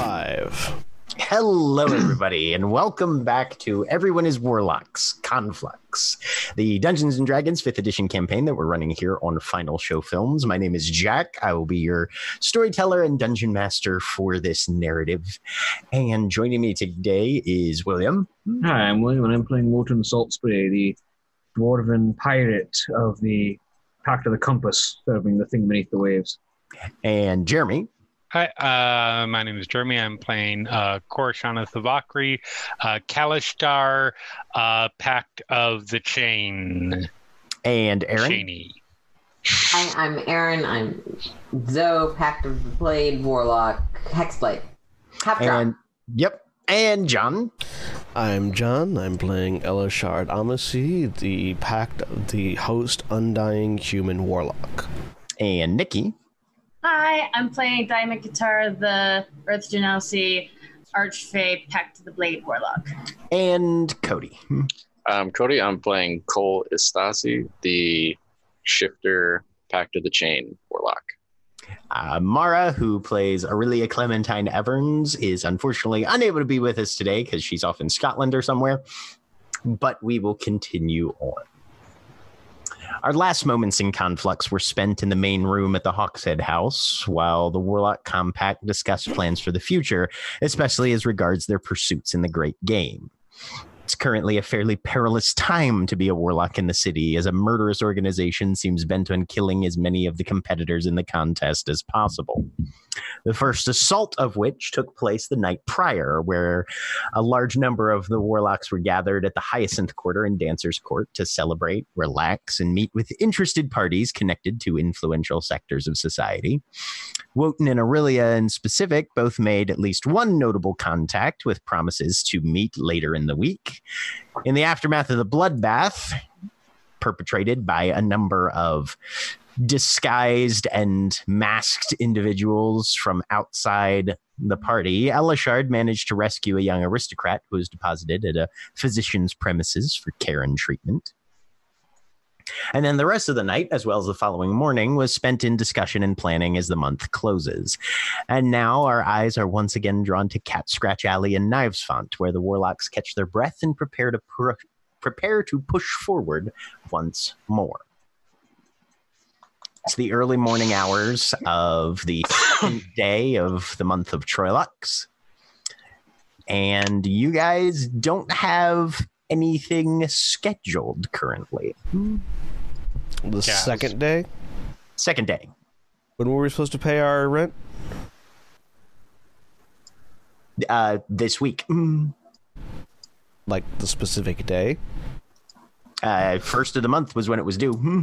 Live. Hello, everybody, and welcome back to Everyone is Warlocks Conflux, the Dungeons and Dragons 5th edition campaign that we're running here on Final Show Films. My name is Jack. I will be your storyteller and dungeon master for this narrative. And joining me today is William. Hi, I'm William, and I'm playing Wotan Saltspray, the dwarven pirate of the Pact of the Compass, serving the thing beneath the waves. And Jeremy. Hi, uh, my name is Jeremy. I'm playing uh, Corashana Thavakri, uh, Kalashtar, uh, Pact of the Chain. And Erin. Cheney. Hi, I'm Erin. I'm Zoe, Pact of the Blade, Warlock, Hexblade. Half And, yep. And John. I'm John. I'm playing Elashard Amici, the Pact, of the host, Undying Human Warlock. And Nikki. Hi, I'm playing Diamond Guitar, the Earth Genasi Archfey Pact to the Blade Warlock. And Koty. Um, Koty, I'm playing Coal Isthasy, the Shifter Pact of the Chain Warlock. Uh, Mara, who plays Orillia Clementine Everns, is unfortunately unable to be with us today because she's off in Scotland or somewhere. But we will continue on. Our last moments in Conflux were spent in the main room at the Hawkshead House, while the Warlock Compact discussed plans for the future, especially as regards their pursuits in the Great Game. It's currently a fairly perilous time to be a warlock in the city, as a murderous organization seems bent on killing as many of the competitors in the contest as possible. The first assault of which took place the night prior, where a large number of the warlocks were gathered at the Hyacinth Quarter in Dancer's Court to celebrate, relax, and meet with interested parties connected to influential sectors of society. Wotan and Orillia, in specific, both made at least one notable contact with promises to meet later in the week. In the aftermath of the bloodbath, perpetrated by a number of disguised and masked individuals from outside the party, Elashard managed to rescue a young aristocrat who was deposited at a physician's premises for care and treatment. And then the rest of the night, as well as the following morning, was spent in discussion and planning as the month closes. And now our eyes are once again drawn to Cat Scratch Alley and Knives Font, where the warlocks catch their breath and prepare to pr- prepare to push forward once more. It's the early morning hours of the day of the month of Troilux. And you guys don't have anything scheduled currently. The Yes. second day? Second day. When were we supposed to pay our rent? Uh, this week. Mm. Like the specific day? Uh, first of the month was when it was due. Hmm.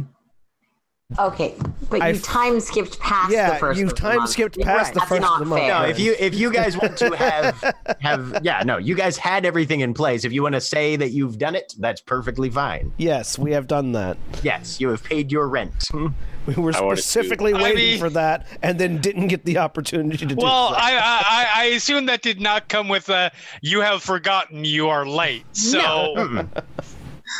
Okay, but I you f- time skipped past Yeah, the first. you've time skipped past right, the that's first of not the month. No, if you if you guys want to have have yeah, no, you guys had everything in place. If you want to say that you've done it, that's perfectly fine. Yes, we have done that. Yes, you have paid your rent. Hmm. We were I wanted to- specifically I waiting mean- for that and then didn't get the opportunity to do Well, so. I, I I assume that did not come with a "you have forgotten you are late." So Mm-mm.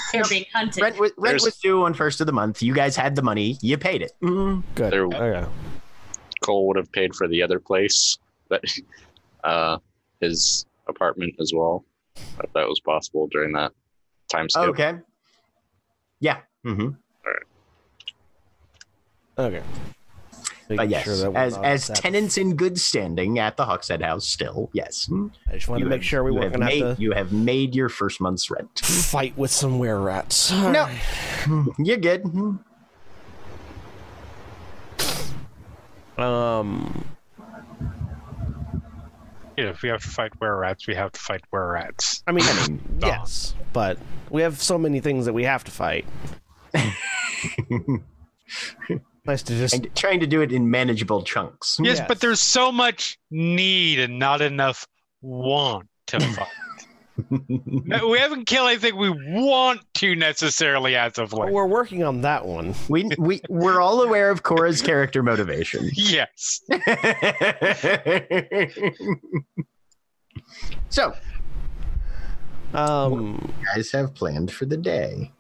They're being hunted. Rent was, rent was due on first of the month. You guys had the money. You paid it. Mm. Good. There- Okay. Coal would have paid for the other place that uh, his apartment as well, if that was possible during that time scale. Okay. Yeah. hmm Okay. But yes, sure as as sap- tenants in good standing at the Hogshead House, still yes. I just wanted to make have- sure we weren't have going to made, have to You have made your first month's rent. fight with some were rats. No, you're good. Um. Yeah, if we have to fight were rats, we have to fight were rats. I mean, mean, yes, but we have so many things that we have to fight. nice to just And trying to do it in manageable chunks. Yes, Yes. but there's so much need and not enough want to fight. We haven't killed anything we want to necessarily as of late. we're working on that one. we we we're all aware of Cora's character motivation. Yes. so, Um. you guys have planned for the day.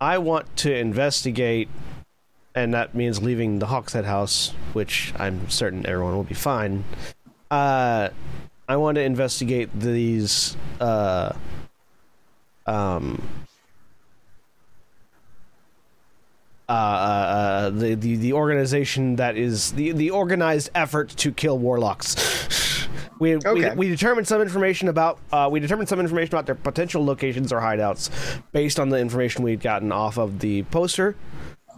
I want to investigate, and that means leaving the Hawkshead house, which I'm certain everyone will be fine. Uh, I want to investigate these. Uh, um. Uh, uh, uh, the, the the organization that is the the organized effort to kill warlocks. We, Okay. we we determined some information about uh, we determined some information about their potential locations or hideouts based on the information we'd gotten off of the poster.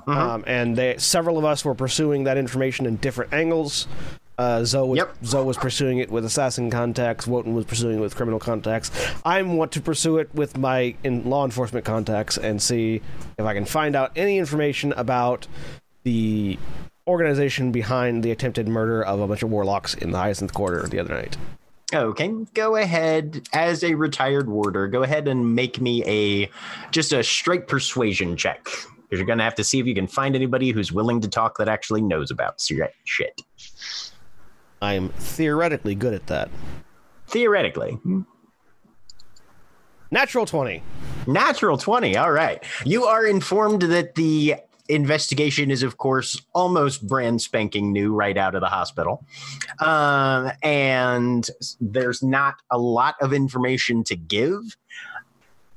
Um, and they, several of us were pursuing that information in different angles. Uh, Zoe, was, Yep. Zoe was pursuing it with assassin contacts. Wotan was pursuing it with criminal contacts. I want to pursue it with my in law enforcement contacts and see if I can find out any information about the organization behind the attempted murder of a bunch of warlocks in the Hyacinth Quarter the other night. Okay, go ahead as a retired warder. Go ahead and make me a just a straight persuasion check because you're gonna have to see if you can find anybody who's willing to talk that actually knows about shit. shit. I am theoretically good at that. Theoretically, Natural 20. natural twenty. All right, you are informed that the investigation is, of course, almost brand spanking new right out of the hospital, um, and there's not a lot of information to give.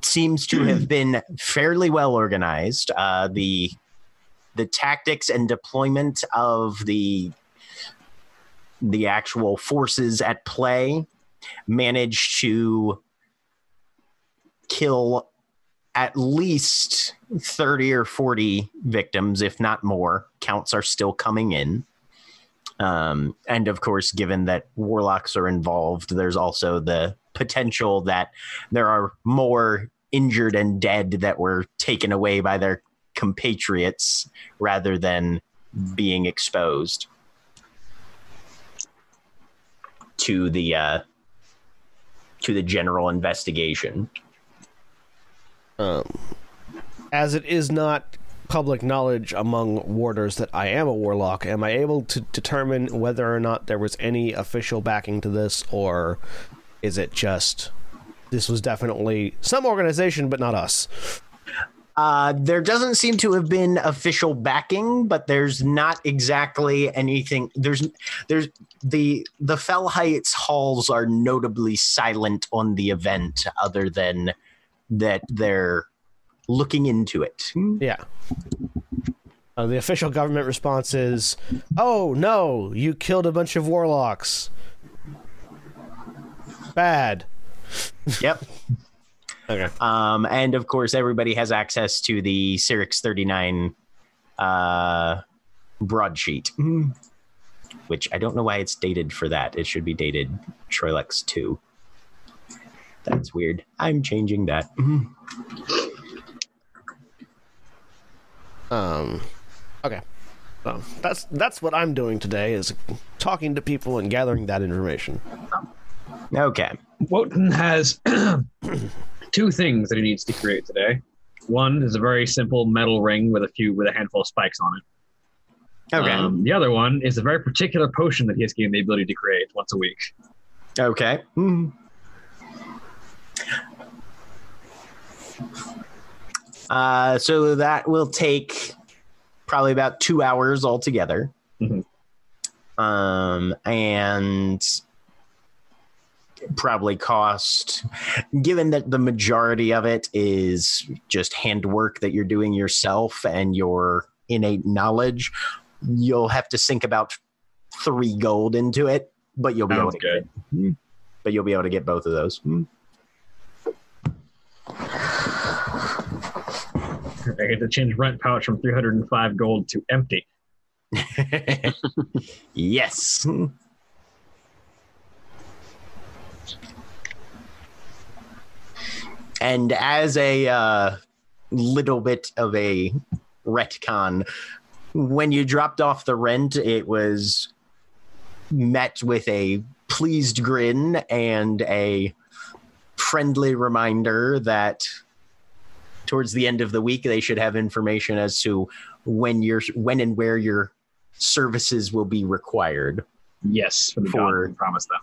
Seems to have been fairly well organized. Uh, the the tactics and deployment of the the actual forces at play managed to kill at least 30 or 40 victims, if not more. Counts are still coming in. Um, and of course, given that warlocks are involved, there's also the potential that there are more injured and dead that were taken away by their compatriots rather than being exposed to the uh, to the general investigation. Um, as it is not public knowledge among warders that I am a warlock, am I able to determine whether or not there was any official backing to this, or is it just this was definitely some organization, but not us? Uh, there doesn't seem to have been official backing, but there's not exactly anything. There's there's the the Fell Heights halls are notably silent on the event, other than that they're looking into it. Yeah. Uh, the official government response is, "Oh no, you killed a bunch of warlocks. Bad." Yep. Okay. Um, and of course, everybody has access to the Cyrix 39 uh, broadsheet, which I don't know why it's dated for that. It should be dated Troilex 2. That's weird. I'm changing that. Um, okay. So that's that's what I'm doing today is talking to people and gathering that information. Okay. Wotan has two things that he needs to create today. One is a very simple metal ring with a few with a handful of spikes on it. Okay. Um, the other one is a very particular potion that he has gained the ability to create once a week. okay. Hmm. Uh, so that will take probably about two hours altogether. um, and probably cost given that the majority of it is just handwork that you're doing yourself and your innate knowledge you'll have to sink about three gold into it but you'll be able to good. but you'll be able to get both of those I get to change rent pouch from 305 gold to empty. yes and as a uh, little bit of a retcon when you dropped off the rent it was met with a pleased grin and a friendly reminder that towards the end of the week they should have information as to when your when and where your services will be required Yes, for promise that.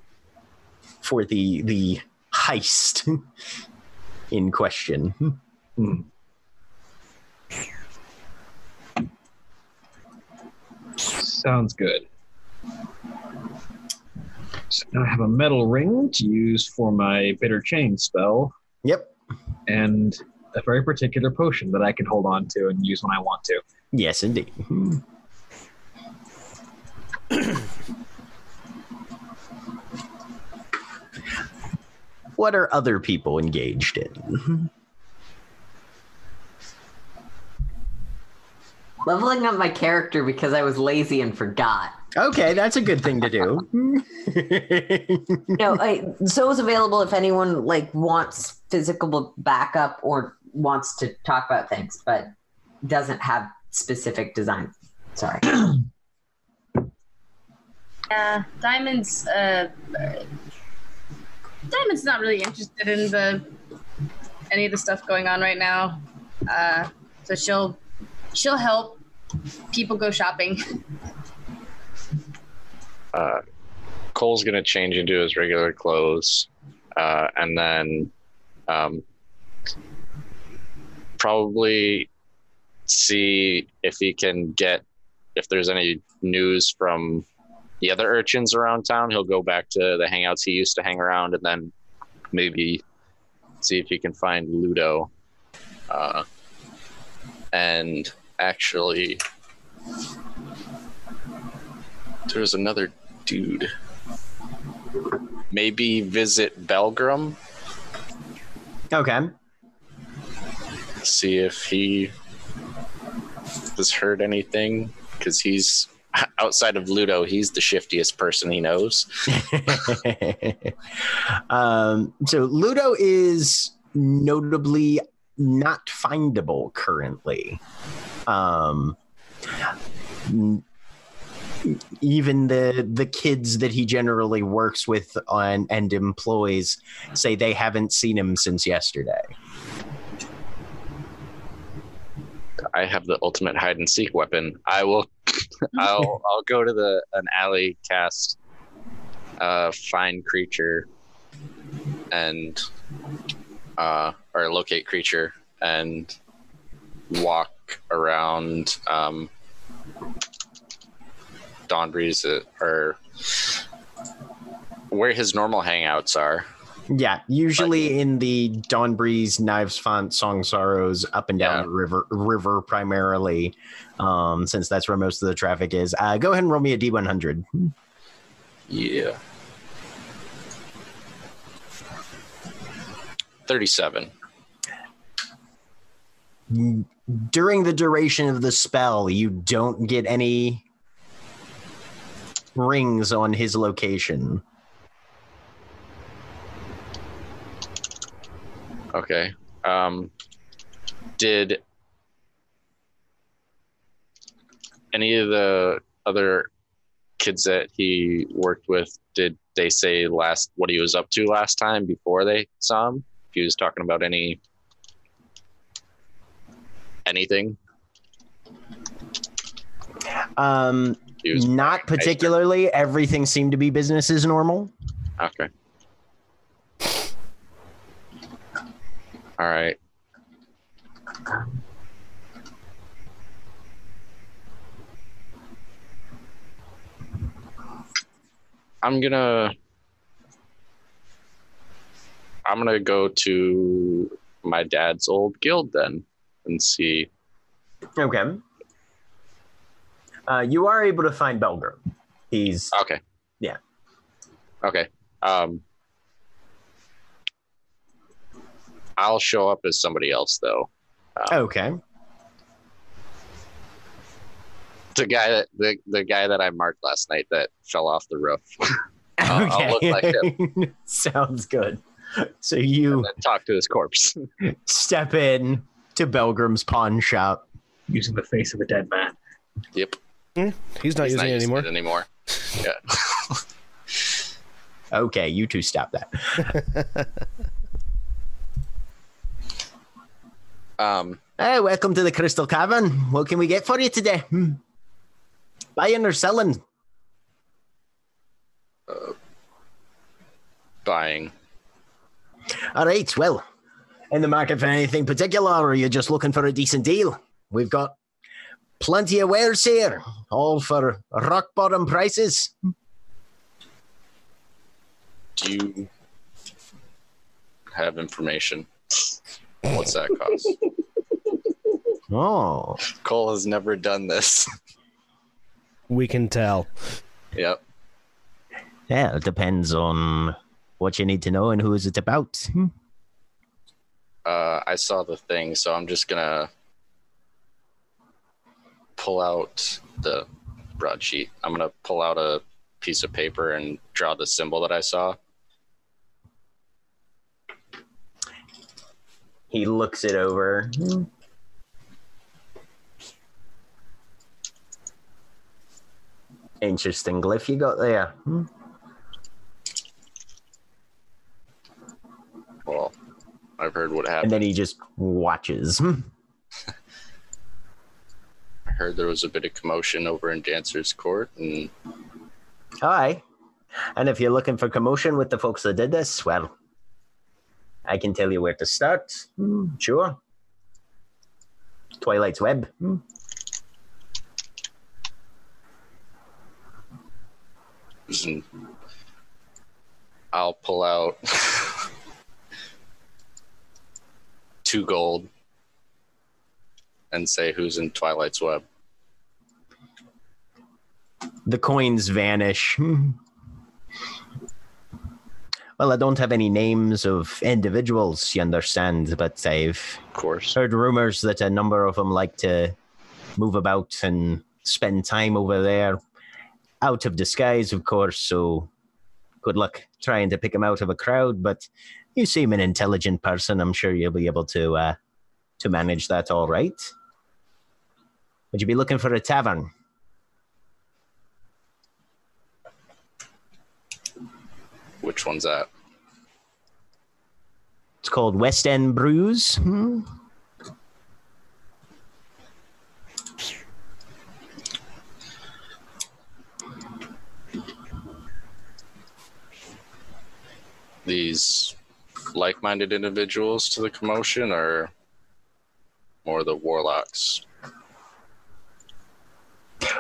for the the heist in question. Hmm. Sounds good. So now I have a metal ring to use for my bitter chain spell, Yep. and a very particular potion that I can hold on to and use when I want to. Yes, indeed. what are other people engaged in? Leveling up my character because I was lazy and forgot. Okay, that's a good thing to do. No, I, so is available if anyone like wants physical backup or wants to talk about things, but doesn't have specific design. Sorry. Yeah, Diamond's uh, Diamond's not really interested in the any of the stuff going on right now. Uh, so she'll she'll help people go shopping. Uh, Coal's gonna change into his regular clothes, uh, and then um, probably see if he can get if there's any news from the other urchins around town. He'll go back to the hangouts he used to hang around, and then maybe see if he can find Ludo. Uh, and actually, there's another dude. Maybe visit Belgrim, okay. see if he has heard anything, because he's outside of Ludo, he's the shiftiest person he knows. um, so Ludo is notably not findable currently. Um, even the the kids that he generally works with on and employs say they haven't seen him since yesterday. I have the ultimate hide and seek weapon. I will. I'll. I'll go to the an alley cast, uh, find creature, and uh, or locate creature and walk around um, Dawn Breeze or where his normal hangouts are. Yeah, usually in the Dawn Breeze, Knives Font, Song Sorrows, up and down Yeah. the river, river primarily, um, since that's where most of the traffic is. Uh, go ahead and roll me a D100. Yeah. Thirty-seven. During the duration of the spell, you don't get any rings on his location. Okay. Um, did any of the other kids that he worked with did they say last what he was up to last time before they saw him? If he was talking about any anything. Um, Not particularly. Everything seemed to be business as normal. okay. All right. I'm gonna I'm gonna go to my dad's old guild then and see. Okay. Uh, you are able to find Belgrim. He's Okay. Yeah. Okay. Um, I'll show up as somebody else though. okay. The guy that the, the guy that I marked last night that fell off the roof. I'll- I'll look like him. Sounds good. So you talk to his corpse. step in to Belgrim's pawn shop. Using the face of a dead man. yep. He's not He's using not it using anymore. it anymore. Yeah. Okay, you two stop that. Um, Hey, welcome to the Crystal Cavern. What can we get for you today? Hmm. Buying or selling? buying. All right, well, in the market for anything particular, or are you just looking for a decent deal? We've got plenty of wares here, all for rock bottom prices. Do you have information? What's that cost? Oh, Coal has never done this. We can tell. yep. yeah, it depends on what you need to know and who is it about. Hmm. Uh, I saw the thing, so I'm just gonna pull out the broadsheet. I'm gonna pull out a piece of paper and draw the symbol that I saw. He looks it over. Interesting glyph you got there. Hmm. Well, I've heard what happened. And then he just watches. Heard there was a bit of commotion over in Dancer's Court, and Aye. And if you're looking for commotion with the folks that did this, well, I can tell you where to start. Hmm, Sure. Twilight's Web. Hmm. and I'll pull out two gold and say who's in Twilight's Web. The coins vanish. Well, I don't have any names of individuals, you understand, but I've Of course. heard rumors that a number of them like to move about and spend time over there out of disguise, of course. So good luck trying to pick them out of a crowd. But you seem an intelligent person. I'm sure you'll be able to uh, to manage that all right. Would you be looking for a tavern? Which one's that? It's called West End Brews. Hmm. These like minded individuals to the commotion or more the warlocks?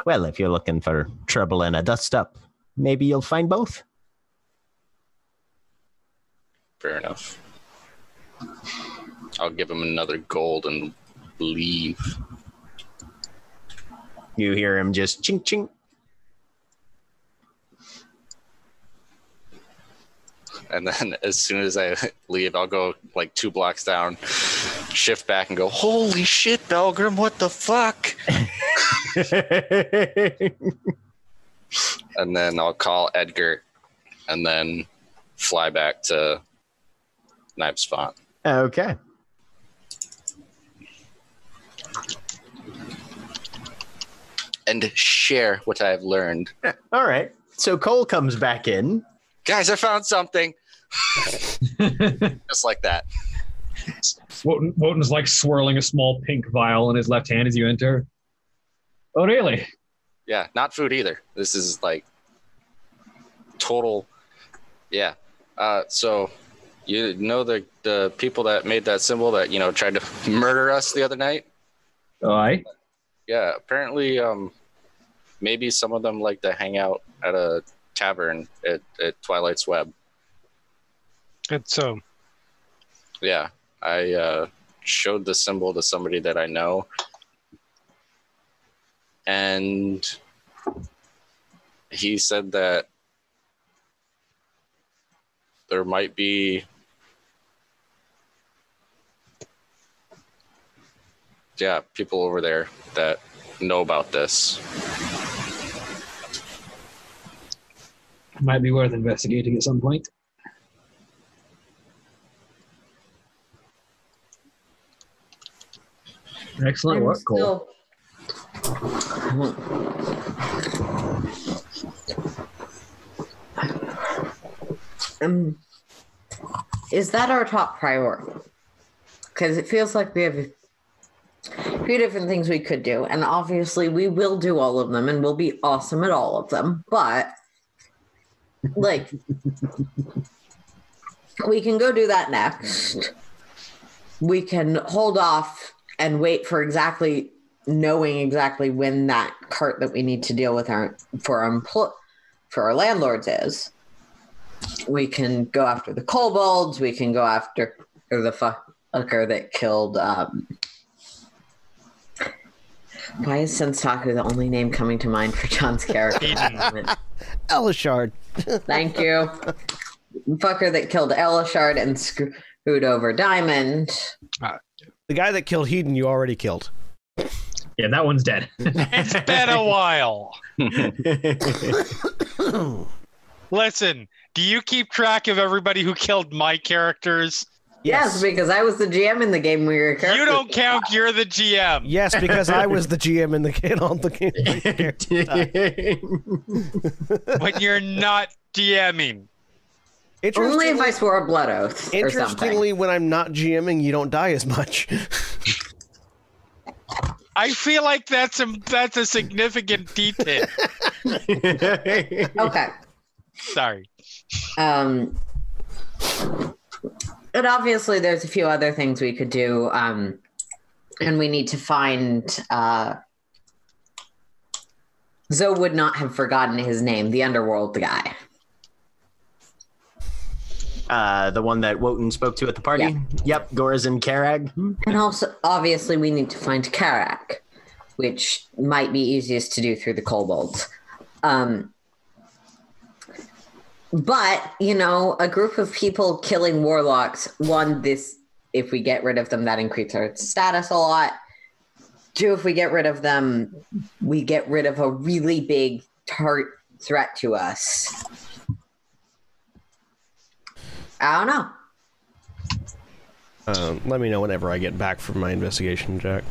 Well, if you're looking for trouble and a dust up, maybe you'll find both. Fair enough. I'll give him another gold and leave. You hear him just chink chink. And then as soon as I leave, I'll go like two blocks down, shift back and go, Holy shit, Belgrim, what the fuck? And then I'll call Edgar and then fly back to Knife's Font. okay. And share what I have learned. All right. So Coal comes back in. Guys, I found something. Just like that. Wotan, Wotan's like swirling a small pink vial in his left hand as you enter. Oh, really? Yeah, not food either. This is like total. Yeah. Uh, so you know the the people that made that symbol that you know tried to murder us the other night. Oh, I. Yeah, apparently, um, maybe some of them like to hang out at a tavern at, at Twilight's Web. It's so. Yeah, I uh, showed the symbol to somebody that I know, and he said that there might be yeah people over there that know about this Might be worth investigating at some point. Excellent I'm work, Coal. Um, is that our top priority? Because it feels like we have a few different things we could do, and obviously we will do all of them, and we'll be awesome at all of them. But like, we can go do that next. We can hold off and wait for exactly knowing exactly when that cart that we need to deal with our for our empl- for our landlords is. We can go after the kobolds. We can go after or the fucker that killed. Um, why is Sensaku the only name coming to mind for John's character? Elashard. Thank you. Fucker that killed Elashard and screwed over Diamond. The guy that killed Hedon, you already killed. Yeah, that one's dead. It's been a while. Listen, do you keep track of everybody who killed my characters? Yes, because I was the GM in the game we were You don't count. You're the GM. Yes, because I was the GM in the game on the game. When you're not DMing. Only if I swore a blood oath or interestingly, when I'm not GMing, you don't die as much. I feel like that's a that's a significant detail. Okay. Sorry. Um, and obviously, there's a few other things we could do. Um, and we need to find. Uh, Zoe would not have forgotten his name, the underworld guy. Uh, the one that Wotan spoke to at the party. Yeah. Yep, Gorazin Karag. And also, obviously, we need to find Karak, which might be easiest to do through the kobolds. Um, but, you know, a group of people killing warlocks, one, this, if we get rid of them, that increases our status a lot. Two, if we get rid of them, we get rid of a really big tar- threat to us. I don't know. Um, let me know whenever I get back from my investigation, Jack.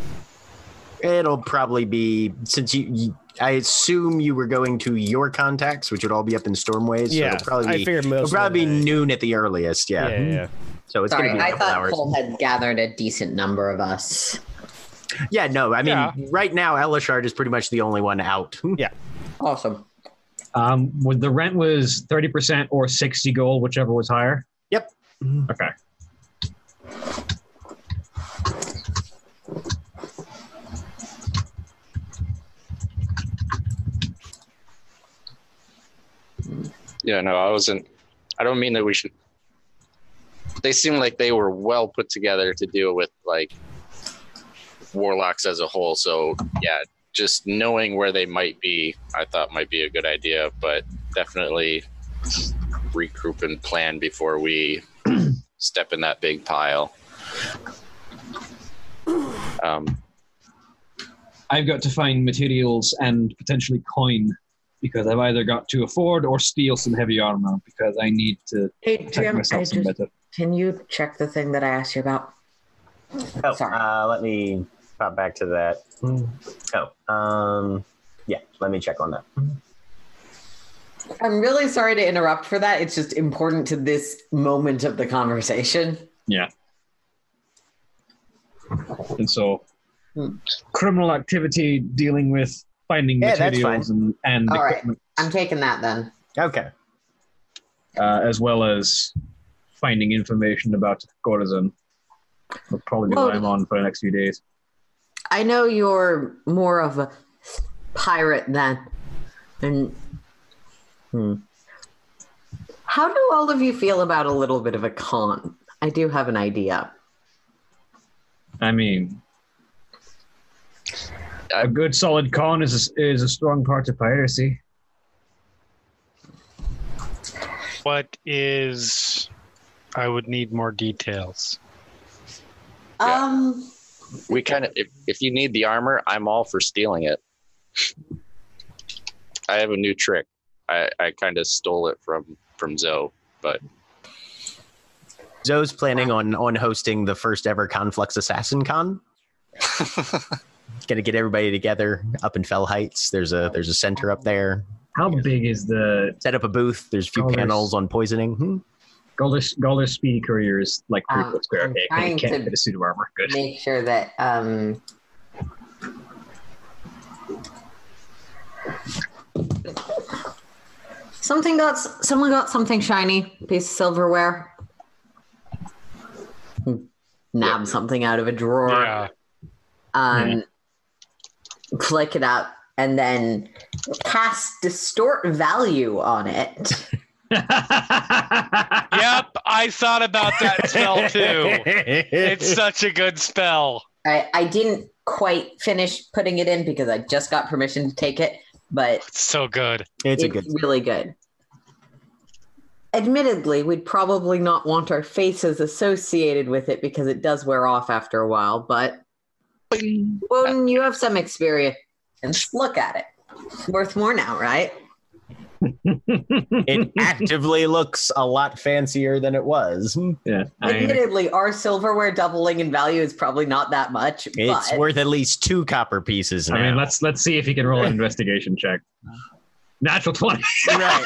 It'll probably be since you, you. I assume you were going to your contacts, which would all be up in Stormways. so yeah, it'll probably I be, figured most. it'll probably of be the- noon at the earliest. Yeah. Yeah, yeah, yeah. So it's Sorry, gonna be a I couple thought hours. Coal had gathered a decent number of us. Yeah, no, I mean, Yeah. right now Elashard is pretty much the only one out. Yeah, awesome. Um, when the rent was thirty percent or sixty gold, whichever was higher. Yep. Okay. Yeah, no, I wasn't. I don't mean that we should. They seem like they were well put together to deal with like warlocks as a whole. So yeah, just knowing where they might be, I thought might be a good idea. But definitely regroup and plan before we step in that big pile. Um, I've got to find materials and potentially coin because I've either got to afford or steal some heavy armor because I need to Hey, protect Jim, myself some just, better. can you check the thing that I asked you about? Oh, Sorry. uh, let me pop back to that. Oh, um, yeah, let me check on that. I'm really sorry to interrupt for that. It's just important to this moment of the conversation. Yeah. And so, Hmm. criminal activity dealing with finding Yeah, materials and, and All right. equipment, I'm taking that then. Okay. uh, as well as finding information about Corazon. Will probably be Well- what I'm on for the next few days. I know you're more of a pirate than, and hmm, How do all of you feel about a little bit of a con? I do have an idea. I mean, a good solid con is a, is a strong part of piracy. What is? I would need more details. Yeah. Um, We kind of, if, if you need the armor, I'm all for stealing it. I have a new trick. I, I kind of stole it from from Zoe, but Zoe's planning on on hosting the first ever Conflux Assassin Con. Gonna get everybody together up in Fell Heights. There's a there's a center up there. How big is the Set up a booth. There's a few there's- panels on poisoning. Hmm. Gullish Gullish Speedy Courier is like three Um, foot square? Okay, trying I can't to- fit a suit of armor. Good. make sure that um something got someone got something shiny piece of silverware nab something out of a drawer Yeah. um flick it up and then cast distort value on it Yep, I thought about that spell too. It's such a good spell. I, I didn't quite finish putting it in because i just got permission to take it but It's so good. it's a it's good. really good. Admittedly, we'd probably not want our faces associated with it because it does wear off after a while, but mm. Woden, you have some experience. Look at it. Worth more now, right? It actively looks a lot fancier than it was. Yeah, I Admittedly, our silverware doubling in value is probably not that much. It's but worth at least two copper pieces now. I mean, let's let's see if he can roll an investigation check. Natural twenty. right.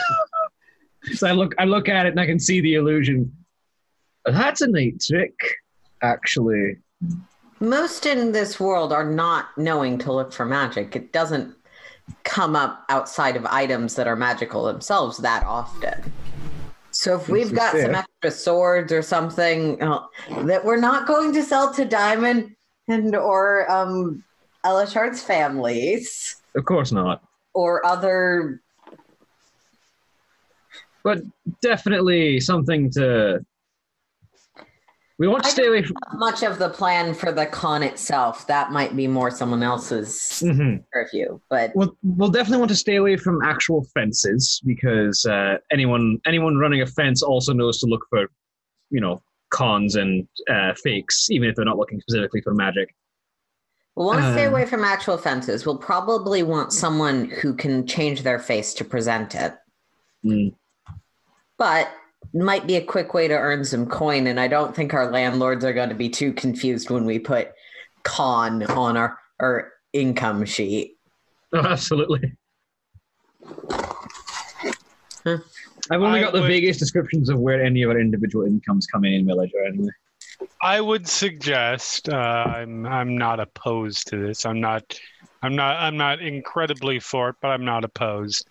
so I look I look at it and I can see the illusion. That's a neat trick, actually. most in this world are not knowing to look for magic. It doesn't come up outside of items that are magical themselves that often. So if we've got some extra swords or something uh, that we're not going to sell to Diamond and or um Elashard's families Of course not. or other But definitely something to. We want to I stay away from. much of the plan for the con itself. That might be more someone else's Mhm. purview. But We'll, we'll definitely want to stay away from actual fences because uh, anyone anyone running a fence also knows to look for, you know, cons and uh, fakes, even if they're not looking specifically for magic. We'll want to stay Uh. away from actual fences. We'll probably want someone who can change their face to present it. Mm. But might be a quick way to earn some coin, and I don't think our landlords are going to be too confused when we put con on our, our income sheet. Oh, absolutely. Huh. I've only I got the would- vaguest descriptions of where any of our individual incomes come in in my ledger anyway. I would suggest uh, I'm I'm not opposed to this. I'm not I'm not I'm not incredibly for it, but I'm not opposed.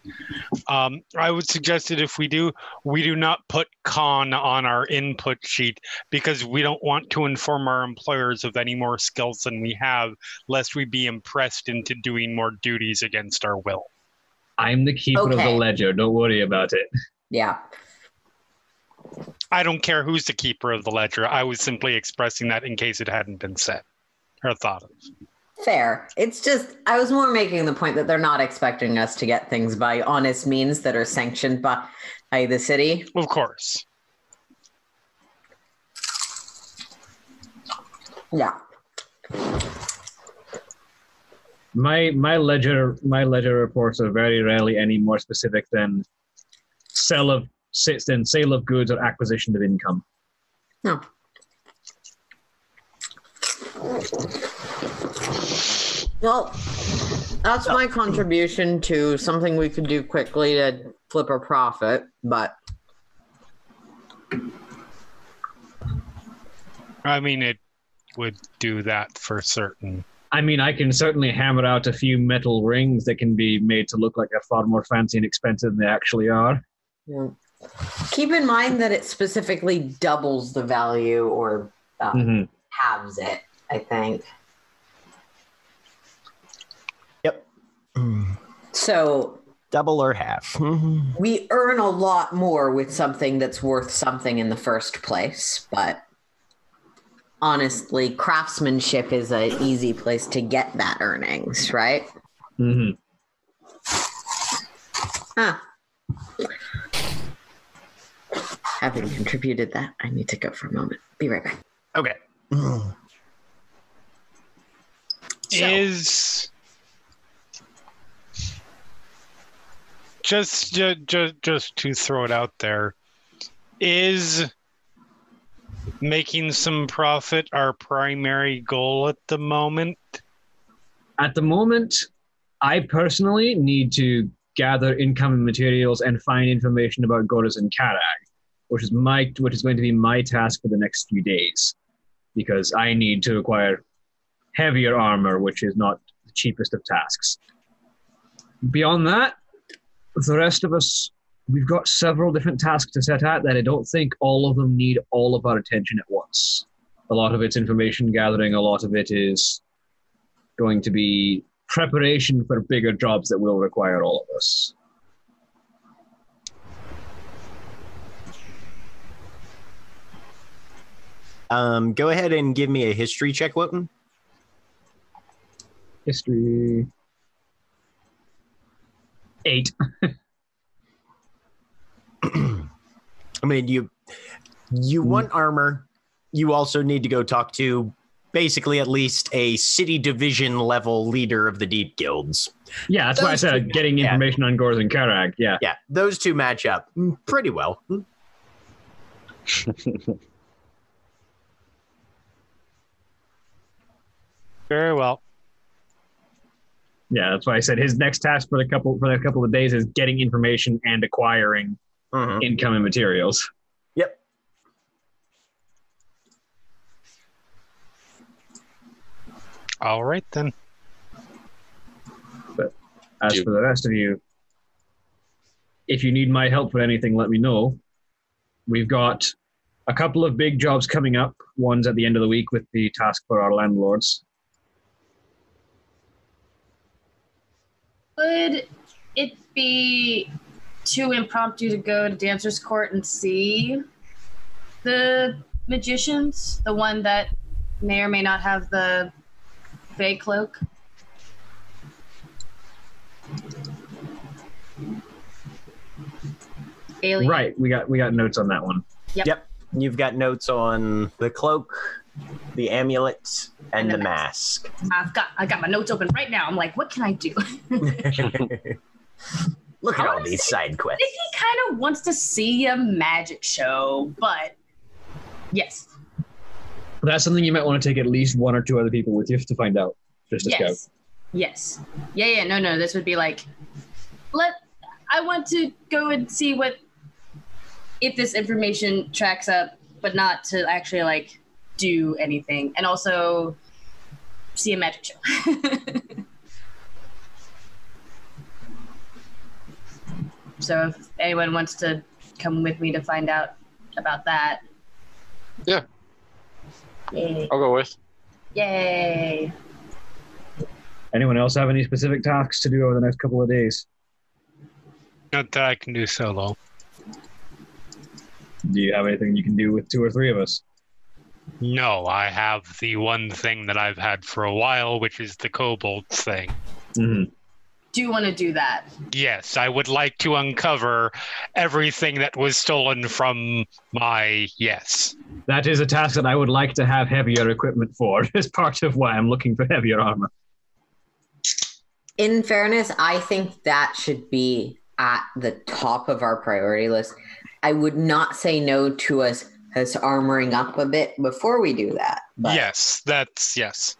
Um, I would suggest that if we do, we do not put con on our input sheet because we don't want to inform our employers of any more skills than we have, lest we be impressed into doing more duties against our will. I'm the keeper of the ledger. Don't worry about it. Yeah. I don't care who's the keeper of the ledger. I was simply expressing that in case it hadn't been said or thought of. Fair. It's just, I was more making the point that they're not expecting us to get things by honest means that are sanctioned by, by the city. Of course. Yeah. My my ledger my ledger reports are very rarely any more specific than sell of sits than sale of goods or acquisition of income. No. Well, that's my contribution to something we could do quickly to flip a profit, but I mean, it would do that for certain. I mean, I can certainly hammer out a few metal rings that can be made to look like they're far more fancy and expensive than they actually are. yeah. keep in mind that it specifically doubles the value or uh, hmm halves it, I think. Yep. So double or half. We earn a lot more with something that's worth something in the first place, but honestly, craftsmanship is an easy place to get that earnings, right? Mm-hmm. Huh. Having contributed that, I need to go for a moment. Be right back. Okay. So- Is just just just to throw it out there, is making some profit our primary goal at the moment? At the moment, I personally need to gather incoming materials and find information about Gordas and Karag, which is my which is going to be my task for the next few days, because I need to acquire heavier armor, which is not the cheapest of tasks. Beyond that, the rest of us we've got several different tasks to set out that I don't think all of them need all of our attention at once. A lot of it's information gathering, a lot of it is going to be preparation for bigger jobs that will require all of us. Um, go ahead and give me a history check, Wotan. History. Eight. I mean, you you want armor. You also need to go talk to basically at least a city division level leader of the deep guilds. Yeah, that's why I said getting yeah. information on Gors and Karag. Yeah. Yeah, those two match up mm, pretty well. Mm. Very well. Yeah, that's why I said his next task for the couple for the couple of days is getting information and acquiring Mhm. incoming materials. Yep. All right then. But as Do- for the rest of you, if you need my help with anything, let me know. We've got a couple of big jobs coming up. One's at the end of the week with the task for our landlords. Would it be too impromptu to go to Dancer's Court and see the magicians? The one that may or may not have the Fey cloak? Alien. Right, we got we got notes on that one. Yep. You've got notes on the cloak, the amulet, and, And the the mask. I've got I got my notes open right now. I'm like, what can I do? Look at all these Honestly, side quests. think he kind of wants to see a magic show, but yes, That's something you might want to take at least one or two other people with you to find out. Just a scout. yes, yes, yeah, yeah. No, no. This would be like, let. I want to go and see what if this information tracks up, but not to actually like do anything, and also see a magic show. so if anyone wants to come with me to find out about that, Yeah. Yay! I'll go with. Yay! Anyone else have any specific tasks to do over the next couple of days? Not that I can do solo. Do you have anything you can do with two or three of us? No, I have the one thing that I've had for a while, which is the kobold thing. hmm Do you want to do that? Yes, I would like to uncover everything that was stolen from my yes. That is a task that I would like to have heavier equipment for. As part of why I'm looking for heavier armor. In fairness, I think that should be at the top of our priority list. I would not say no to us us armoring up a bit before we do that. But yes, that's yes.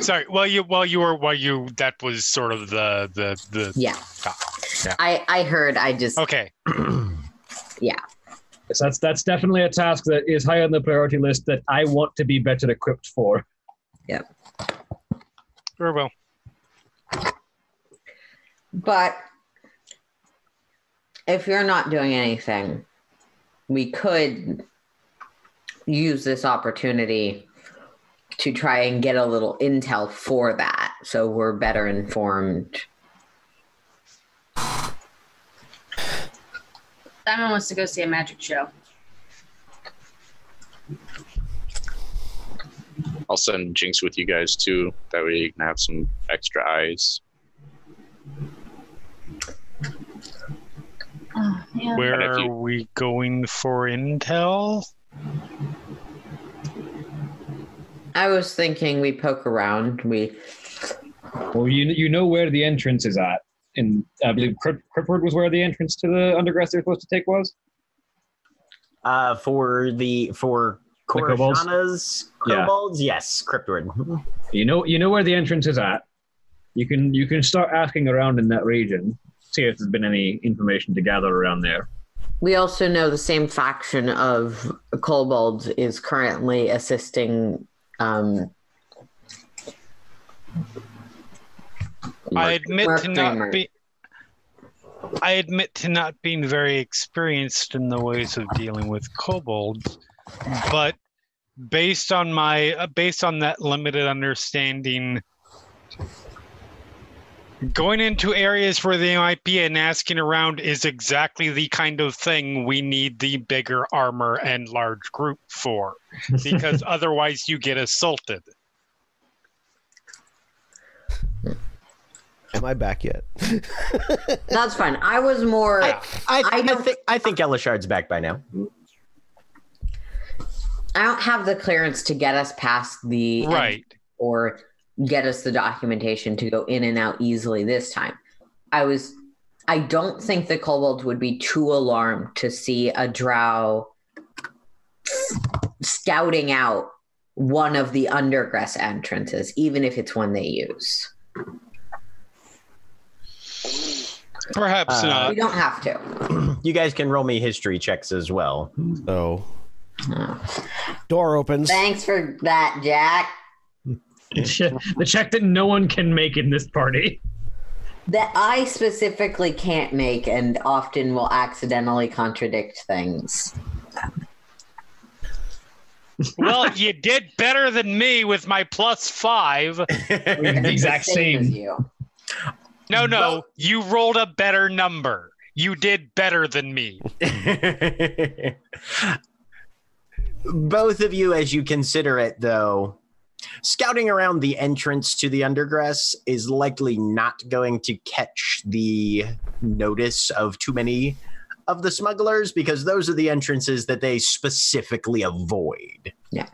Sorry, while you while you were while you that was sort of the the the yeah. Yeah. I I heard. I just okay. So that's that's definitely a task that is high on the priority list that I want to be better equipped for. Yep. Very well. But if you're not doing anything, we could use this opportunity to try and get a little intel for that so we're better informed Diamond wants to go see a magic show. I'll send Jinx with you guys too. That way you can have some extra eyes. Oh, man. Where if you- are we going for intel? I was thinking we poke around. We Well, you you know where the entrance is at, and I believe Crypt- was where the entrance to the undergrass they're supposed to take was. Uh, for the for The kobolds? Corashana's Yeah. yes, Cryptward. You know you know where the entrance is at. You can you can start asking around in that region, see if there's been any information to gather around there. We also know the same faction of kobolds is currently assisting. Um, I admit Mark to not be. I admit to not being very experienced in the ways of dealing with kobolds, but based on my uh, based on that limited understanding, going into areas where they might be and asking around is exactly the kind of thing we need the bigger armor and large group for, because otherwise you get assaulted. Am I back yet? that's fine. I was more. I, I, I I, don't- think I think Elashard's back by now. I don't have the clearance to get us past the Right. or get us the documentation to go in and out easily this time. I was I don't think the kobolds would be too alarmed to see a drow scouting out one of the undergrass entrances, even if it's one they use. Perhaps Uh, not. we don't have to. You guys can roll me history checks as well. Oh. Door opens. Thanks for that, Jack. The check that no one can make in this party. That I specifically can't make and often will accidentally contradict things. Well, you did better than me with my plus five. the exact as same. you. No, no, you rolled a better number. You did better than me. Both of you, as you consider it, though, scouting around the entrance to the undergrass is likely not going to catch the notice of too many of the smugglers because those are the entrances that they specifically avoid. Yeah.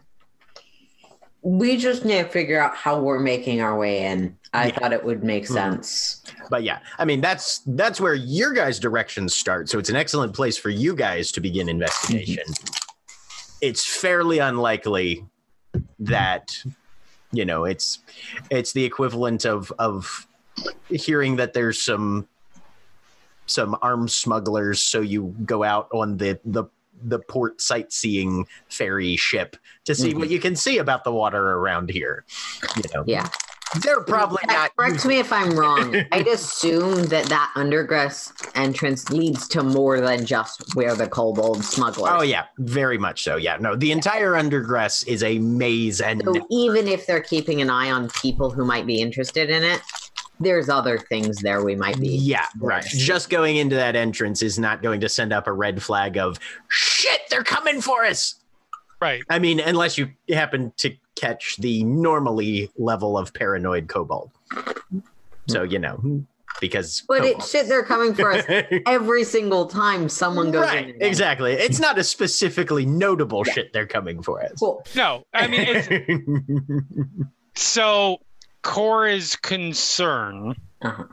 We just need to figure out how we're making our way in. I Yeah. thought it would make Mhm. sense. But yeah, I mean that's that's where your guys' directions start. So it's an excellent place for you guys to begin investigation. it's fairly unlikely that you know it's it's the equivalent of of hearing that there's some some armed smugglers so you go out on the the the port sightseeing ferry ship to see mm-hmm. what you can see about the water around here you know Yeah. They're probably not Correct me if I'm wrong. I'd assume that that undergrass entrance leads to more than just where the kobold smugglers. Oh yeah, very much so. Yeah, no, the entire undergrass is a maze, and So even if they're keeping an eye on people who might be interested in it, there's other things there we might be. yeah, right. Just going into that entrance is not going to send up a red flag of shit. They're coming for us. Right. I mean, unless you happen to catch the normally level of paranoid kobold. So you know, because But it shit, they're coming for us every single time someone goes in. right, exactly. It's not a specifically notable shit they're coming for us. Cool. No, I mean, it's, so Cora's concern Uh-huh.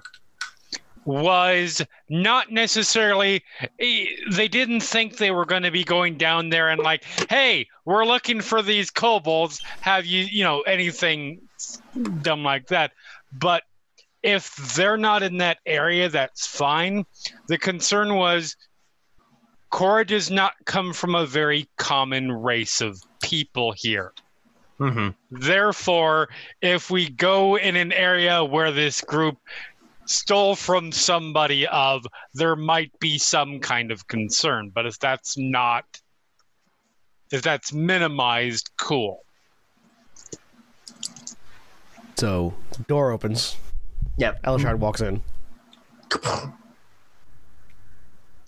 Was not necessarily eh, they didn't think they were going to be going down there and like hey we're looking for these kobolds. Have you you know anything dumb like that? But if they're not in that area that's fine. The concern was Cora does not come from a very common race of people here. Mhm. Therefore, if we go in an area where this group stole from somebody of, there might be some kind of concern. But if that's not, if that's minimized, cool. So, door opens. Yep. Elashard walks in.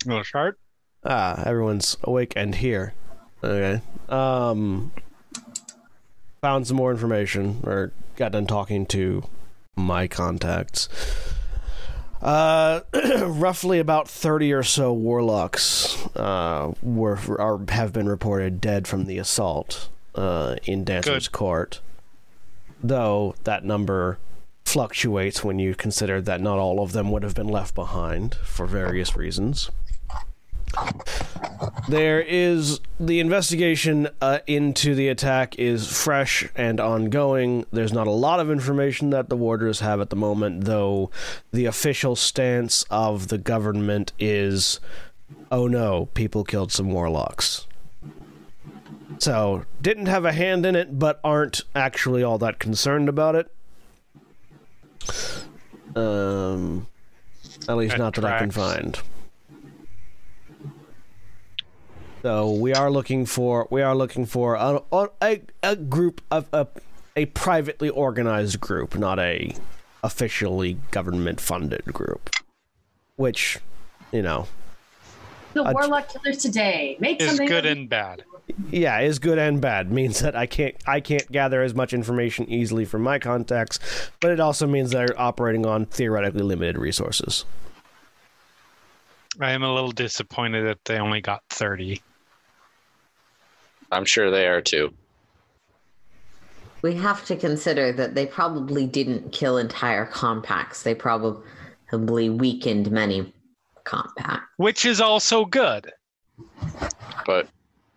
You want to start? Ah, everyone's awake and here. Okay. Um, found some more information, or got done talking to my contacts. Uh, roughly about thirty or so warlocks uh, were are, have been reported dead from the assault uh, in Dancer's Good. Court. Though that number fluctuates when you consider that not all of them would have been left behind for various reasons. There is the investigation uh, into the attack is fresh and ongoing. There's not a lot of information that the warders have at the moment, though the official stance of the government is oh no, people killed some warlocks. So, didn't have a hand in it, but aren't actually all that concerned about it. Um, at least That not that I can find. So we are looking for we are looking for a a, a group of a a privately organized group, not a officially government funded group. Which, you know, The Uh, warlock killers today. Make Is good and bad. yeah, is good and bad. Means that I can't I can't gather as much information easily from my contacts, but it also means they're operating on theoretically limited resources. I am a little disappointed that they only got 30. I'm sure they are too. We have to consider that they probably didn't kill entire compacts. They probably weakened many compacts. Which is also good. But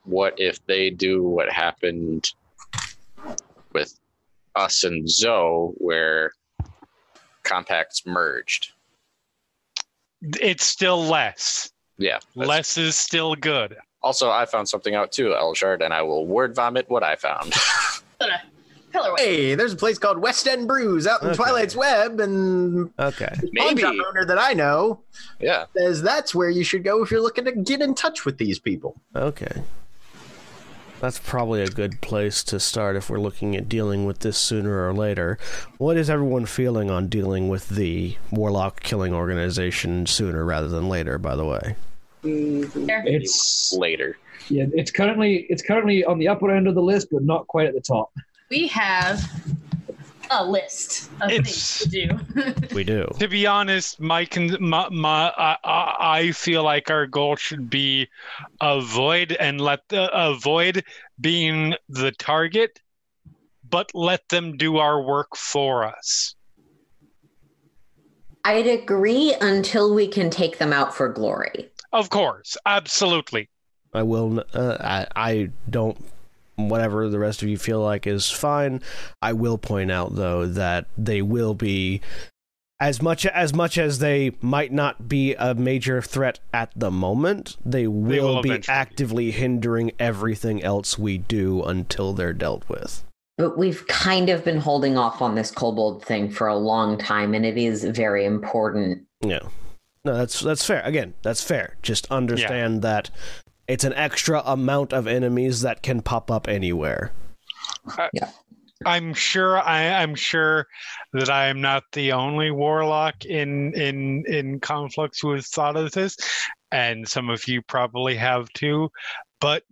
what if they do what happened with us and Zoe, where compacts merged? It's still less. Yeah. Less is still good. Also, I found something out too, Elashard, and I will word vomit what I found. Hey, there's a place called West End Brews out in Okay. Twilight's Web, and Okay. pawn Maybe. shop owner that I know Yeah. says that's where you should go if you're looking to get in touch with these people. Okay. That's probably a good place to start if we're looking at dealing with this sooner or later. What is everyone feeling on dealing with the warlock killing organization sooner rather than later, by the way? Mm-hmm. There. It's Later. yeah, it's currently it's currently on the upper end of the list, but not quite at the top. We have a list of It's- things to do. We do. To be honest, my, con- my, my I, I I feel like our goal should be avoid and let the avoid being the target, but let them do our work for us. I'd agree until we can take them out for glory. Of course, absolutely. I will. Uh, I, I don't. Whatever the rest of you feel like is fine. I will point out though that they will be as much as much as they might not be a major threat at the moment. They will, will be eventually be. actively hindering everything else we do until they're dealt with. But we've kind of been holding off on this kobold thing for a long time, and it is very important. Yeah. No, that's that's fair. Again, that's fair. Just understand that it's an extra amount of enemies that can pop up anywhere. I'm sure I, I'm sure that I am not the only warlock in in in Conflux who has thought of this, and some of you probably have too. But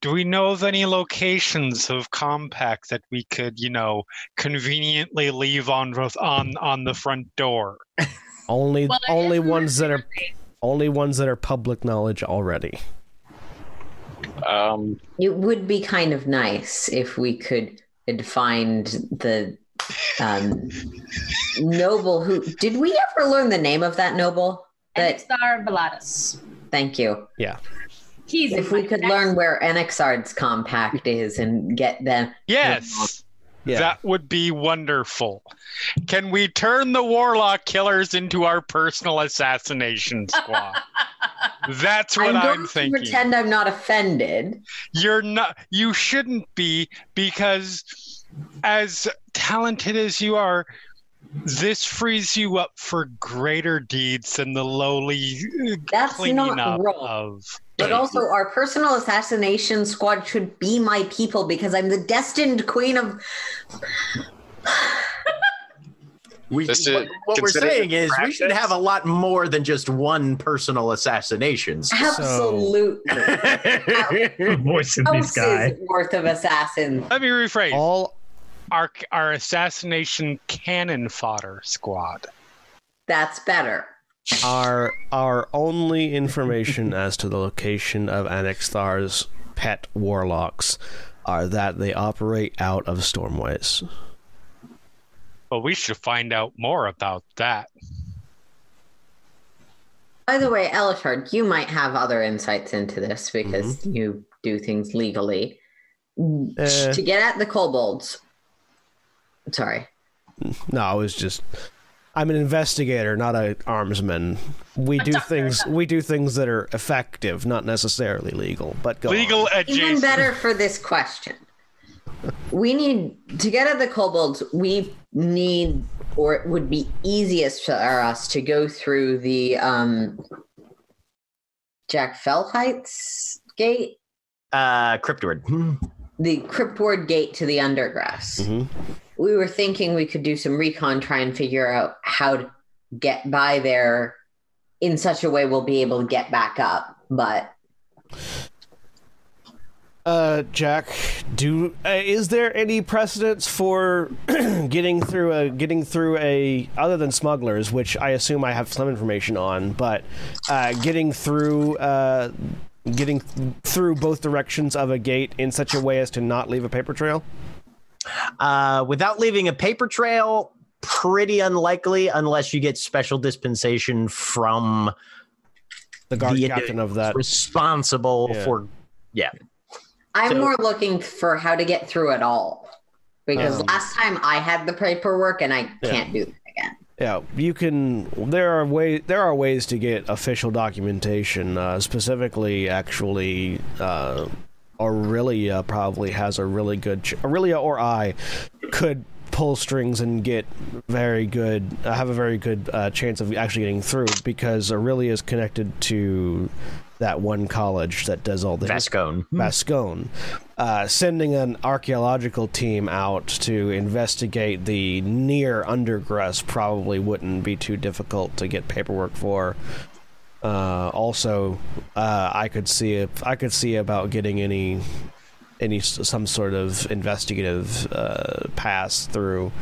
do we know of any locations of compact that we could, you know, conveniently leave on on on the front door? Only Well, only ones that are mercenary- only ones that are public knowledge already. Um, It would be kind of nice if we could could find the um, noble who. Did we ever learn the name of that noble? That Enixar Valatus. thank you. Yeah. He's If we could next- learn where Enixard's compact is and get them. Yes. Yeah. That would be wonderful. Can we turn the warlock killers into our personal assassination squad? That's what I'm I'm, going to thinking. pretend I'm not offended. You're not you shouldn't be because as talented as you are, this frees you up for greater deeds than the lowly That's cleaning not up wrong. of. But also, our personal assassination squad should be my people because I'm the destined queen of. We, is what, what we're saying is we should have a lot more than just one personal assassinations. Absolutely. The voice in this guy. Houses worth of assassins. Let me rephrase. All Our our assassination cannon fodder squad. That's better. Our our only information as to the location of Anixthar's pet warlocks are that they operate out of Stormways. But we should find out more about that. By the way, Elashard, you might have other insights into this because Mm-hmm. you do things legally. Eh. To get at the kobolds. Sorry. No, I was just I'm an investigator, not a armsman. We do things we do things that are effective, not necessarily legal. But go Legal on. adjacent. Even better for this question. We need to get at the kobolds, we need or it would be easiest for us to go through the um Jack Fell Heights gate, uh, Cryptward. The cryptward gate to the undergrass. Mhm. We were thinking we could do some recon, try and figure out how to get by there in such a way we'll be able to get back up. But Uh, Jack, do uh, is there any precedence for getting through a getting through a other than smugglers, which I assume I have some information on, but uh, getting through uh, getting through both directions of a gate in such a way as to not leave a paper trail? Uh, without leaving a paper trail, pretty unlikely unless you get special dispensation from The guard The captain of that. responsible Yeah. for. Yeah. I'm So- more looking for how to get through it all. Because Um, last time I had the paperwork and I can't do that again. Yeah, you can. There are way there are ways to get official documentation. Uh, specifically, actually, uh, Orillia probably has a really good. Ch- Orillia or I could pull strings and get very good. Uh, have a very good uh, chance of actually getting through because Orillia is connected to that one college that does all the Vascone. Vascone, uh, sending an archaeological team out to investigate the near undergrass probably wouldn't be too difficult to get paperwork for. Uh, also, uh, I could see if I could see about getting any any some sort of investigative uh, pass through.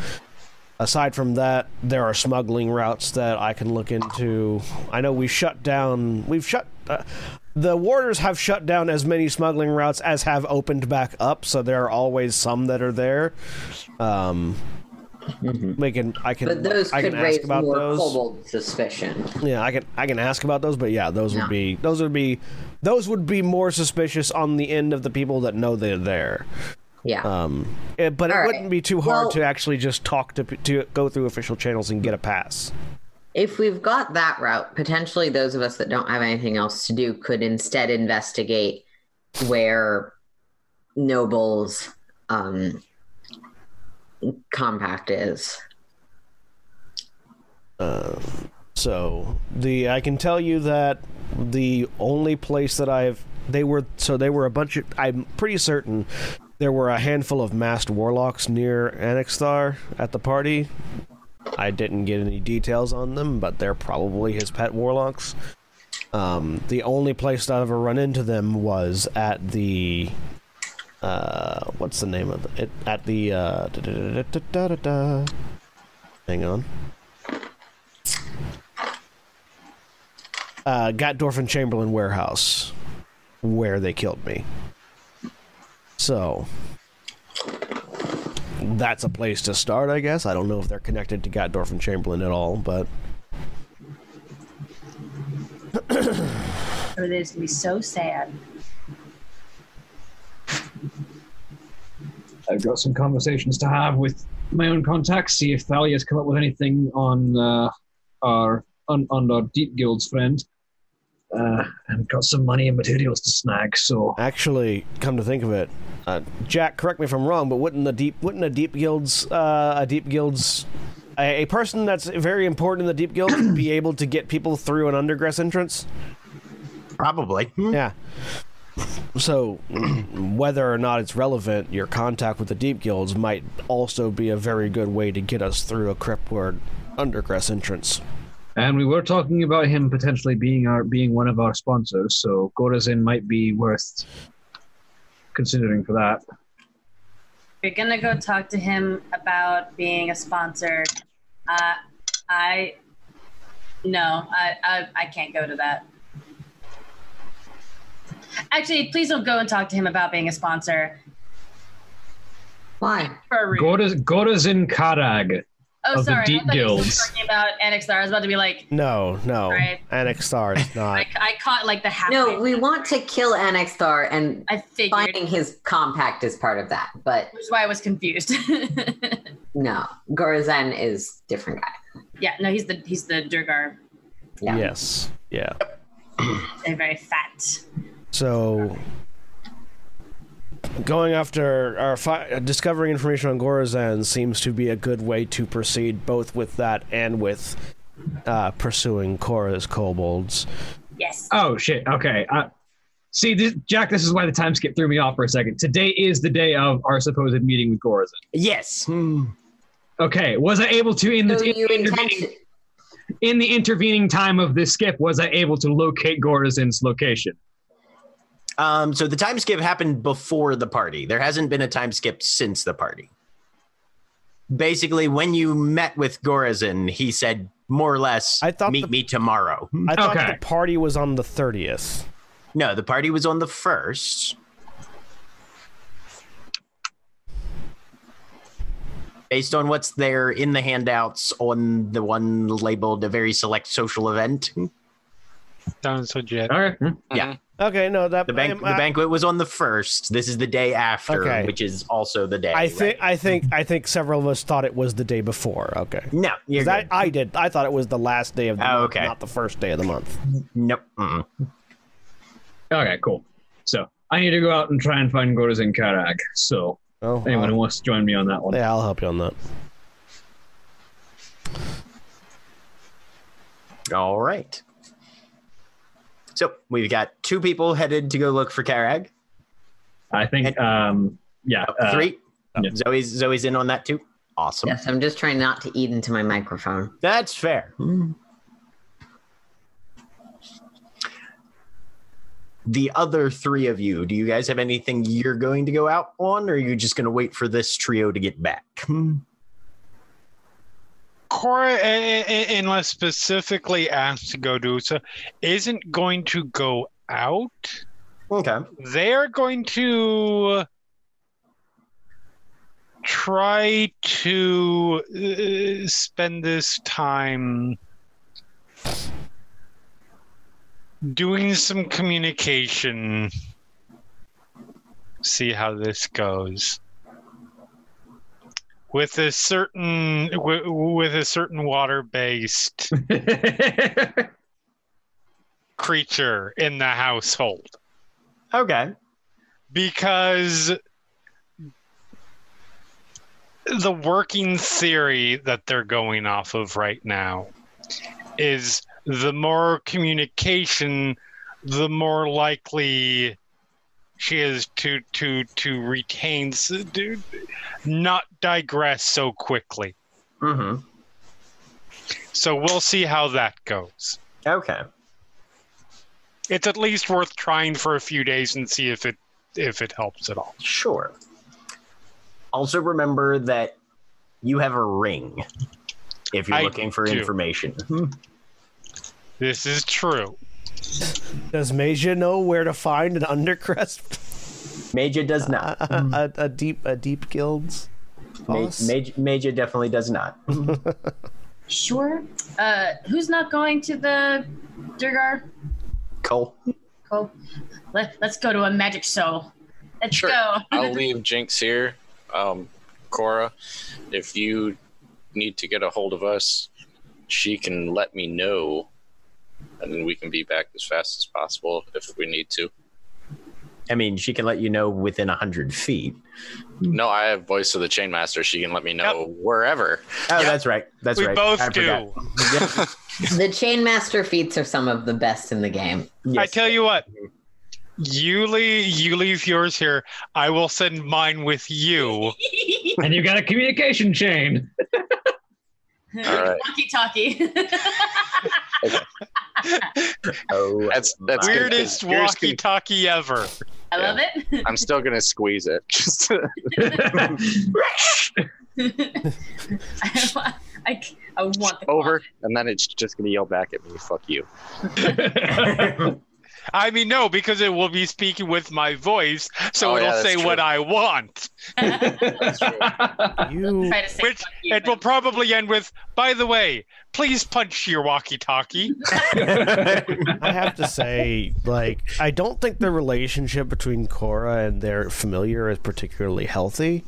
Aside from that, there are smuggling routes that I can look into. I know we shut down. We've shut. Uh, the warders have shut down as many smuggling routes as have opened back up, so there are always some that are there. Um, we can. I can. But those I could can raise ask about more those. kobold suspicion. Yeah, I can I can ask about those, but yeah, those would be those would be those would be more suspicious on the end of the people that know they're there. Yeah. Um, eh, but it All right. wouldn't be too hard Well- to actually just talk to to go through official channels and get a pass. if we've got that route, potentially those of us that don't have anything else to do could instead investigate where Noble's um, compact is. So the I can tell you that the only place that I've they were so they were a bunch of I'm pretty certain there were a handful of masked warlocks near Anixthar at the party. I didn't get any details on them, but they're probably his pet warlocks. Um, the only place that I've ever run into them was at the uh, what's the name of it? At the uh, da-da-da-da-da-da-da. hang on. uh, Gatdorf and Chamberlain warehouse where they killed me. So that's a place to start, I guess. I don't know if they're connected to Gatdorf and Chamberlain at all, but Oh, this gonna be so sad. I've got some conversations to have with my own contacts, see if Thalia's come up with anything on uh, our on, on our Deep Guild's friend. Uh, and got some money and materials to snag, so actually, come to think of it, uh, Jack, correct me if I'm wrong, but wouldn't the deep wouldn't a deep guild's uh, a deep guild's a, a person that's very important in the deep guild be able to get people through an undergrass entrance? Probably. Hmm. Yeah. So, whether or not it's relevant, your contact with the Deep Guilds might also be a very good way to get us through a Cryptward Undercrest entrance. And we were talking about him potentially being our being one of our sponsors, so Gorazin might be worth considering for that. You're gonna go talk to him about being a sponsor. Uh, I no, I, I I can't go to that. Actually, please don't go and talk to him about being a sponsor. Why? For a reason. Goraz, Gorazin Karag. oh, of the sorry. Deep I thought you Guilds. talking about Annexar. I was about to be like, No, no. Right. Annex Star is not. I, I caught like the half. No, we want to kill Annexstar, and I figured, finding his compact is part of that. But which is why I was confused. no, Gorazan is different guy. yeah, no, he's the he's the Duergar. Yeah. Yes. Yeah. They're very fat. So, going after or fi- discovering information on Gorazan seems to be a good way to proceed, both with that and with uh, pursuing Cora's kobolds. Yes. Oh shit. Okay. Uh, see, this, Jack, this is why the time skip threw me off for a second. Today is the day of our supposed meeting with Gorazan. Yes. Okay. Was I able to in the, So in, you the intervening, in the intervening time of this skip? Was I able to locate Gorazan's location? Um, so the time skip happened before the party. There hasn't been a time skip since the party. Basically, when you met with Gorazin, he said more or less, I thought "Meet the- me tomorrow." I thought Okay. the party was on the thirtieth. No, the party was on the first. Based on what's there in the handouts on the one labeled a very select social event. Sounds legit. All right. Hmm. Yeah. Okay, no, that The, bank, um, I, the banquet was on the first. This is the day after, Okay. which is also the day. I think right? I think I think several of us thought it was the day before. Okay. No, you're 'Cause I, good. I did. I thought it was the last day of the Oh, month, okay. not the first day of the month. Nope. Mm-mm. Okay. Cool. So I need to go out and try and find Gorazin Karag. So Oh, anyone who I'll- wants to join me on that one. yeah, I'll help you on that. All right. So we've got two people headed to go look for Karag. I think. Um. Yeah. uh, Three. yeah. Zoe's Zoe's in on that too. Awesome. yes, I'm just trying not to eat into my microphone. That's fair. The other three of you, do you guys have anything you're going to go out on, or are you just going to wait for this trio to get back? Cora, unless specifically asked to go do so, isn't going to go out. Okay. They're going to try to uh, spend this time doing some communication. See how this goes. With a certain with, with a certain water-based creature in the household Okay. because the working theory that they're going off of right now is the more communication the more likely she is to to to retain to not digress so quickly Mm-hmm. so we'll see how that goes Okay. it's at least worth trying for a few days and see if it if it helps at all Sure. Also, remember that you have a ring if you're I looking for do. information. this is true Does Maja know where to find an undercrest? Major does not. a, a deep a deep guilds. Ma- Major, Major definitely does not. Sure. Uh, who's not going to the Duergar? Coal. Coal. Let, let's go to a magic show. Let's Sure. go. I'll leave Jinx here. Um, Cora, if you need to get a hold of us, she can let me know, and then we can be back as fast as possible if we need to. I mean, she can let you know within a hundred feet. No, I have voice of the chainmaster. She can let me know wherever. Oh, Yep. that's right. That's we right. both I do forgot. The Chain Master feats are some of the best in the game. I tell you what, You leave, you leave yours here. I will send mine with you. and you got a communication chain. All right. Walkie talkie. Oh, That's that's good, 'cause Weirdest walkie-talkie ever. I love it. I'm still gonna squeeze it. Just I, I, I want the over, closet. and then it's just gonna yell back at me. Fuck you. I mean, no, because it will be speaking with my voice, so Oh, it'll yeah, say true. what I want. You Try to say Which it will probably end with, by the way, please punch your walkie-talkie. I have to say, like, I don't think the relationship between Cora and their familiar is particularly healthy.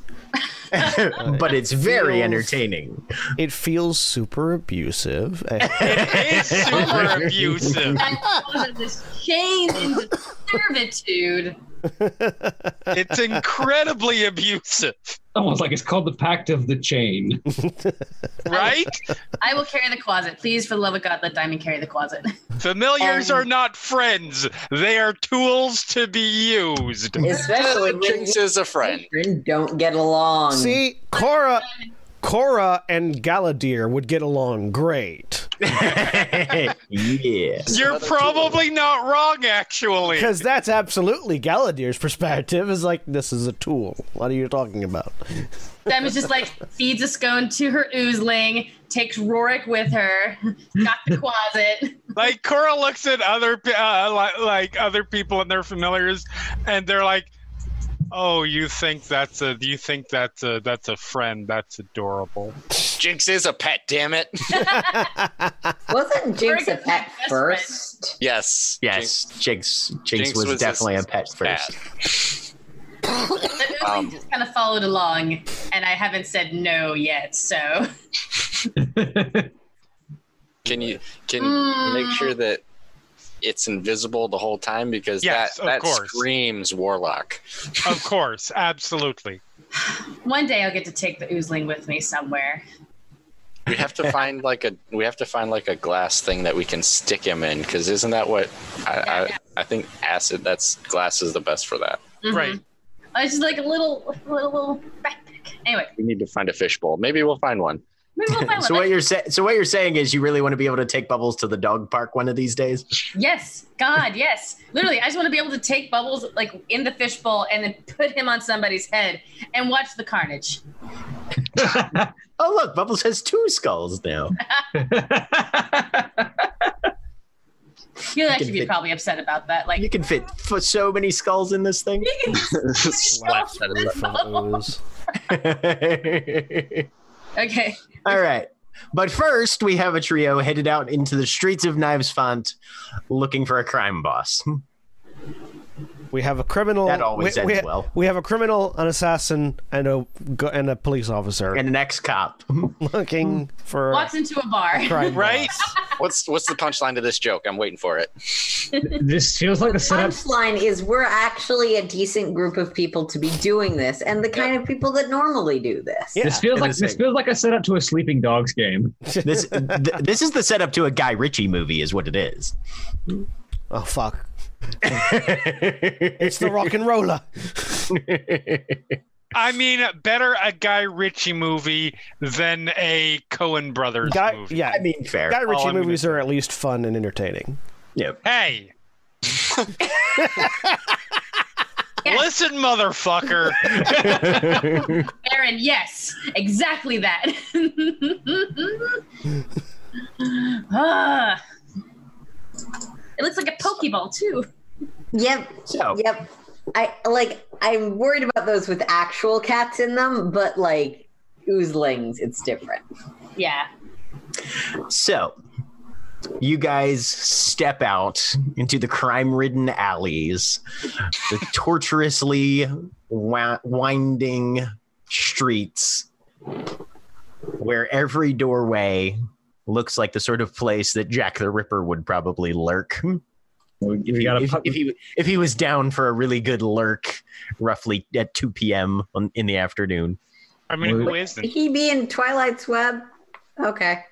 but it's very Feels- entertaining. It feels super abusive. It is super abusive. I was this chained into servitude. It's incredibly abusive, Almost like it's called the Pact of the Chain. right? I will carry the closet. Please, for the love of God, let Diamond carry the closet. Familiars Um, are not friends. They are tools to be used. Especially when Jinx is a friend. don't get along. See, Cora, Cora and Galadir would get along great yeah. You're another probably not wrong, actually. because that's absolutely Galadir's perspective. Is like this is a tool. What are you talking about? Diamond's just like feeds a scone to her oozling, takes Rorik with her, got the closet. Like Cora looks at other pe- uh, like, like other people and their familiars, and they're like, "Oh, you think that's a you think that's a that's a friend? That's adorable." Jinx is a pet. Damn it. Wasn't Jinx a Rorik is my pet first? Yes. Yes, Jinx. Jinx, Jinx was, was definitely a his pet first. The oozling Um, just kind of followed along, and I haven't said no yet. So Can you can Mm. make sure that it's invisible the whole time because Yes, that that course. screams warlock. Of course, absolutely. one day I'll get to take the oozling with me somewhere. We have to find like a we have to find like a glass thing that we can stick him in because isn't that what I, Yeah. I I think acid that's glass is the best for that. Mhm. Right. Oh, It's just like a little, little, little backpack. Anyway, We need to find a fishbowl. Maybe we'll find one. Maybe we'll find So what you're saying? So what you're saying is you really want to be able to take Bubbles to the dog park one of these days? Yes, God, yes. Literally, I just want to be able to take Bubbles like in the fishbowl and then put him on somebody's head and watch the carnage. Oh look, Bubbles has two skulls now. You'll actually be fit- probably upset about that. Like, You can fit f- so many skulls in this thing. you can Slap the roof of ooze. Okay. All right. But first, we have a trio headed out into the streets of Knives Font looking for a crime boss. We have a criminal. That always we, ends we, well. We have a criminal, an assassin, and a and a police officer And an ex cop. looking for a Walks into a bar. crime Right? What's what's the punchline to this joke? I'm waiting for it. this feels like the setup. Punchline is we're actually a decent group of people to be doing this, and the kind of people that normally do this. Yeah. This feels it like this a- feels like a setup to a Sleeping Dogs game. This th- this is the setup to a Guy Ritchie movie, is what it is. Oh fuck! It's the rock and roller. I mean, better a Guy Ritchie movie than a Coen Brothers Guy, movie. yeah, I mean, fair. Guy Ritchie I'm movies are at least fun and entertaining. Yeah. Hey, listen, motherfucker. Erin, yes, exactly that. ah. It looks like a Pokeball, too. Yep. So Yep. I like. I'm worried about those with actual cats in them, but like oozlings, it's different. Yeah. So, you guys step out into the crime ridden alleys, the tortuously wi- winding streets, where every doorway looks like the sort of place that Jack the Ripper would probably lurk. Hmm. If, we got if, if he if he was down for a really good lurk, roughly at two p.m. on, in the afternoon. I mean, who isn't? He be in Twilight's Web. Okay.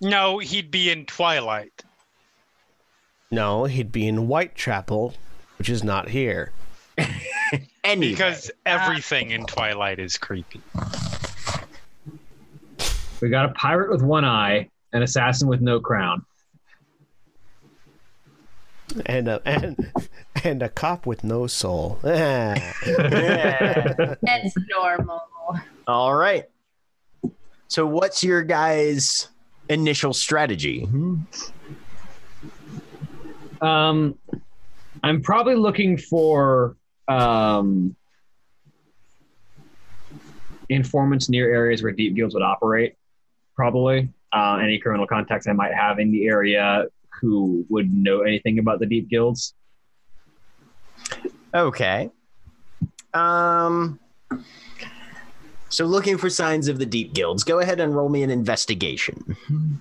No, he'd be in Twilight. No, he'd be in Whitechapel, which is not here. Anyway, Because everything in Twilight is creepy. We got a pirate with one eye, an assassin with no crown. And a and and a cop with no soul. That's normal. all right. So, what's your guys' initial strategy? Um, I'm probably looking for um, informants near areas where deep guilds would operate. Probably uh, any criminal contacts I might have in the area who would know anything about the deep guilds. Okay. Um. So, looking for signs of the deep guilds. Go ahead and roll me an investigation.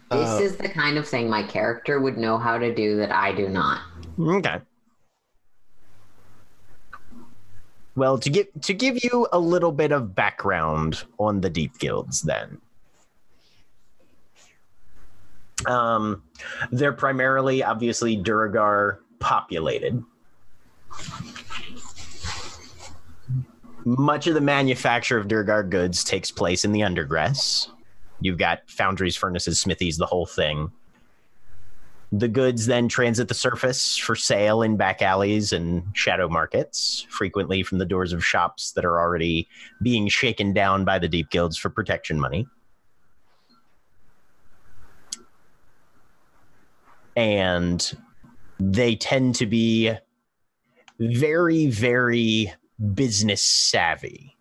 This Uh, is the kind of thing my character would know how to do that I do not. Okay. Well, to give to give you a little bit of background on the deep guilds, then. Um, they're primarily, obviously, Duergar populated. Much of the manufacture of Duergar goods takes place in the undergrass. You've got foundries, furnaces, smithies, the whole thing. The goods then transit the surface for sale in back alleys and shadow markets, frequently from the doors of shops that are already being shaken down by the deep guilds for protection money. And they tend to be very, very business savvy.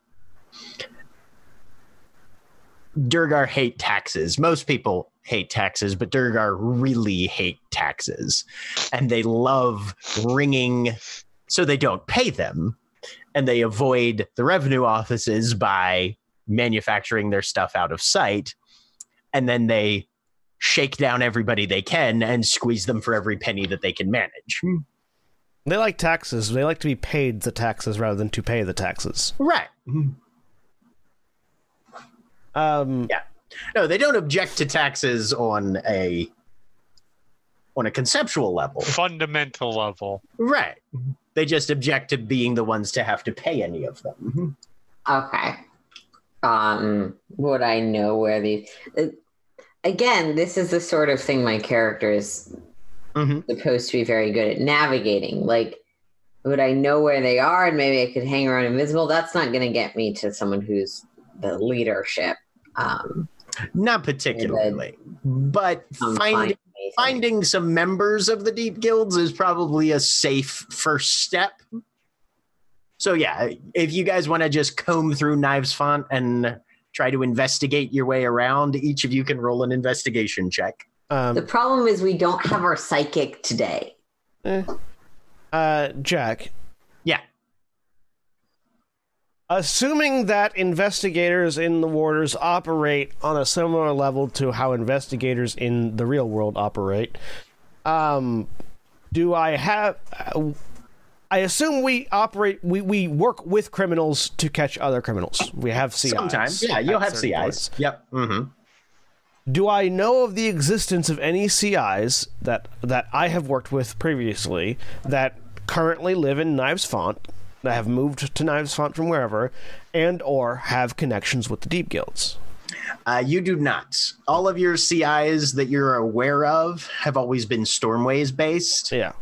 Duergar hate taxes. Most people hate taxes, but Duergar really hate taxes. And they love ringing so they don't pay them. And they avoid the revenue offices by manufacturing their stuff out of sight. And then they shake down everybody they can and squeeze them for every penny that they can manage. They like taxes. They like to be paid the taxes rather than to pay the taxes. Right. Um, Yeah. No, they don't object to taxes on a on a conceptual level. Fundamental level. Right. They just object to being the ones to have to pay any of them. Okay. Um, would I know where these? Again, this is the sort of thing my character is Mhm. supposed to be very good at navigating. Like, would I know where they are and maybe I could hang around invisible? That's not going to get me to someone who's the leadership. Um, Not particularly, but I'm find, fine. finding some members of the deep guilds is probably a safe first step. So yeah, if you guys want to just comb through Knives Font and try to investigate your way around, each of you can roll an investigation check. The um, problem is we don't have our psychic today. uh, Jack, Yeah. assuming that investigators in the Warders operate on a similar level to how investigators in the real world operate, um, do I have? Uh, I assume we operate. We, we work with criminals to catch other criminals. We have CIs. Sometimes, yeah, you'll have CIs. points. Yep. hmm Do I know of the existence of any CIs that that I have worked with previously that currently live in Knives Font, that have moved to Knives Font from wherever, and or have connections with the Deep Guilds? Uh, you do not. All of your CIs that you're aware of have always been Stormways based. Yeah.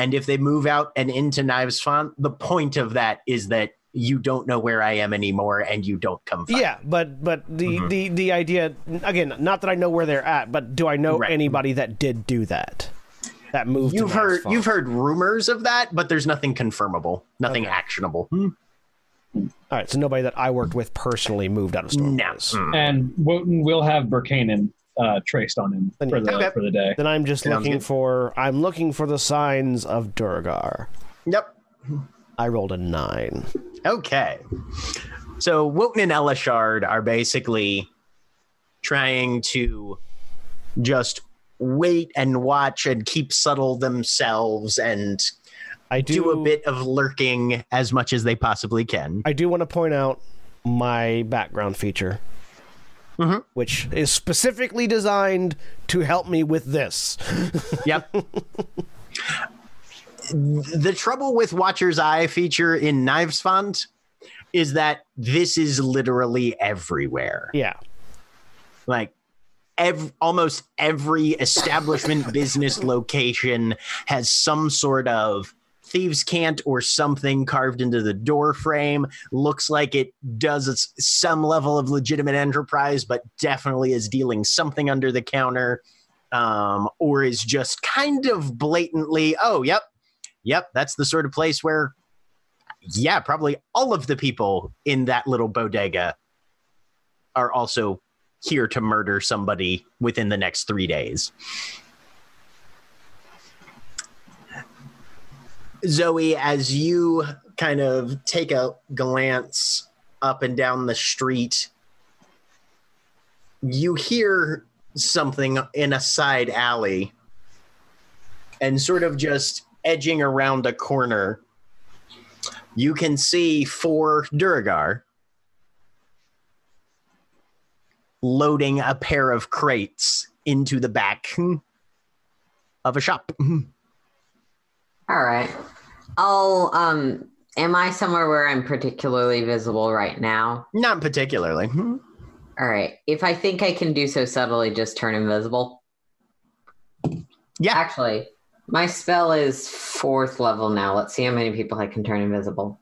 And if they move out and into Knives Font, the point of that is that you don't know where I am anymore and you don't come find Yeah, but but the, Mm-hmm. the the idea again, not that I know where they're at, but do I know Right. anybody that did do that? That moved. You've to heard Font? you've heard rumors of that, but there's nothing confirmable, nothing Okay. actionable. All right, so nobody that I worked with personally moved out of No. Stormways. Mm. And Wotan will have Burkanen uh, traced on him Then for the Okay. for the day. Then I'm just Sounds looking good. for I'm looking for the signs of Duergar. Yep. I rolled a nine. Okay. So Wotan and Elashard are basically trying to just wait and watch and keep subtle themselves and I do, do a bit of lurking as much as they possibly can. I do want to point out my background feature, Mhm. which is specifically designed to help me with this. Yep. the trouble with Watcher's Eye feature in Knives Font is that this is literally everywhere. Yeah. Like ev- almost every establishment business location has some sort of thieves can't or something carved into the door frame looks like it does its- some level of legitimate enterprise but definitely is dealing something under the counter um, or is just kind of blatantly oh yep yep that's the sort of place where yeah probably all of the people in that little bodega are also here to murder somebody within the next three days. Zoe, as you kind of take a glance up and down the street, you hear something in a side alley and sort of just edging around a corner. You can see four Duergar loading a pair of crates into the back of a shop. All right. I'll um am I somewhere where I'm particularly visible right now? Not particularly. All right. If I think I can do so subtly, just turn invisible. Yeah. Actually, my spell is fourth level now. Let's see how many people I can turn invisible.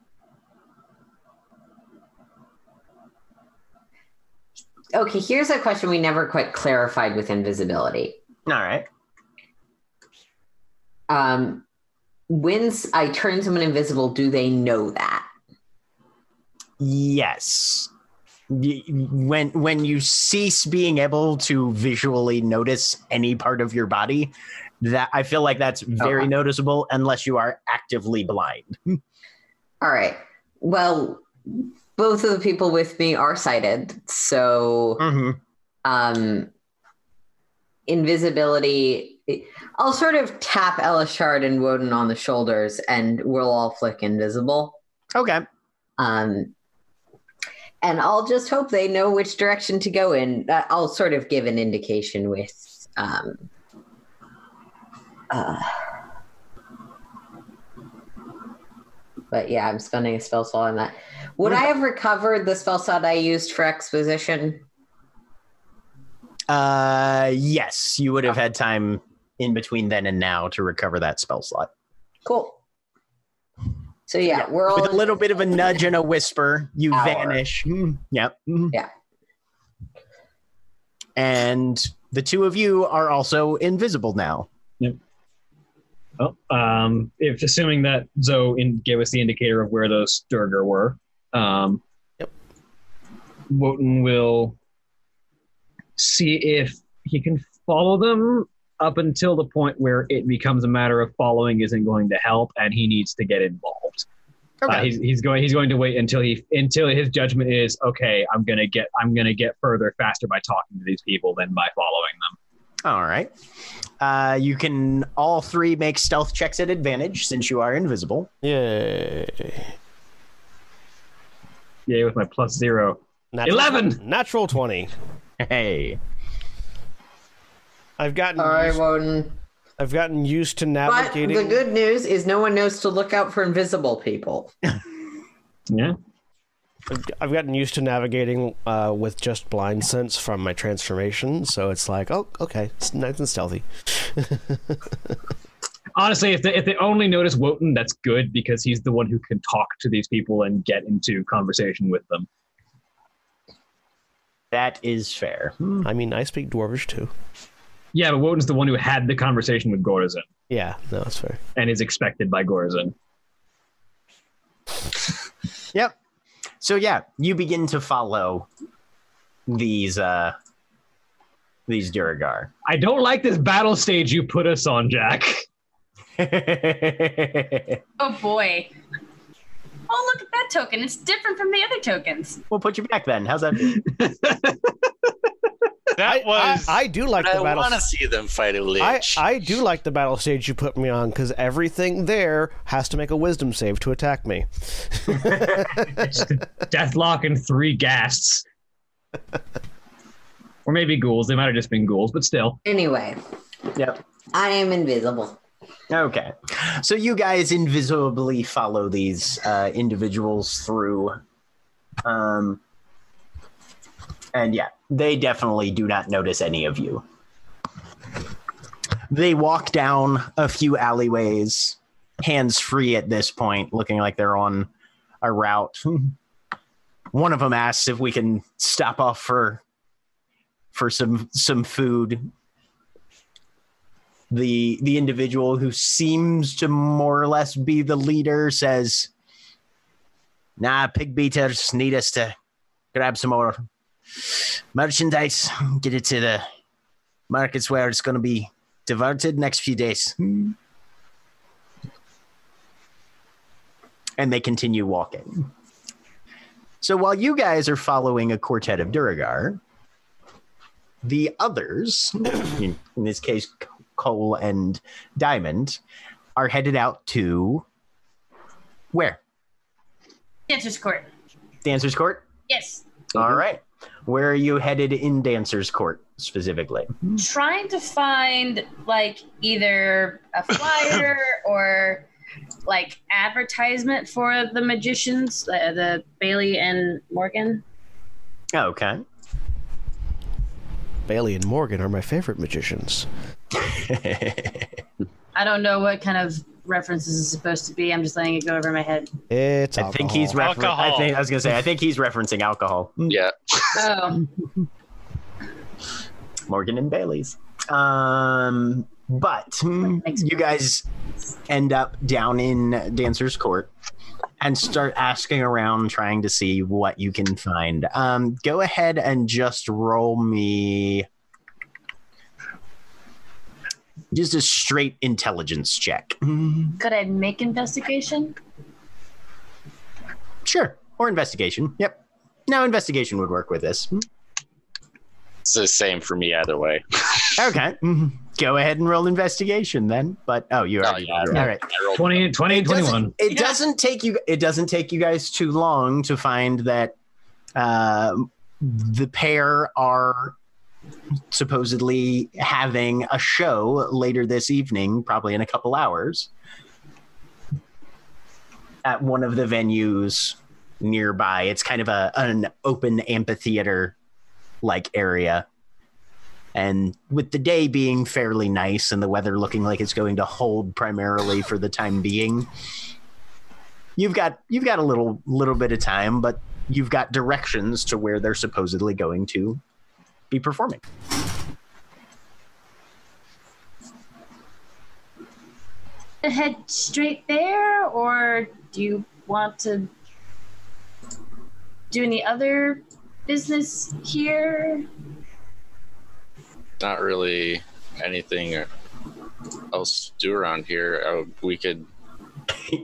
Okay, here's a question we never quite clarified with invisibility. All right. Um, when I turn someone invisible, do they know that? Yes. When when you cease being able to visually notice any part of your body, that I feel like that's very Okay. noticeable unless you are actively blind. All right. Well, both of the people with me are sighted, so hmm um, invisibility. I'll sort of tap Elashard and Wotan on the shoulders, and we'll all flick invisible. Okay. Um, and I'll just hope they know which direction to go in. Uh, I'll sort of give an indication with. Um, uh, but yeah, I'm spending a spell slot on that. Would I have recovered the spell slot I used for exposition? Uh, yes, you would have had time in between then and now to recover that spell slot. Cool. So yeah, we're all With a little bit of a nudge and a whisper, you Hour. vanish. Mm, Yep. Mm. Yeah. And the two of you are also invisible now. Oh, um, if assuming that Zoe in, gave us the indicator of where those Duergar were, um, Yep. Wotan will see if he can follow them up until the point where it becomes a matter of following isn't going to help, and he needs to get involved. Uh, he's, he's going. He's going to wait until he until his judgment is okay. I'm gonna get. I'm gonna get further faster by talking to these people than by following them. All right. Uh, you can all three make stealth checks at advantage since you are invisible. Yay. Yay with my plus zero. Natural, 11. Natural 20. Hey. I've gotten All right, used, Wotan. I've gotten used to navigating. But navigating. the good news is no one knows to look out for invisible people. Yeah. I've gotten used to navigating uh, with just blind sense from my transformation, so it's like, oh, okay, it's nice and stealthy. Honestly, if they, if they only notice Wotan, that's good because he's the one who can talk to these people and get into conversation with them. That is fair. I mean, I speak Dwarvish too. Yeah, but Wotan's the one who had the conversation with Gorazin Yeah, no, that's fair. and is expected by Gorazin. Yep. So yeah, you begin to follow these uh these Duergar. I don't like this battle stage you put us on, Jack. Oh boy. Oh, look at that token. It's different from the other tokens. we'll put you back then. How's that? feel? That I, was. I, I do like But I the battle. want to see them fight a I, lich. I do like the battle stage you put me on because everything there has to make a wisdom save to attack me. Deathlock and three ghasts. or maybe ghouls. They might have just been ghouls, but still. Anyway, Yep. I am invisible. Okay. So you guys invisibly follow these uh, individuals through. Um, and yeah, they definitely do not notice any of you. They walk down a few alleyways, hands free at this point, looking like they're on a route. One of them asks if we can stop off for for some some food the the individual who seems to more or less be the leader says nah pig beaters need us to grab some more merchandise get it to the markets where it's going to be diverted next few days mm-hmm. and they continue walking so while you guys are following a quartet of Duergar the others in, in this case Coal and Diamond are headed out to where? Dancer's Court. Dancers Court? Yes. All right. Where are you headed in Dancers Court specifically? Trying to find like either a flyer or like advertisement for the magicians, uh, the Bailey and Morgan. Okay. Bailey and Morgan are my favorite magicians. I don't know what kind of references is supposed to be. I'm just letting it go over my head. It's I think he's alcohol. I think I was gonna say I think he's referencing alcohol. Yeah. Oh, Morgan and Bailey's. Um, but hmm, you guys end up down in Dancer's Court and start asking around, trying to see what you can find. Um, go ahead and just roll me just a straight intelligence check. could I make investigation? Sure, or investigation. Yep. Now investigation would work with this. It's the same for me either way. Okay. Mhm. Go ahead and roll investigation then. But oh, you already yeah, did. All right. I 20, 20 It doesn't- It Yeah. doesn't take you. It doesn't take you guys too long to find that uh, the pair are supposedly having a show later this evening, probably in a couple hours, at one of the venues nearby. It's kind of a an open amphitheater like area. And with the day being fairly nice and the weather looking like it's going to hold primarily for the time being, you've got you've got a little little bit of time, but you've got directions to where they're supposedly going to be performing. Head straight there, or do you want to do any other business here? Not really anything else to do around here. Uh, we could.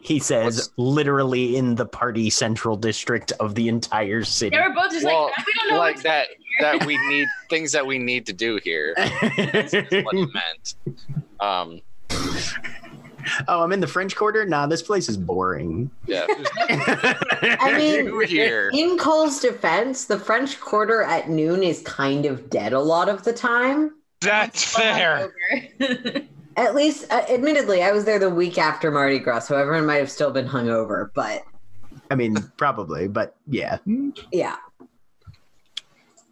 He says, What's- literally in the party central district of the entire city. They were both just Well, like, we don't know like what that. Do here." That we need things that we need to do here. That's what it meant. Um, oh, I'm in the French Quarter. Nah, this place is boring. yeah. I mean, here. in Coal's defense, the French Quarter at noon is kind of dead a lot of the time. That's fair. At least, uh, admittedly, I was there the week after Mardi Gras, so everyone might have still been hungover. But I mean, probably, but yeah. yeah,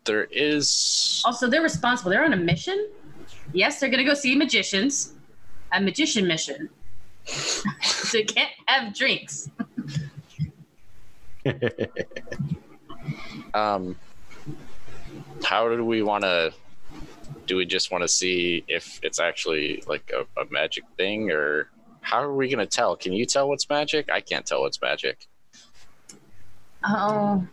there is. also, they're responsible. They're on a mission. Yes, they're gonna go see magicians. A magician mission. so you can't have drinks. Um, how do we want to? Do we just want to see if it's actually like a, a magic thing, or how are we gonna tell? Can you tell what's magic? I can't tell what's magic. Oh.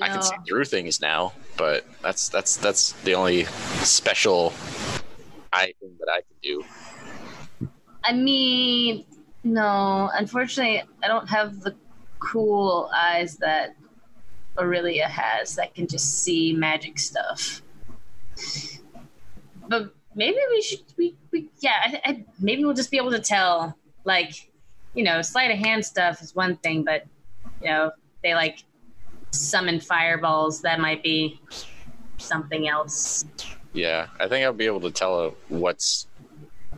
I can see through things now, but that's that's that's the only special I thing that I can do. I mean, no. Unfortunately, I don't have the cool eyes that Orillia has that can just see magic stuff. But maybe we should. We, we yeah. I, I, maybe we'll just be able to tell. Like, you know, sleight of hand stuff is one thing, but you know, they like summon fireballs. That might be something else. Yeah, I think I'll be able to tell what's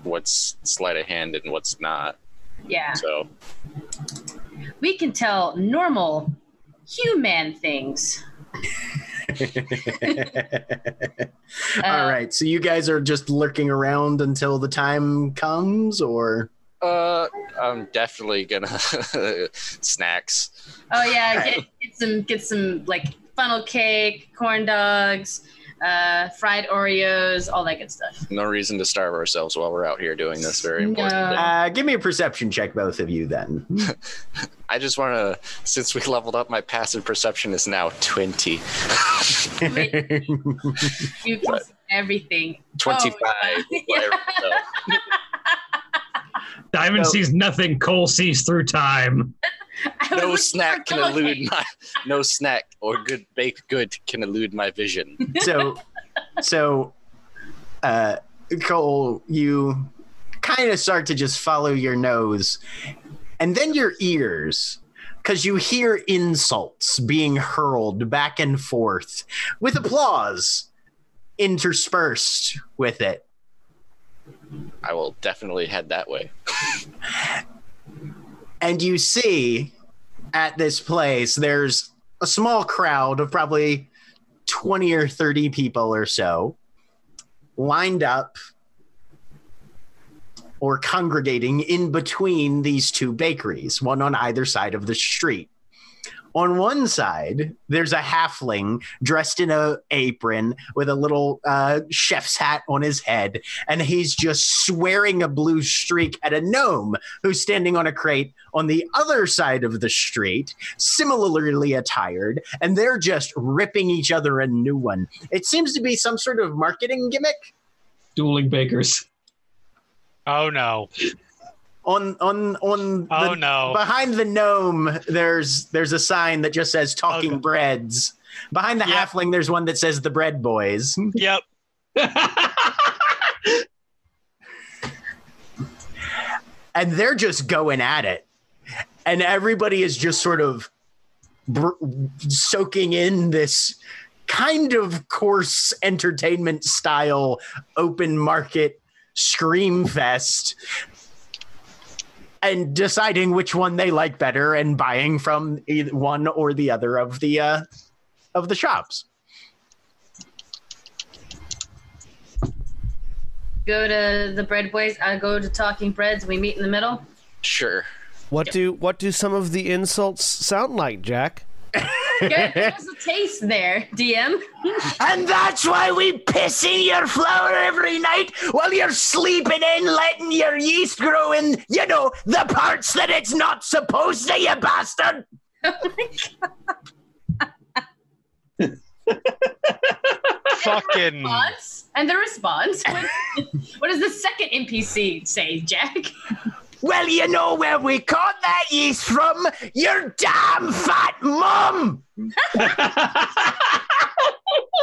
what's sleight of hand and what's not. Yeah. So We can tell normal human things. All right. So you guys are just lurking around until the time comes, or uh I'm definitely gonna snacks. Oh yeah, get, get some get some like funnel cake, corn dogs, uh, fried Oreos, all that good stuff. No reason to starve ourselves while we're out here doing this very important No. thing. uh, give me a perception check, both of you. Then I just want to, since we leveled up, my passive perception is now 20. You can everything. 25. Oh, whatever, so. Diamond So- sees nothing. Coal sees through time. I No snack can elude my no snack or good baked good can elude my vision. so so uh Coal you kind of start to just follow your nose and then your ears because you hear insults being hurled back and forth with applause interspersed with it I will definitely head that way. and you see at this place there's a small crowd of probably 20 or 30 people or so lined up or congregating in between these two bakeries one on either side of the street on one side there's a halfling dressed in a apron with a little uh, chef's hat on his head and he's just swearing a blue streak at a gnome who's standing on a crate on the other side of the street, similarly attired, and they're just ripping each other a new one. It seems to be some sort of marketing gimmick. Dueling bakers. Oh no. On on on Oh the, no. behind the gnome, there's there's a sign that just says "Talking Okay. Breads." Behind the Yeah. halfling, there's one that says "The Bread Boys." Yep. and they're just going at it and everybody is just sort of br- soaking in this kind of coarse entertainment style open market scream fest and deciding which one they like better and buying from either one or the other of the uh of the shops Go to the bread boys. I go to Talking Breads. We meet in the middle. Sure. What do what do some of the insults sound like, Jack? Good. There's a taste there, DM. And that's why we piss in your flour every night while you're sleeping in, letting your yeast grow in, you know, the parts that it's not supposed to, you bastard. Fucking. And the response. What, what does the second NPC say, Jack? Well, you know where we caught that yeast from? Your damn fat mum.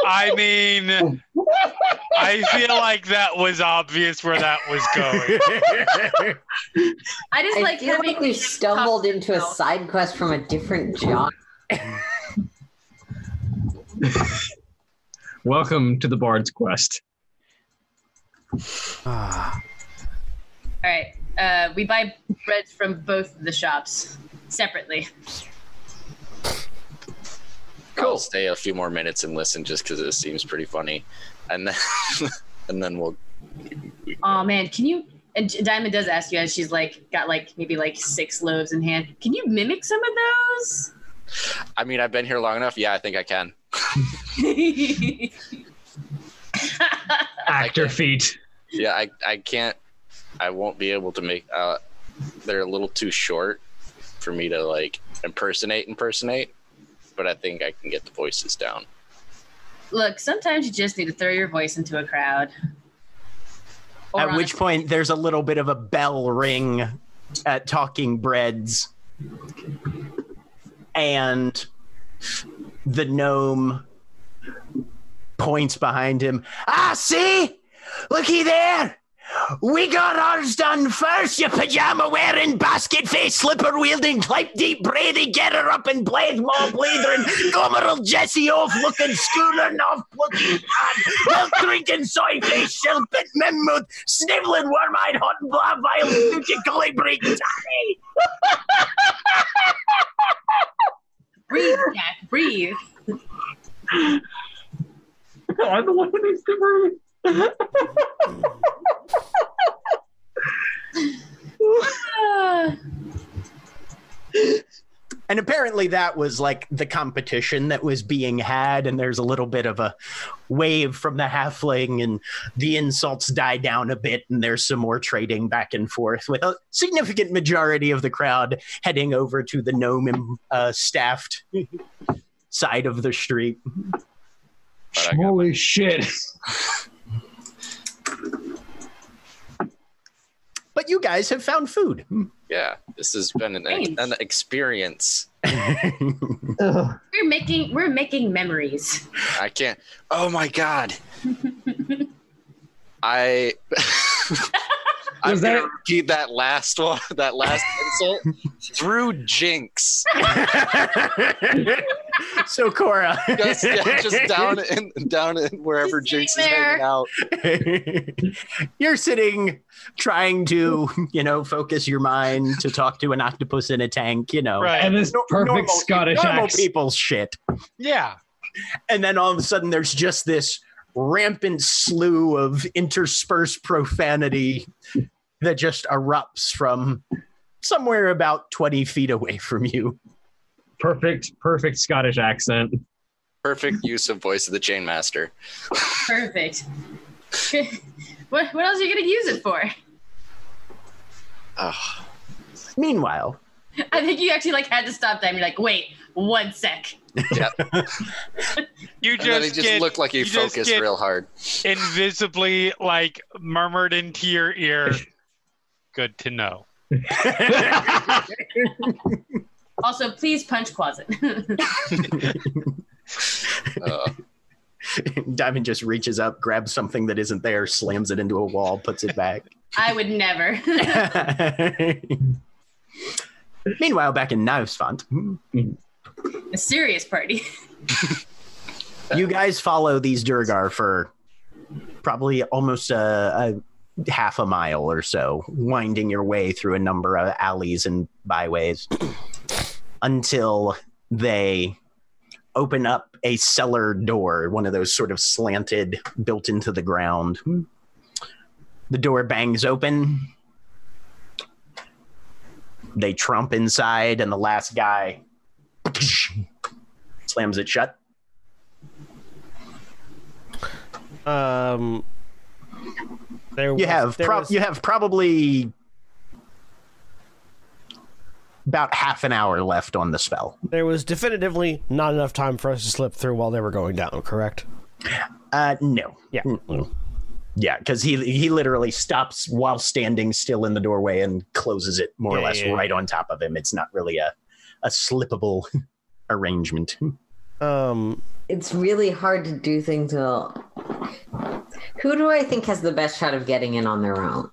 I mean, I feel like that was obvious where that was going. I just I like feel having like we stumbled into a side quest from a different job. Welcome to the Bard's Quest. Ah, All right. Uh, we buy breads from both of the shops separately. I'll stay a few more minutes and listen just because it seems pretty funny, and then and then we'll. we- Oh man, can you? And Diamond does ask you as she's like got like maybe like six loaves in hand. Can you mimic some of those? I mean, I've been here long enough. Yeah, I think I can. Actor feat. Yeah, I I can't. I won't be able to make. Uh, they're a little too short for me to like impersonate impersonate, but I think I can get the voices down. Look, sometimes you just need to throw your voice into a crowd. Or At which a- point, there's a little bit of a bell ring at Talking Breads. And the gnome points behind him. Ah, see? Looky there. We got ours done first, you pajama wearing, basket face, slipper wielding, pipe deep Brady, get her up and blade maw bleeding, gomeral Jesse off looking schooner, off plucking milk drinking, soy face, shilpit, memmouth, sniveling, worm eyed, hot and blah, vile, stooching, gully break, Danny. Breathe, Jack. Breathe. I'm the one who needs to breathe. And apparently that was like the competition that was being had, and there's a little bit of a wave from the halfling, and the insults die down a bit, and there's some more trading back and forth, with a significant majority of the crowd heading over to the gnome uh, staffed side of the street. But I got Holy shit. But you guys have found food. Hmm. Yeah, this has been an, Thanks. an experience. Ugh. We're making we're making memories. I can't. Oh my god. I. I'm Was gonna that- repeat that last one, that last insult through Jinx. So Cora, Just, yeah, just down in down in wherever Just Jinx is hanging out. you're sitting trying to, you know, focus your mind to talk to an octopus in a tank, you know. Right. And this Nor- perfect normal- Scottish normal accent. people's shit. Yeah. And then all of a sudden there's just this rampant slew of interspersed profanity that just erupts from somewhere about 20 feet away from you. Perfect, perfect Scottish accent. Perfect use of voice of the Chain Master. Perfect. what what else are you gonna use it for? Ugh. Meanwhile, I think you actually like had to stop time. You're like, wait, one sec. Yeah. You And then he just just get looked like he you just focused get real hard. invisibly like murmured into your ear. Good to know. Also, please punch closet. Uh, Diamond just reaches up, grabs something that isn't there, slams it into a wall, puts it back. I would never. Meanwhile, back in Knivesfont, A serious party. you guys follow these Duergar for probably almost a, a half a mile or so, winding your way through a number of alleys and byways until they open up a cellar door, one of those sort of slanted, built into the ground. The door bangs open. They trump inside, and the last guy slams it shut. Um, there You was- have was- you have probably about half an hour left on the spell. there was definitively not enough time for us to slip through while they were going down. Correct? Uh, no, Yeah. yeah, because he he literally stops while standing still in the doorway and closes it more or less yeah, yeah. right on top of him. It's not really a a slippable arrangement. Um, It's really hard to do things well. Who do I think has the best shot of getting in on their own?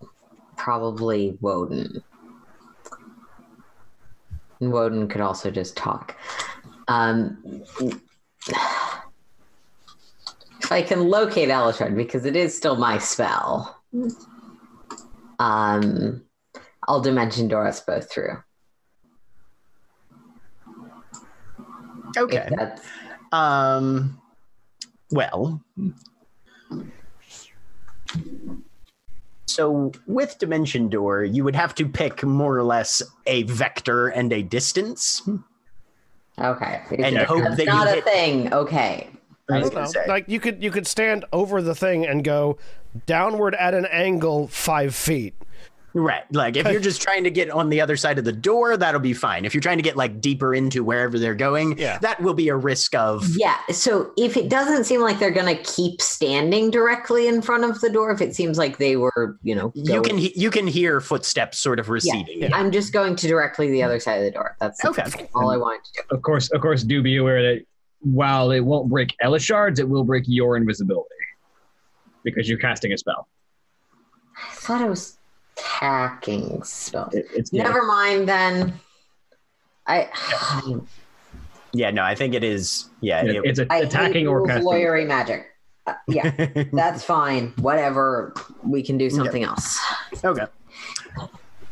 Probably Wotan. Wotan could also just talk. Um, if I can locate Elashard, because it is still my spell, um, I'll dimension door us both through. Okay. Um. Well. So with Dimension Door, you would have to pick more or less a vector and a distance. okay. And If hope that's that you not a hit- thing. Okay. I was I gonna don't know. say. Like you could you could stand over the thing and go downward at an angle five feet. Right. Like if you're just trying to get on the other side of the door, that'll be fine. If you're trying to get like deeper into wherever they're going, Yeah. that will be a risk of Yeah. So if it doesn't seem like they're going to keep standing directly in front of the door, if it seems like they were, you know, you can he- you can hear footsteps sort of receding. I'm just going to directly the other side of the door. That's Okay. all I wanted to do. Of course, of course, do be aware that while it won't break Elashard's, it will break your invisibility because you're casting a spell. I thought it was tacking spell. It, it's yeah. Never mind then. I Yeah, no, I think it is. Yeah, It- it- it's a, I attacking hate or rules casting. lawyery magic. Uh, yeah, that's fine. Whatever. We can do something else. okay.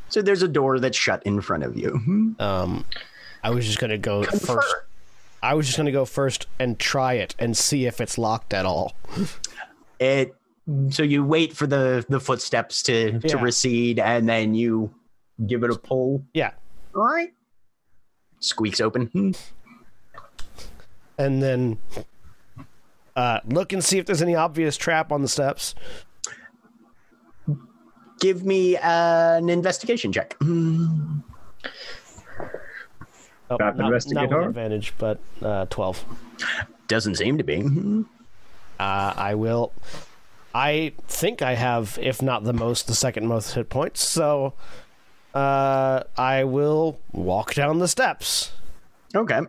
So there's a door that's shut in front of you. Um, I was just gonna go first. I was just gonna go first and try it and see if it's locked at all. It. So you wait for the the footsteps to to recede, and then you give it a pull. Yeah, All right. Squeaks open. and then uh, look and see if there's any obvious trap on the steps. Give me uh, an investigation check. Oh, Trap not, not with advantage, but uh, twelve. Doesn't seem to be. Uh, I will. I think I have, if not the most, the second most hit points. So uh, I will walk down the steps. Okay.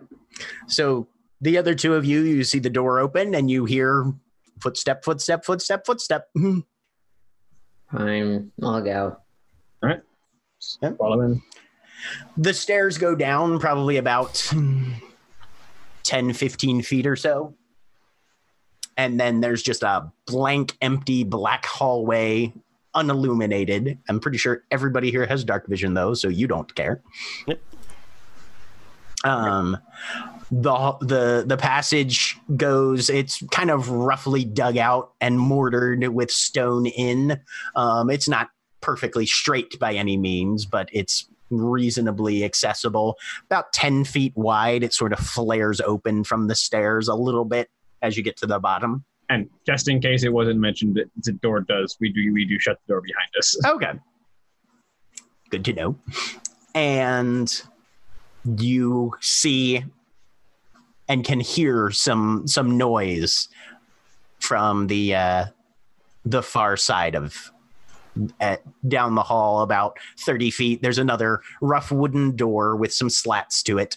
So the other two of you, you see the door open and you hear footstep, footstep, footstep, footstep. Fine. I'll go. Follow in. The stairs go down probably about hmm, 10, 15 feet or so. And then there's just a blank, empty, black hallway, unilluminated. I'm pretty sure everybody here has dark vision, though, so you don't care. Yep. Um, the the the passage goes. It's kind of roughly dug out and mortared with stone in. Um, it's not perfectly straight by any means, but it's reasonably accessible. About 10 feet wide, it sort of flares open from the stairs a little bit as you get to the bottom. And just in case it wasn't mentioned, that the door does. We do. We do shut the door behind us. Okay. Good to know. And you see and can hear some some noise from the uh the far side of at, down the hall about 30 feet there's another rough wooden door with some slats to it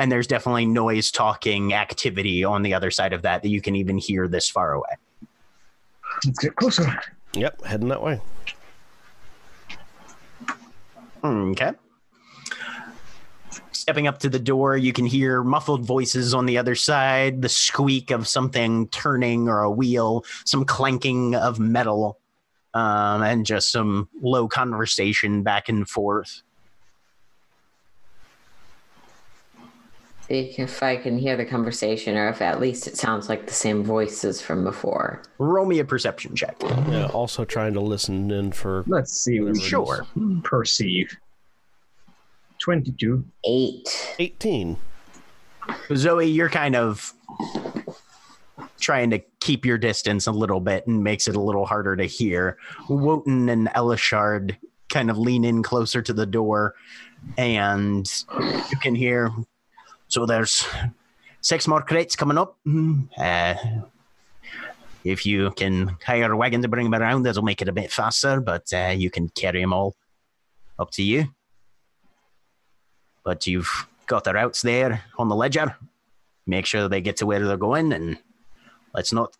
and there's definitely noise talking activity on the other side of that that you can even hear this far away Let's get closer. Yep, heading that way. Okay. Stepping up to the door, you can hear muffled voices on the other side, the squeak of something turning or a wheel, some clanking of metal, um, and just some low conversation back and forth. If I can hear the conversation, or if at least it sounds like the same voices from before. Roll me a perception check. Yeah, also trying to listen in for Let's see what we Sure. perceive. Twenty-two. Eight. 18. Zoe, you're kind of trying to keep your distance a little bit and makes it a little harder to hear. Wotan and Elashard kind of lean in closer to the door, and you can hear. So there's six more crates coming up. Uh, if you can hire a wagon to bring them around, that'll make it a bit faster, but uh, you can carry them all. Up to you. But you've got the routes there on the ledger make sure they get to where they're going and let's not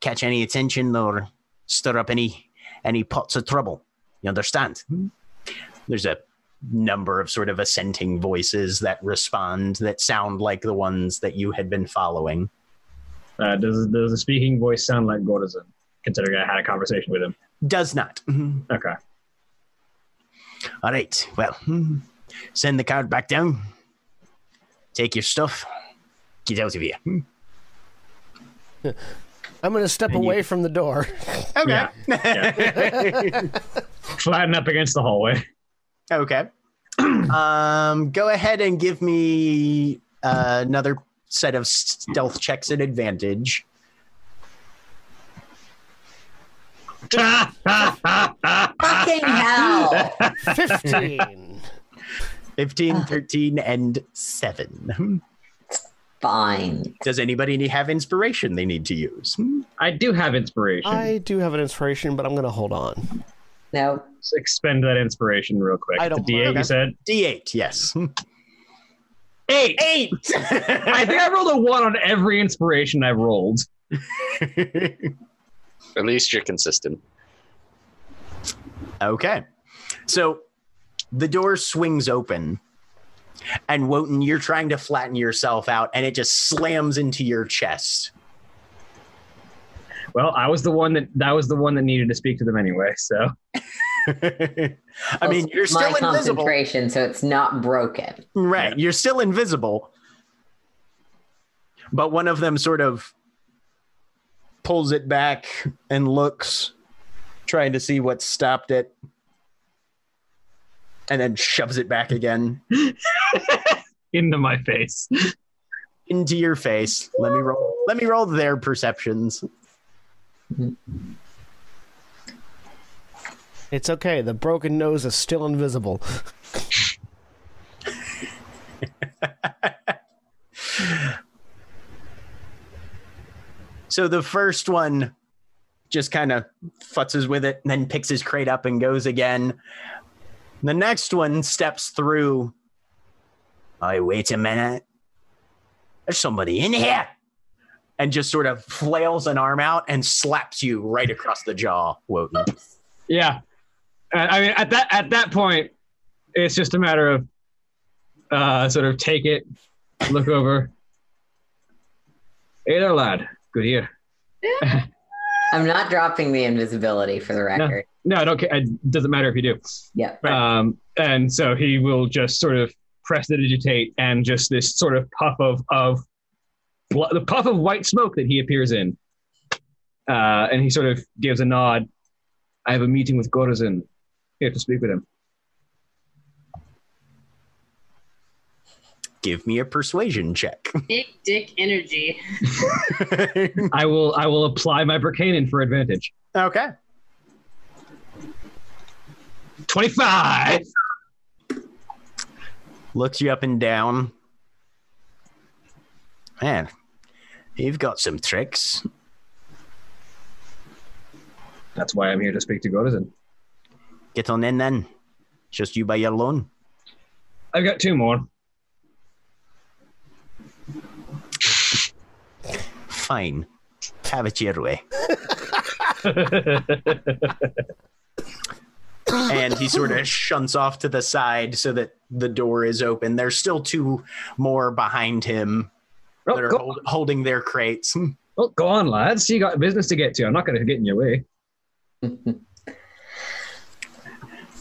catch any attention or stir up any any pots of trouble you understand there's a number of sort of assenting voices that respond that sound like the ones that you had been following? Uh, does does the speaking voice sound like Gordon? Considering I had a conversation with him. does not. Mm-hmm. Okay. all right. Well hmm. send the card back down. Take your stuff. Get out of here. Hmm. I'm going to step And you- away from the door. okay. Flatten up against the hallway. Okay. um, go ahead and give me uh, another set of stealth checks at advantage. Fucking hell! 15. 15, 13, and 7. Fine. Does anybody need, have inspiration they need to use? I do have inspiration. I do have an inspiration, but I'm going to hold on. No. Let's expend that inspiration real quick. I don't the D8 mind. you said? D8, yes. Eight. Eight! I think I rolled a one on every inspiration I've rolled. At least you're consistent. Okay. So the door swings open. And Wotan, you're trying to flatten yourself out, and it just slams into your chest. Well, I was the one that that was the one that needed to speak to them anyway. So I mean, you're my still invisible. concentration, so it's not broken. Right. You're still invisible. But one of them sort of pulls it back and looks, trying to see what stopped it. And then shoves it back again into my face. into your face. Let me roll. Let me roll their perceptions. Mm-hmm. It's okay. The broken nose is still invisible. So the first one just kind of futzes with it and then picks his crate up and goes again. The next one steps through. I wait a minute. There's somebody in here. And just sort of flails an arm out and slaps you right across the jaw, Wotan. Yeah, I mean at that at that point, it's just a matter of uh, sort of take it, look over. Hey there, lad. Good here. I'm not dropping the invisibility for the record. No, no I don't care. It doesn't matter if you do. Yeah. Um, and so he will just sort of press the digitate, and just this sort of puff of of bl- the puff of white smoke that he appears in. Uh, and he sort of gives a nod. I have a meeting with Gorazin. Here to speak with him. Give me a persuasion check. Big dick energy. I will I will apply my Berkanen for advantage. okay. Twenty five. Looks you up and down. Man, you've got some tricks. That's why I'm here to speak to Gorazin. Get on in then. Just you by your loan. I've got two more. Fine. Have it your way. and he sort of shunts off to the side so that the door is open. There's still two more behind him Well, that are hold, holding their crates. well, go on, lads. You got business to get to. I'm not going to get in your way.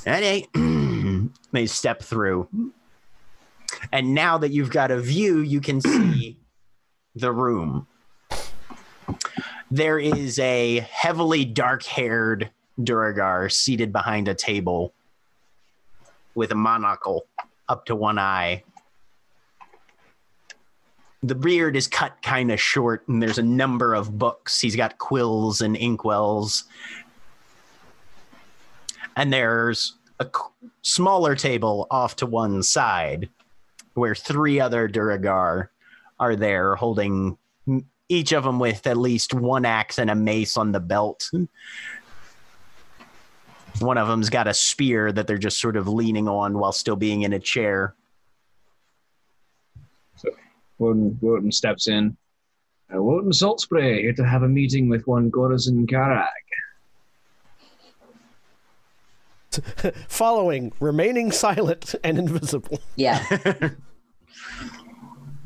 Alright. they step through. And now that you've got a view, you can see the room. There is a heavily dark haired Duergar seated behind a table with a monocle up to one eye. The beard is cut kind of short, and there's a number of books. He's got quills and inkwells and there's a smaller table off to one side where three other Duergar are there holding each of them with at least one axe and a mace on the belt. One of them's got a spear that they're just sort of leaning on while still being in a chair. Wotan, Wotan steps in. Uh, Wotan Saltspray here to have a meeting with one Gorazin Karag. Following, remaining silent and invisible. Yeah.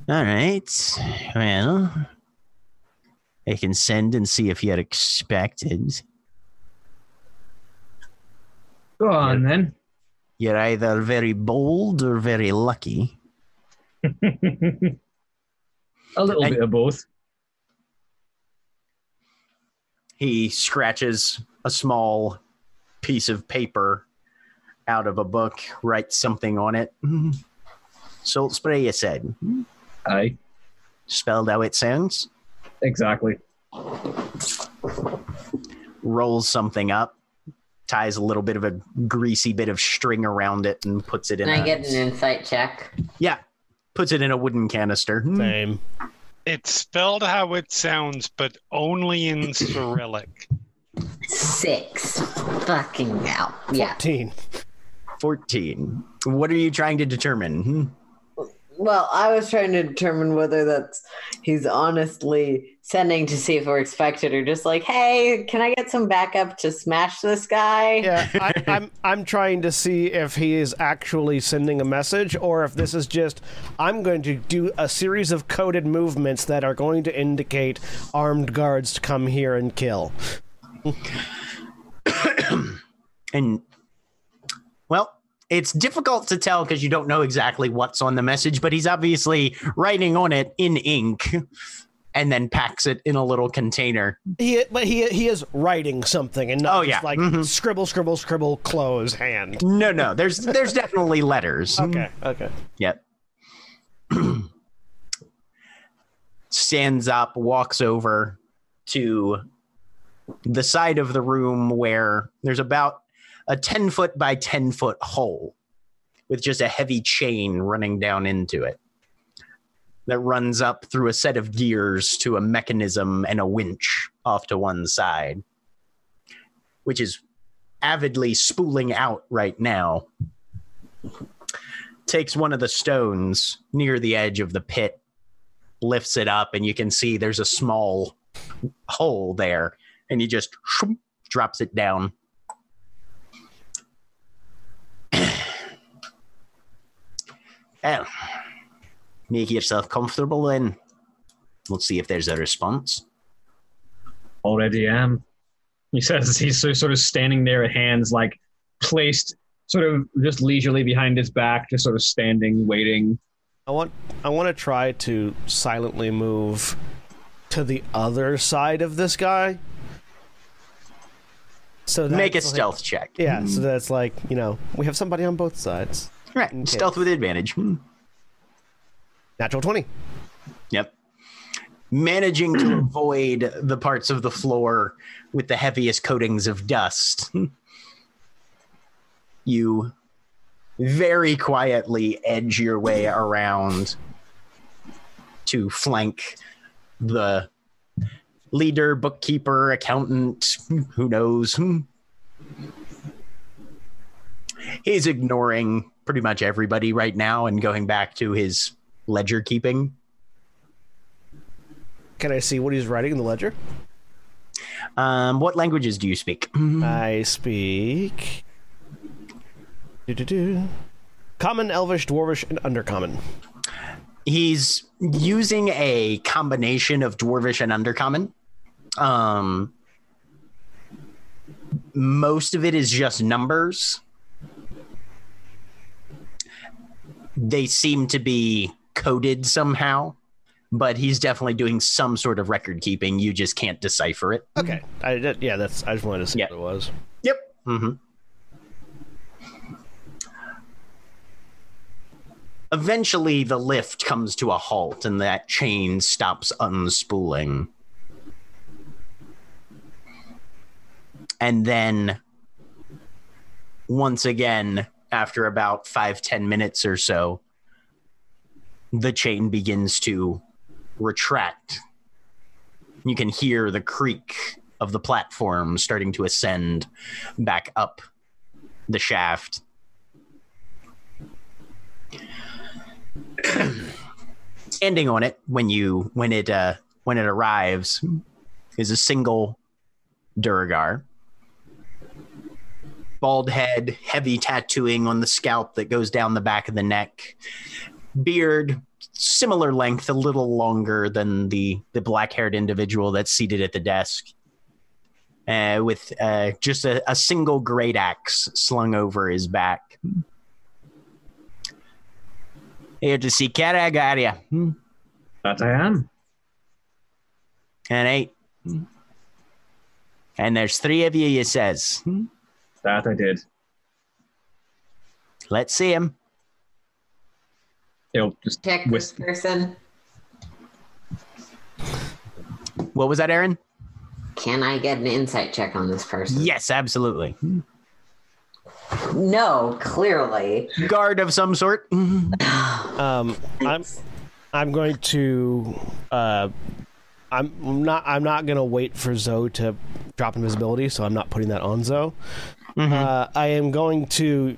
All right. Well, I can send and see if you had expected. Go on then. You're either very bold or very lucky. a little And- bit of both. he scratches a small piece of paper out of a book, writes something on it. Mm-hmm. Saltspray, you said. Aye, Spelled how it sounds. exactly. Rolls something up, ties a little bit of a greasy bit of string around it, and puts it in. Can I a, get an insight check? yeah, puts it in a wooden canister. Hmm. Same. It's spelled how it sounds, but only in Cyrillic. Six. Fucking hell. Yeah. 14. 14. What are you trying to determine? Hmm? Well, I was trying to determine whether that's he's honestly sending to see if we're expected, or just like, hey, can I get some backup to smash this guy? Yeah, I, I'm I'm trying to see if he is actually sending a message or if this is just I'm going to do a series of coded movements that are going to indicate armed guards to come here and kill. And well, it's difficult to tell because you don't know exactly what's on the message, but he's obviously writing on it in ink and then packs it in a little container. He but he he is writing something and not Oh, yeah. like Mhm. scribble scribble scribble close hand. No, no, there's there's definitely letters. Okay, okay. Yep. Stands up, walks over to the side of the room where there's about a 10 foot by 10 foot hole with just a heavy chain running down into it that runs up through a set of gears to a mechanism and a winch off to one side, which is avidly spooling out right now. Takes one of the stones near the edge of the pit, lifts it up, and you can see there's a small hole there, and he just shoom, drops it down. well, make yourself comfortable then. We'll see if there's a response. Already am. He says he's so, sort of standing there, hands like placed sort of just leisurely behind his back, just sort of standing, waiting. I want I want to try to silently move to the other side of this guy. So Make a like- stealth check. Yeah, so that's like you know we have somebody on both sides. Right. Okay. Stealth with advantage. Hmm. Natural twenty. Yep. Managing to avoid the parts of the floor with the heaviest coatings of dust. You very quietly edge your way around to flank the leader, bookkeeper, accountant, who knows. He's ignoring pretty much everybody right now and going back to his ledger keeping. Can I see what he's writing in the ledger? Um, what languages do you speak? I speak. Do-do-do. Common, Elvish, Dwarvish, and Undercommon. He's using a combination of Dwarvish and Undercommon. Um, most of it is just numbers. They seem to be coded somehow, but he's definitely doing some sort of record keeping. You just can't decipher it. Okay, I did, yeah, that's. I just wanted to see Yeah. what it was. Yep. Mm-hmm. Eventually, the lift comes to a halt and that chain stops unspooling. And then, once again, after about five, ten minutes or so, the chain begins to retract. You can hear the creak of the platform starting to ascend back up the shaft. Ending on it when you when it uh when it arrives is a single Duergar. Bald head, heavy tattooing on the scalp that goes down the back of the neck. Beard, similar length, a little longer than the the black haired individual that's seated at the desk uh, with uh, just a, a single great axe slung over his back. Here to see Karagaria. Hmm. That I am. And eight. Hmm. And there's three of you, you says. Hmm. That I did. Let's see him. He'll just Pick this whisper. person. What was that, Erin? Can I get an insight check on this person? Yes, absolutely. No, clearly. Guard of some sort. Um, I'm I'm going to uh, I'm not I'm not gonna wait for Zoe to drop invisibility, so I'm not putting that on Zoe. Uh, I am going to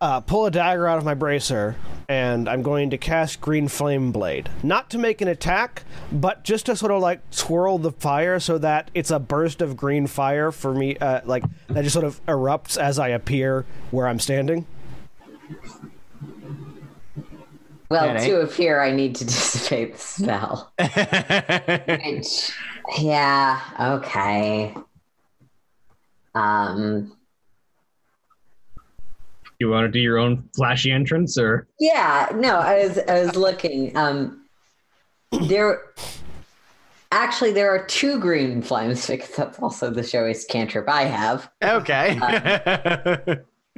uh, pull a dagger out of my bracer and I'm going to cast Green Flame Blade. Not to make an attack, but just to sort of like swirl the fire so that it's a burst of green fire for me, uh, like that just sort of erupts as I appear where I'm standing. Well, Alright. to appear, I need to dissipate the spell. Which, yeah, okay. Um, You want to do your own flashy entrance, or yeah, no, I was I was looking. Um, there, actually, there are two green flames because that's also the showiest cantrip I have. okay.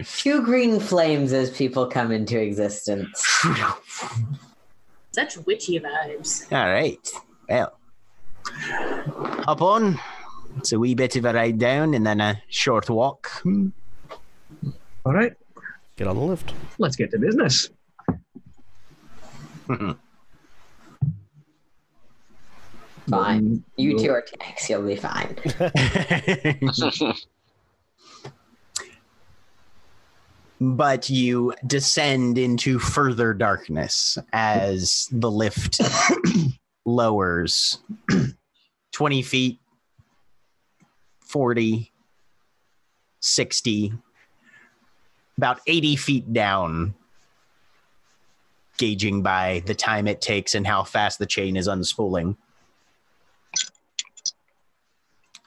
Two green flames as people come into existence. Such witchy vibes. All right. Well, up on. It's a wee bit of a ride down and then a short walk. Hmm. all right, Get on the lift. let's get to business. Fine. You We'll- two are tanks. You'll be fine. but you descend into further darkness as the lift lowers 20 feet 40 60 about 80 feet down gauging by the time it takes and how fast the chain is unspooling.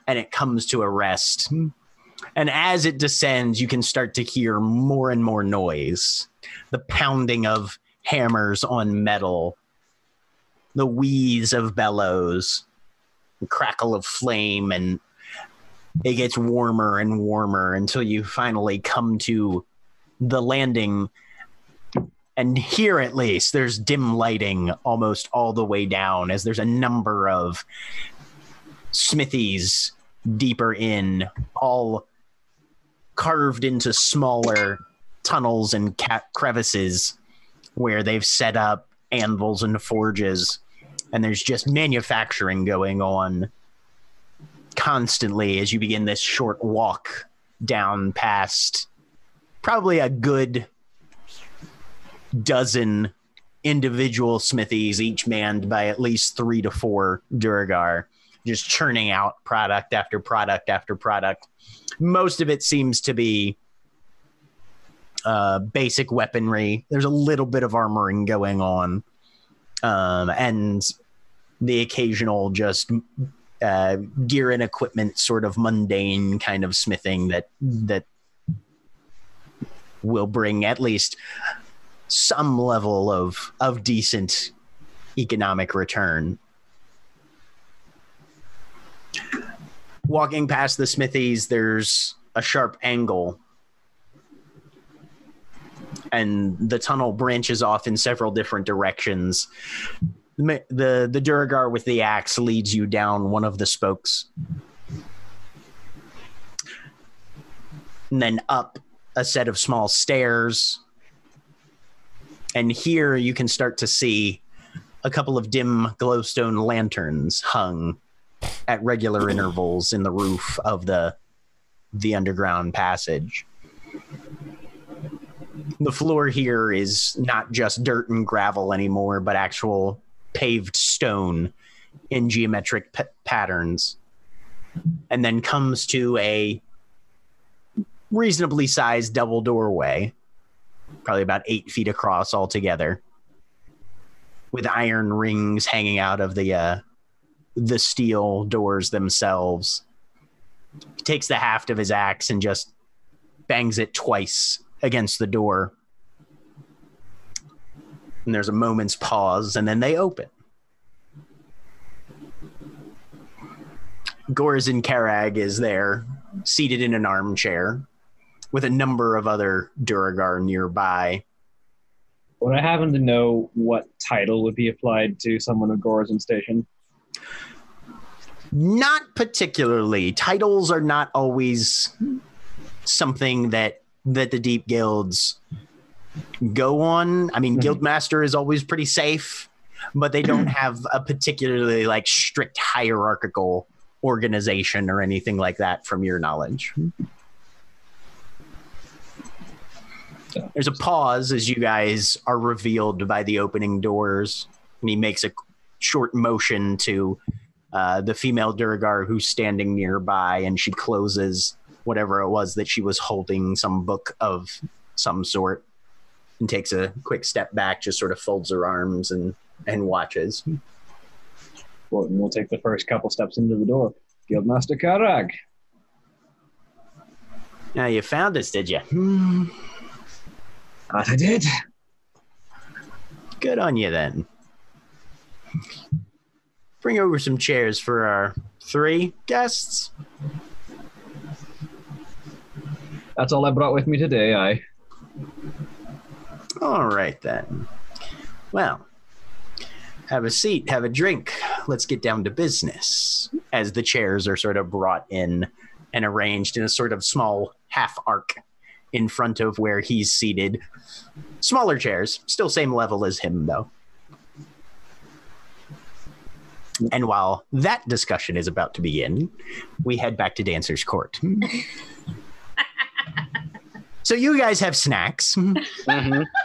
And it comes to a rest. And as it descends, you can start to hear more and more noise. The pounding of hammers on metal, the wheeze of bellows, the crackle of flame, and it gets warmer and warmer until you finally come to the landing. And here, at least, there's dim lighting almost all the way down as there's a number of smithies deeper in, all carved into smaller tunnels and ca- crevices where they've set up anvils and forges and there's just manufacturing going on constantly as you begin this short walk down past probably a good dozen individual smithies each manned by at least 3 to 4 Duergar just churning out product after product after product most of it seems to be uh, basic weaponry. There's a little bit of armoring going on, um, and the occasional just uh, gear and equipment, sort of mundane kind of smithing that that will bring at least some level of of decent economic return. walking past the smithies, there's a sharp angle. And the tunnel branches off in several different directions. The, the Duergar with the axe leads you down one of the spokes. And then up a set of small stairs. And here you can start to see a couple of dim glowstone lanterns hung at regular intervals in the roof of the the underground passage. The floor here is not just dirt and gravel anymore, but actual paved stone in geometric p- patterns. And then comes to a reasonably sized double doorway, probably about eight feet across altogether, with iron rings hanging out of the uh, the steel doors themselves. He takes the haft of his axe and just bangs it twice against the door. And there's a moment's pause, and then they open. Gorzin Karag is there, seated in an armchair, with a number of other Duergar nearby. Would I happen to know what title would be applied to someone of Gorzin Station? Not particularly. Titles are not always something that that the deep guilds go on. I mean, Mhm. guildmaster is always pretty safe, but they don't have a particularly like strict hierarchical organization or anything like that from your knowledge. There's a pause as you guys are revealed by the opening doors, and he makes a short motion to uh, the female Duergar who's standing nearby, and she closes whatever it was that she was holding, some book of some sort, and takes a quick step back, just sort of folds her arms and and watches. Well, we'll take the first couple steps into the door. Guildmaster Karag. Now you found us, did you? Hmm, I did. Good on you then. Bring over some chairs for our three guests. That's all I brought with me today. I. All right then. Well, have a seat, have a drink. Let's get down to business. As the chairs are sort of brought in and arranged in a sort of small half arc in front of where he's seated. Smaller chairs, still same level as him though. And while that discussion is about to begin, we head back to Dancer's Court. so you guys have snacks. Mhm.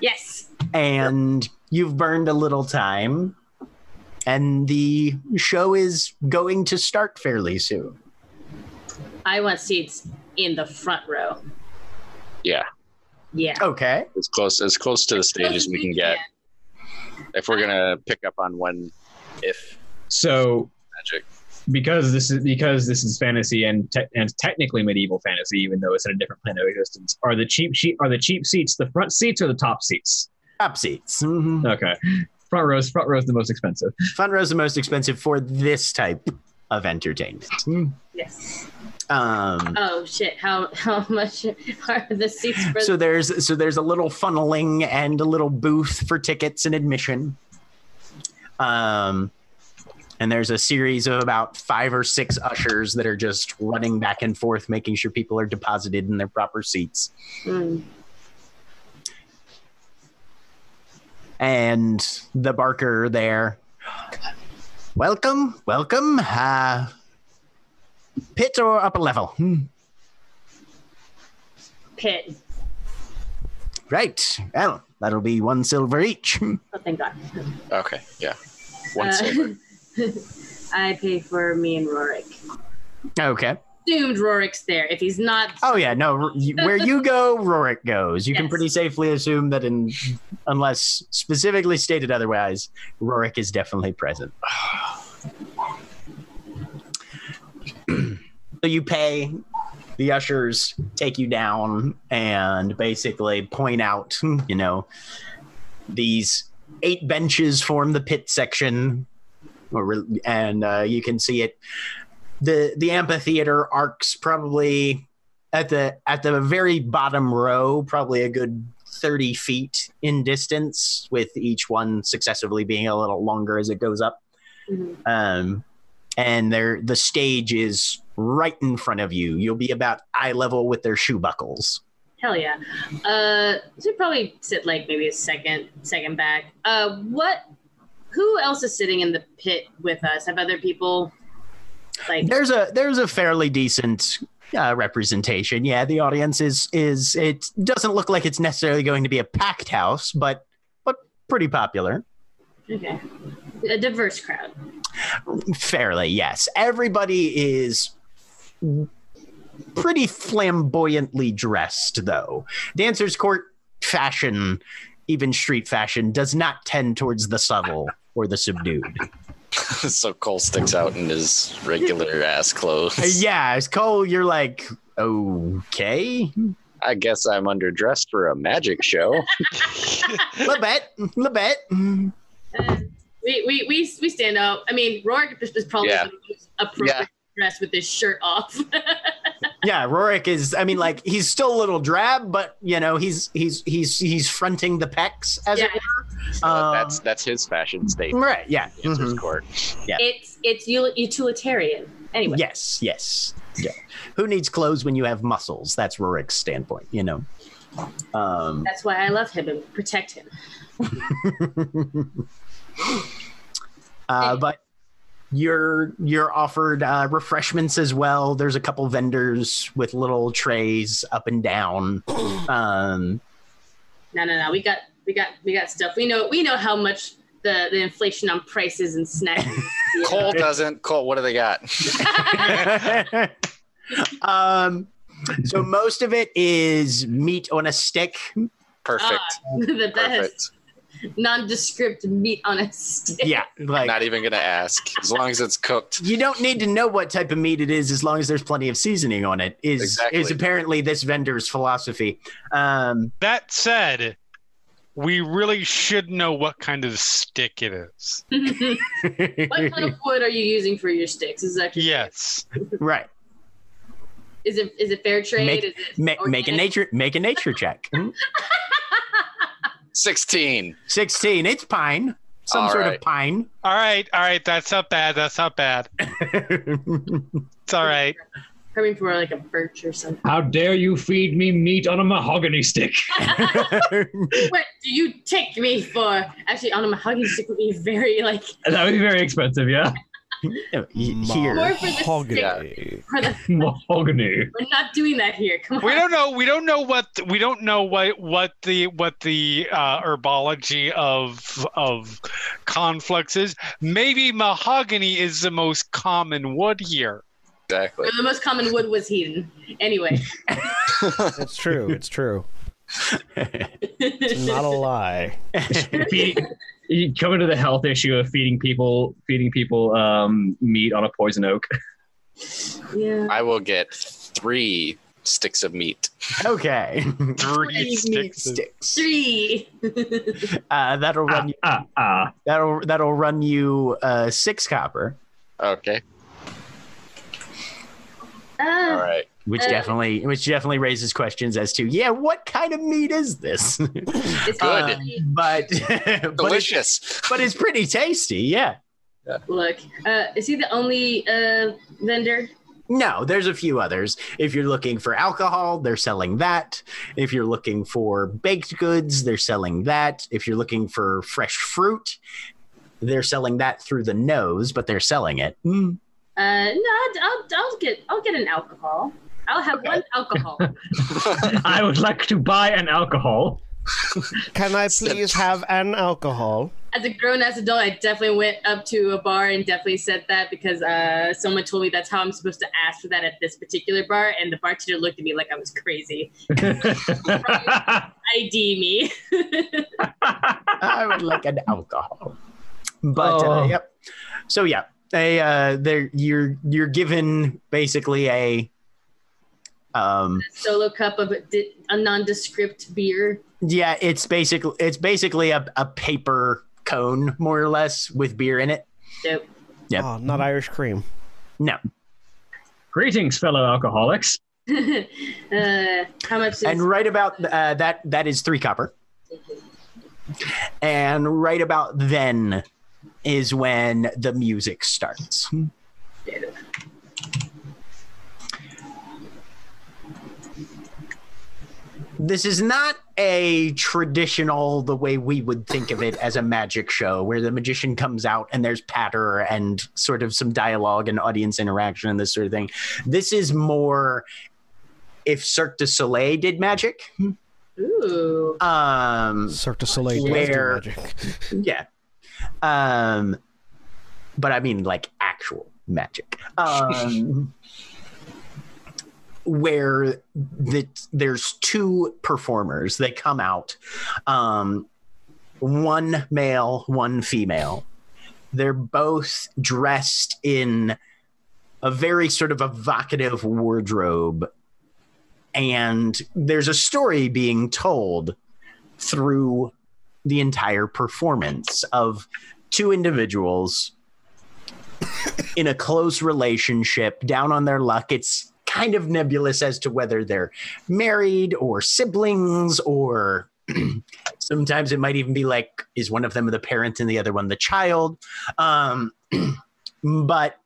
Yes. and you've burned a little time and the show is going to start fairly soon I want seats in the front row. Yeah, Yeah. okay as close as close to the stage as we can get. If we're gonna pick up on when, if So magic. Because this is because this is fantasy and te- and technically medieval fantasy, even though it's in a different plane of existence. Are the cheap sheet are the cheap seats the front seats or the top seats? top seats Mhm. Okay, front rows. Front rows the most expensive. front rows the most expensive for this type of entertainment Yes. um Oh shit! How how much are the seats for? so there's so there's a little funneling and a little booth for tickets and admission um and there's a series of about five or six ushers that are just running back and forth making sure people are deposited in their proper seats Mm. and the barker there welcome welcome uh pit or upper level Hmm. Pit. right well that'll be one silver each. Oh, thank God. Okay, yeah, one Uh, silver. I pay for me and Rorik. okay Assumed Rorik's there. If he's not, Oh yeah, no. You- Where you go, Rorik goes. You can Yes. pretty safely assume that, in unless specifically stated otherwise, Rorik is definitely present. so you pay. The ushers take you down and basically point out, you know, these eight benches form the pit section, or re- and uh, you can see it. the The amphitheater arcs probably at the at the very bottom row, probably a good thirty feet in distance, with each one successively being a little longer as it goes up. Mhm. Um, and there, the stage is right in front of you. You'll be about eye level with their shoe buckles. hell yeah. Uh, so probably sit like maybe a second, second back. Uh, what? Who else is sitting in the pit with us? Have other people? Like, There's a there's a fairly decent uh, representation. Yeah, the audience is is it doesn't look like it's necessarily going to be a packed house, but but pretty popular. okay, a diverse crowd. Fairly, yes. Everybody is pretty flamboyantly dressed, though. Dancer's court fashion, even street fashion, does not tend towards the subtle or the subdued. so Coal sticks out in his regular ass clothes. Uh, yeah, as Coal, you're like, okay, I guess I'm underdressed for a magic show. little bit, little bit. Uh, we, we, we, we stand out. I mean, Rorik is is probably Yeah. the most appropriate Yeah. dressed with his shirt off. Yeah, Rorik is. I mean, like he's still a little drab, but you know, he's he's he's he's fronting the pecs as yeah, it were. So Um, that's that's his fashion statement. right. Yeah. Dancer's mhm. court. it's it's utilitarian. Anyway, Yes. Yes. Yeah. Who needs clothes when you have muscles? That's Rorik's standpoint. You know. Um, that's why I love him and protect him. uh, but you're you're offered uh, refreshments as well. There's a couple vendors with little trays up and down. Um, No, no, no. We got, we got, we got stuff. We know, we know how much the the inflation on prices and snacks. is. Coal doesn't. Coal, what do they got? um, so most of it is meat on a stick. Perfect. Ah, the Perfect. Best nondescript meat on a stick. Yeah, like Not even gonna ask. As long as it's cooked. you don't need to know what type of meat it is as long as there's plenty of seasoning on it. Is Exactly. is apparently this vendor's philosophy. Um, That said, we really should know what kind of stick it is. what kind of wood are you using for your sticks? Is that Yes. right. Is it is it fair trade? Make- is it Ma- make a nature make a nature check. Hmm? Sixteen. Sixteen. It's pine. Some All sort right. of pine. All right. All right. That's not bad. That's not bad. It's all right. Coming for like a birch or something. How dare you feed me meat on a mahogany stick? What do you take me for? Actually, on a mahogany stick would be very like That would be very expensive, yeah. Here. More for the Mahogany. for the. Mahogany. We're not doing that here. Come on. We don't know. We don't know what. We don't know what what the what the uh, herbology of of Conflux is. Maybe mahogany is the most common wood here. Exactly. The most common wood was heathen. Anyway. It's true. It's true. It's not a lie. Feeding- you come into the health issue of feeding people feeding people um, meat on a poison oak. yeah. I will get three sticks of meat. Okay. Three sticks. of- Sticks. Three. Uh, that'll Ah, run you. ah, ah. That'll that'll run you uh, six copper, Okay. Ah, All right. Which Uh, definitely which definitely raises questions as to yeah, what kind of meat is this? it's Good. really- but but it's, Delicious. but it's pretty tasty. Yeah. Look, uh, is he the only uh, vendor? No, there's a few others. If you're looking for alcohol, they're selling that. If you're looking for baked goods, they're selling that. If you're looking for fresh fruit, they're selling that through the nose, but they're selling it. Mm. Uh, no, I'll, I'll, I'll get I'll get an alcohol. I'll have one alcohol. I would like to buy an alcohol. Can I please have an alcohol? As a grown ass adult, I definitely went up to a bar and definitely said that because uh, someone told me that's how I'm supposed to ask for that at this particular bar, and the bartender looked at me like I was crazy. ID me. I would like an alcohol. But uh, Oh. yep. So yeah, they uh, they're you're you're given basically a um Solo cup of di- a nondescript beer. yeah it's basically it's basically a, a paper cone more or less with beer in it. Dope. Yep. Oh, not Irish cream. No, Greetings, fellow alcoholics. uh, how much is and right about uh, that that is three copper. And right about then is when the music starts. This is not a traditional, the way we would think of it as a magic show, where the magician comes out and there's patter and sort of some dialogue and audience interaction and this sort of thing. This is more if Cirque du Soleil did magic. Ooh. Um, Cirque du Soleil does do Where- magic. yeah. Um, but I mean like actual magic. Um, where the, there's two performers. They come out, um, one male, one female. They're both dressed in a very sort of evocative wardrobe. And there's a story being told through the entire performance of two individuals in a close relationship down on their luck it's kind of nebulous as to whether they're married or siblings or sometimes it might even be like is one of them the parent and the other one the child um, but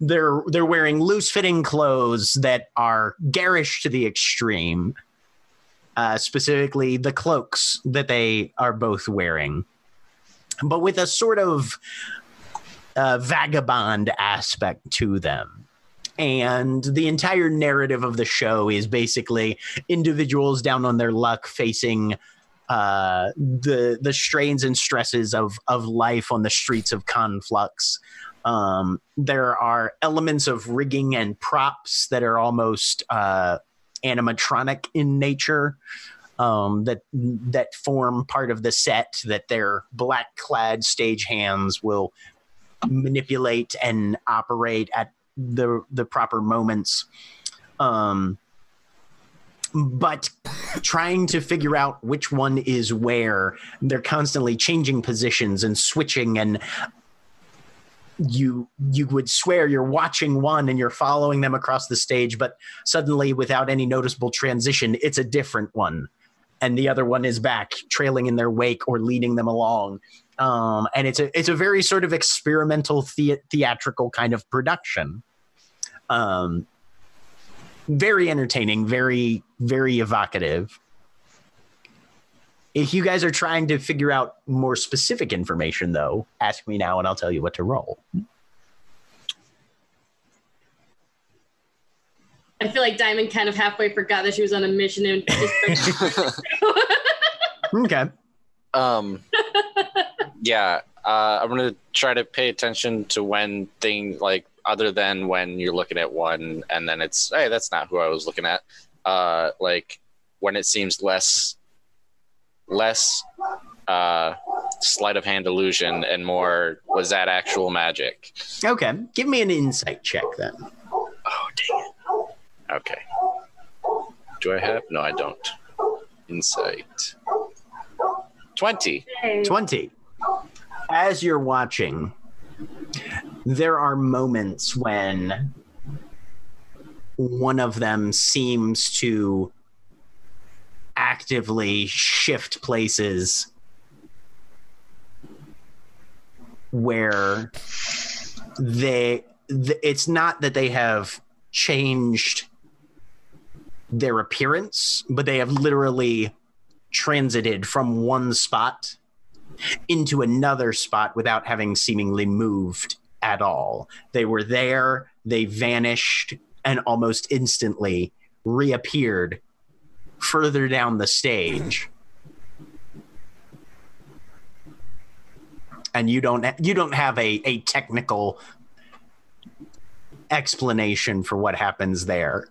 they're they're wearing loose fitting clothes that are garish to the extreme uh, specifically the cloaks that they are both wearing, but with a sort of uh, vagabond aspect to them. And the entire narrative of the show is basically individuals down on their luck facing uh, the the strains and stresses of of life on the streets of Conflux. Um, there are elements of rigging and props that are almost uh, animatronic in nature um, that that form part of the set that their black clad stage hands will manipulate and operate at the the proper moments. Um, but trying to figure out which one is where they're constantly changing positions and switching and you you would swear you're watching one and you're following them across the stage but suddenly without any noticeable transition it's a different one and the other one is back trailing in their wake or leading them along. Um, and it's a it's a very sort of experimental the- theatrical kind of production. Um, very entertaining very very evocative. If you guys are trying to figure out more specific information though ask me now and i'll tell you what to roll I feel like Diamond kind of halfway forgot that she was on a mission and just okay um, yeah, uh, I'm gonna try to pay attention to when things like other than when you're looking at one and then it's hey that's not who I was looking at. Uh, like when it seems less less uh, sleight of hand illusion and more was that actual magic. okay give me an insight check then Oh dang it. Okay. Do I have? No, I don't. Insight. Twenty. 20 as you're watching there are moments when one of them seems to actively shift places where they th- it's not that they have changed their appearance but they have literally transited from one spot into another spot without having seemingly moved at all. They were there, they vanished, and almost instantly reappeared further down the stage. And you don't you don't have a, a technical explanation for what happens there.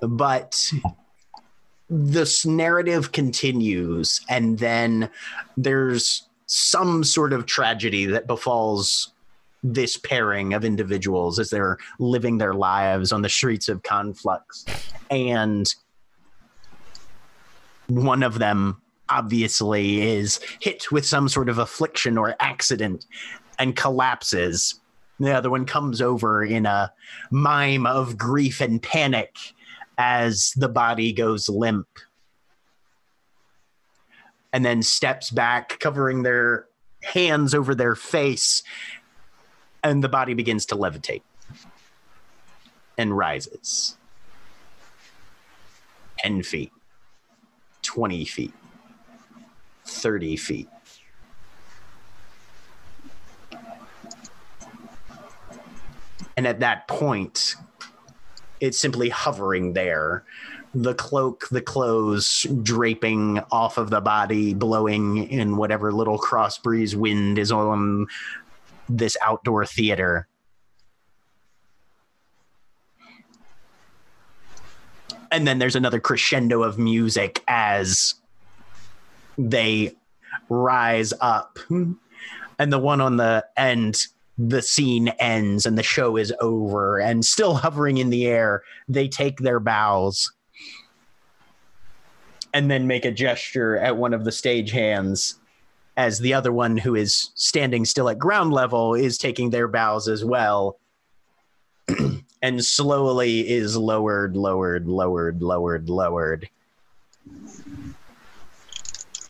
But this narrative continues and then there's some sort of tragedy that befalls this pairing of individuals as they're living their lives on the streets of conflux. And one of them obviously is hit with some sort of affliction or accident and collapses. The other one comes over in a mime of grief and panic as the body goes limp and then steps back, covering their hands over their face, and the body begins to levitate and rises 10 feet, 20 feet, 30 feet. And at that point, it's simply hovering there. The cloak the clothes draping off of the body blowing in whatever little cross breeze wind is on this outdoor theater. And then there's another crescendo of music as they rise up. And the one on the end the scene ends and the show is over and still hovering in the air they take their bows and then make a gesture at one of the stage hands as the other one who is standing still at ground level is taking their bows as well. And slowly is lowered lowered lowered lowered lowered.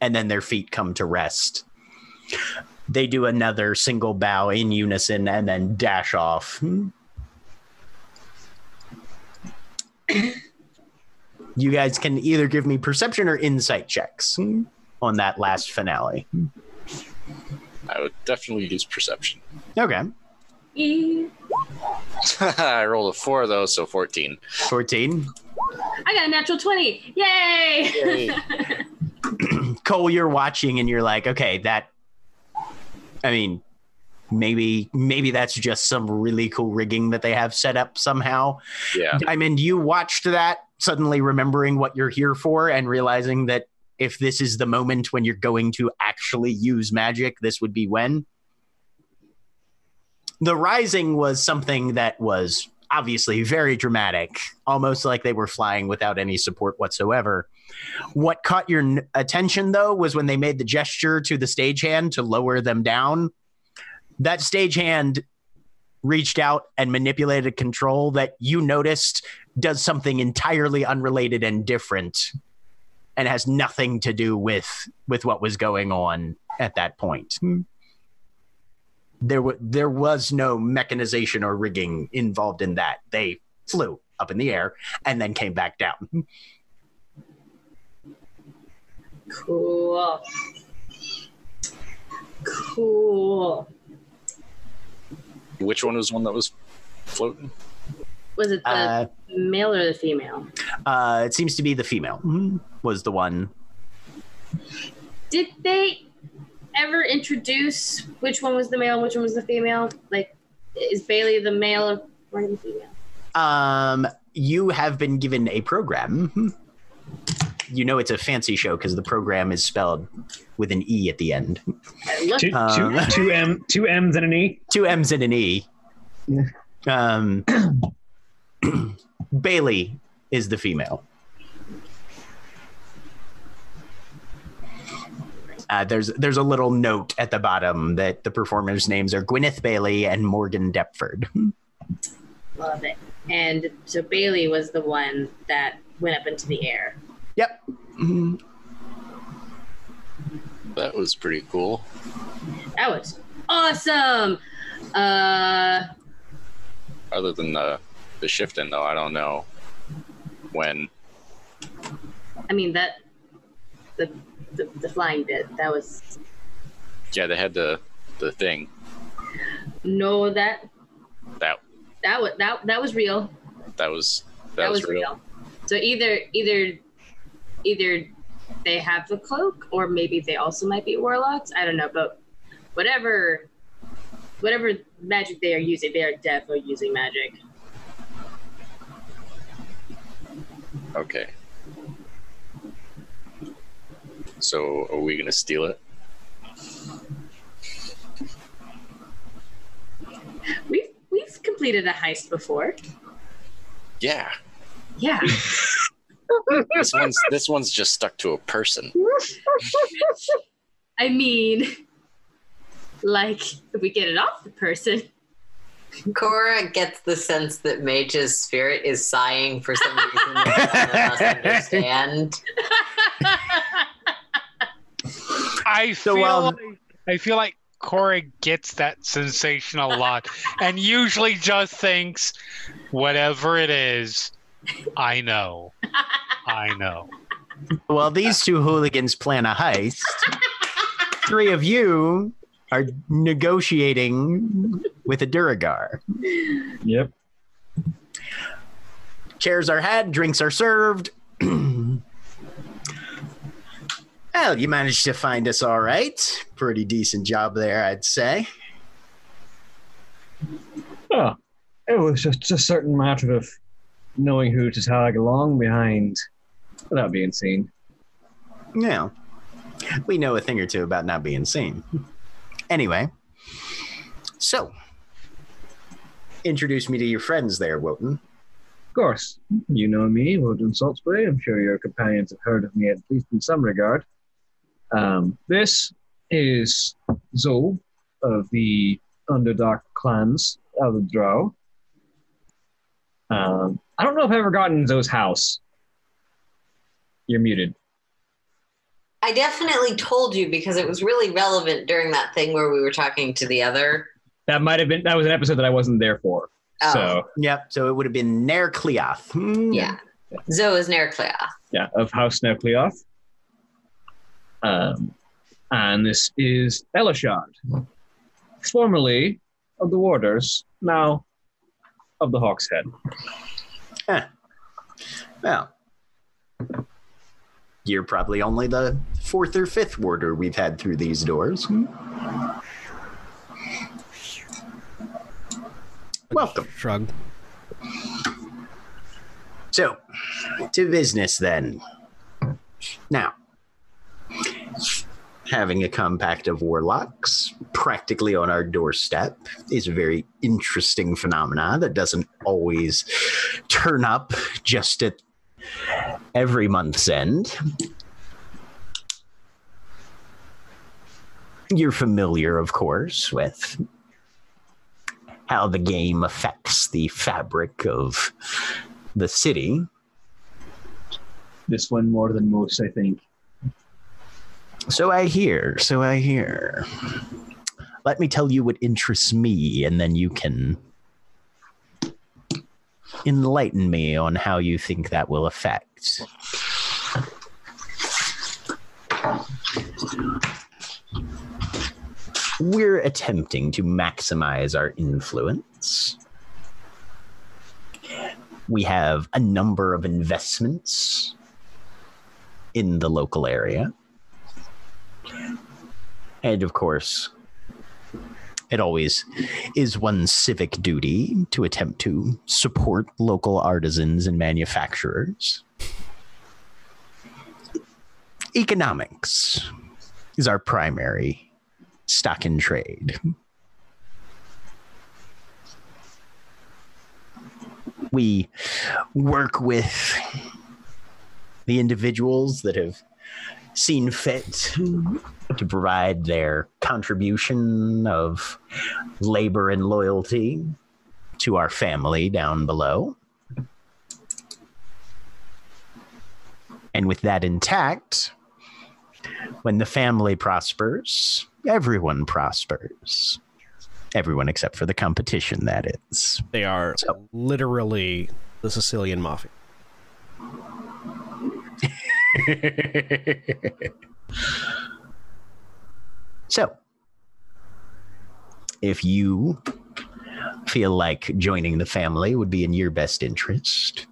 And then their feet come to rest they do another single bow in unison and then dash off. you guys can either give me perception or insight checks on that last finale. I would definitely use perception. Okay. I rolled a four though, so fourteen. 14. I got a natural 20. Yay! Coal, you're watching and you're like, okay, that. I mean, maybe maybe that's just some really cool rigging that they have set up somehow. Yeah. Diamond, you watched that, suddenly remembering what you're here for and realizing that if this is the moment when you're going to actually use magic, this would be when. The rising was something that was obviously very dramatic, almost like they were flying without any support whatsoever. What caught your attention, though, was when they made the gesture to the stagehand to lower them down. That stagehand reached out and manipulated a control that you noticed does something entirely unrelated and different and has nothing to do with with what was going on at that point. Hmm. There, w- there was no mechanization or rigging involved in that. They flew up in the air and then came back down cool. Cool. Which one was one that was floating? Was it the uh, male or the female? uh, it seems to be the female was the one Did they ever introduce which one was the male which one was the female? Like, is Bailey the male or the female? Um, you have been given a program. You know it's a fancy show because the program is spelled with an E at the end. Two, Um, two, two M, two M's and an E. Two M's and an E. Yeah. Um, Bailey is the female. Uh, there's there's a little note at the bottom that the performers' names are Gwyneth Bailey and Morgan Deptford. Love it. And so Bailey was the one that went up into the air. Yep. That was pretty cool. That was awesome. Uh, Other than the the shifting though, I don't know when. I mean that the, the the flying bit that was Yeah, they had the the thing no that that that was that that was real. that was that, That, was, was real. real. So either either either they have the cloak or maybe they also might be warlocks. I don't know, but whatever whatever magic they are using, they are definitely using magic. Okay. So are we gonna steal it? We've we've completed a heist before. Yeah. Yeah. This one's this one's just stuck to a person. I mean like if we get it off the person. Cora gets the sense that Mage's spirit is sighing for some reason that none of us understand. I So, feel um, like, I feel like Corey gets that sensation a lot, and usually just thinks, whatever it is, I know, I know. Well, these two hooligans plan a heist. Three of you are negotiating with a Duergar. Yep. Chairs are had, drinks are served. well, you managed to find us all right. Pretty decent job there, I'd say. Oh, it was just a certain matter of knowing who to tag along behind without being seen. Yeah. We know a thing or two about not being seen. Anyway, so introduce me to your friends there, Wotan. Of course, you know me, Wotan Saltspray. I'm sure your companions have heard of me at least in some regard. Um, this is Zoe of the Underdark clans of the Drow. Um, I don't know if I've ever gotten Zoe's house. You're muted. I definitely told you because it was really relevant during that thing where we were talking to the other. That might have been that was an episode that I wasn't there for. Oh. So Yep. So it would have been Nair Cleoth. Hmm. Yeah. Zoe is Nerclea. yeah, of House Nucleoff. Um, And this is Elashard, formerly of the Warders, now of the Hawk's Head. Eh. Well, you're probably only the fourth or fifth warder we've had through these doors. Welcome. Shrug. So, to business then. Now, having a compact of warlocks practically on our doorstep is a very interesting phenomenon that doesn't always turn up just at every month's end. You're familiar, of course, with how the game affects the fabric of the city. This one more than most, I think. So I hear, so I hear. Let me tell you what interests me, and then you can enlighten me on how you think that will affect. We're attempting to maximize our influence. We have a number of investments in the local area. And of course, it always is one's civic duty to attempt to support local artisans and manufacturers. Economics is our primary stock in trade. We work with the individuals that have seen fit to provide their contribution of labor and loyalty to our family down below. And with that intact, when the family prospers, everyone prospers. Everyone except for the competition, that is. They are So- literally the Sicilian mafia. So, if you feel like joining the family would be in your best interest,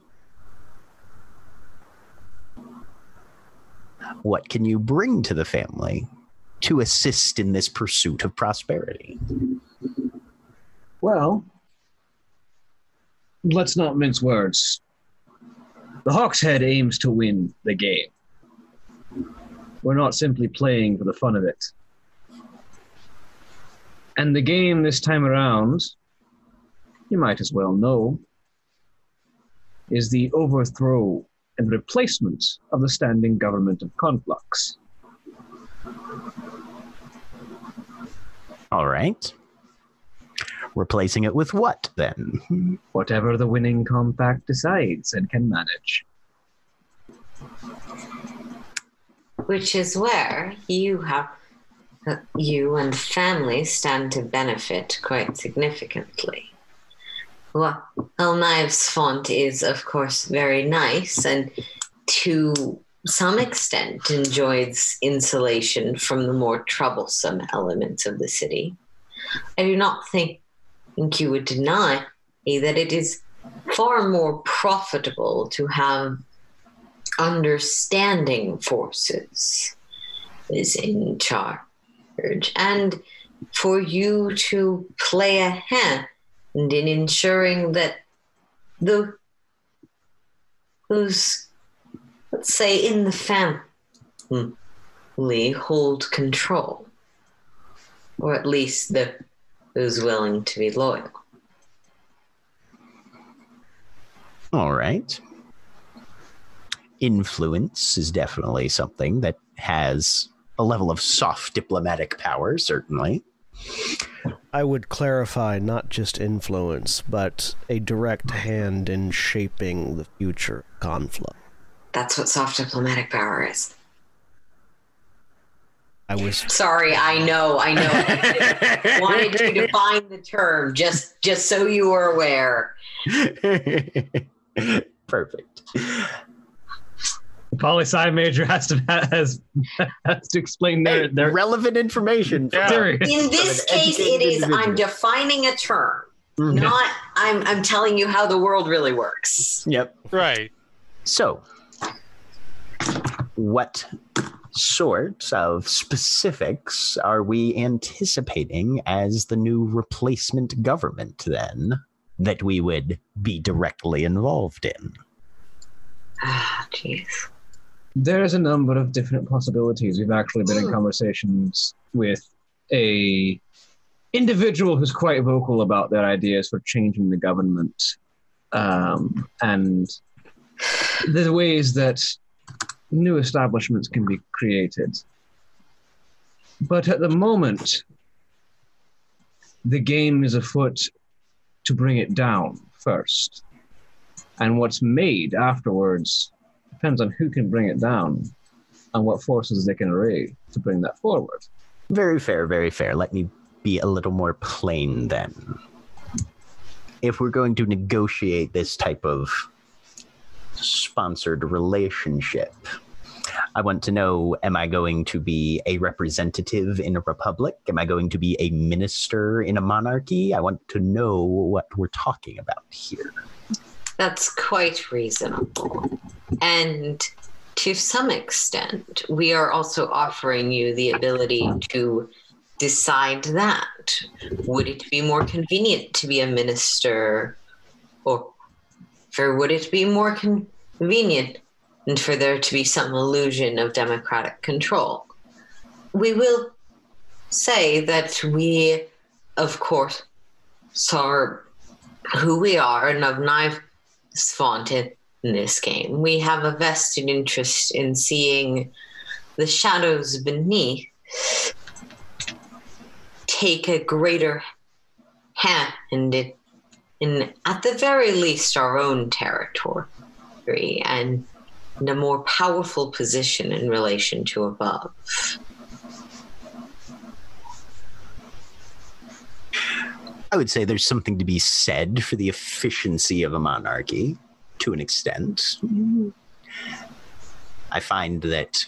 what can you bring to the family to assist in this pursuit of prosperity? Well, let's not mince words. The Hawkshead aims to win the game. We're not simply playing for the fun of it. And the game this time around, you might as well know, is the overthrow and replacement of the standing government of Conflux. All right. Replacing it with what then? Whatever the winning compact decides and can manage. Which is where you have you and family stand to benefit quite significantly. Well, El Knives font is, of course, very nice and to some extent enjoys insulation from the more troublesome elements of the city. I do not think, think you would deny that it is far more profitable to have understanding forces is in charge and for you to play a hand in ensuring that the who's let's say in the family hold control or at least the who's willing to be loyal All right. Influence is definitely something that has a level of soft diplomatic power, certainly. I would clarify not just influence, but a direct hand in shaping the future conflict. that's what soft diplomatic power is I was Sorry, I know, I know. I wanted to define the term just just so you were aware. Perfect. Poli sci major has to has, has to explain their their relevant information. Yeah. In this case, it is educated is I'm defining a term, Mhm. not I'm I'm telling you how the world really works. Yep. Right. So, what sorts of specifics are we anticipating as the new replacement government then that we would be directly involved in? Ah, jeez. There's a number of different possibilities. We've actually been in Mm. conversations with a individual who's quite vocal about their ideas for changing the government, um, and the ways that new establishments can be created. But at the moment, the game is afoot to bring it down first. And what's made afterwards depends on who can bring it down and what forces they can array to bring that forward. Very fair, very fair. Let me be a little more plain then. If we're going to negotiate this type of sponsored relationship, I want to know am I going to be a representative in a republic? Am I going to be a minister in a monarchy? I want to know what we're talking about here. That's quite reasonable. And to some extent, we are also offering you the ability to decide that. Would it be more convenient to be a minister, or, or would it be more convenient and for there to be some illusion of democratic control? We will say that we, of course, are who we are and of font in this game. We have a vested interest in seeing the shadows beneath take a greater hand in, in at the very least our own territory and in a more powerful position in relation to above. I would say there's something to be said for the efficiency of a monarchy to an extent. I find that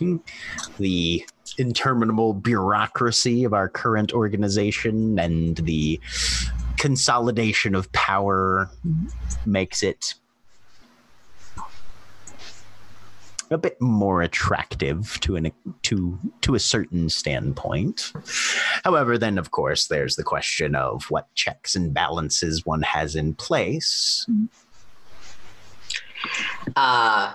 the interminable bureaucracy of our current organization and the consolidation of power makes it a bit more attractive to an to to a certain standpoint. However, then of course there's the question of what checks and balances one has in place. Uh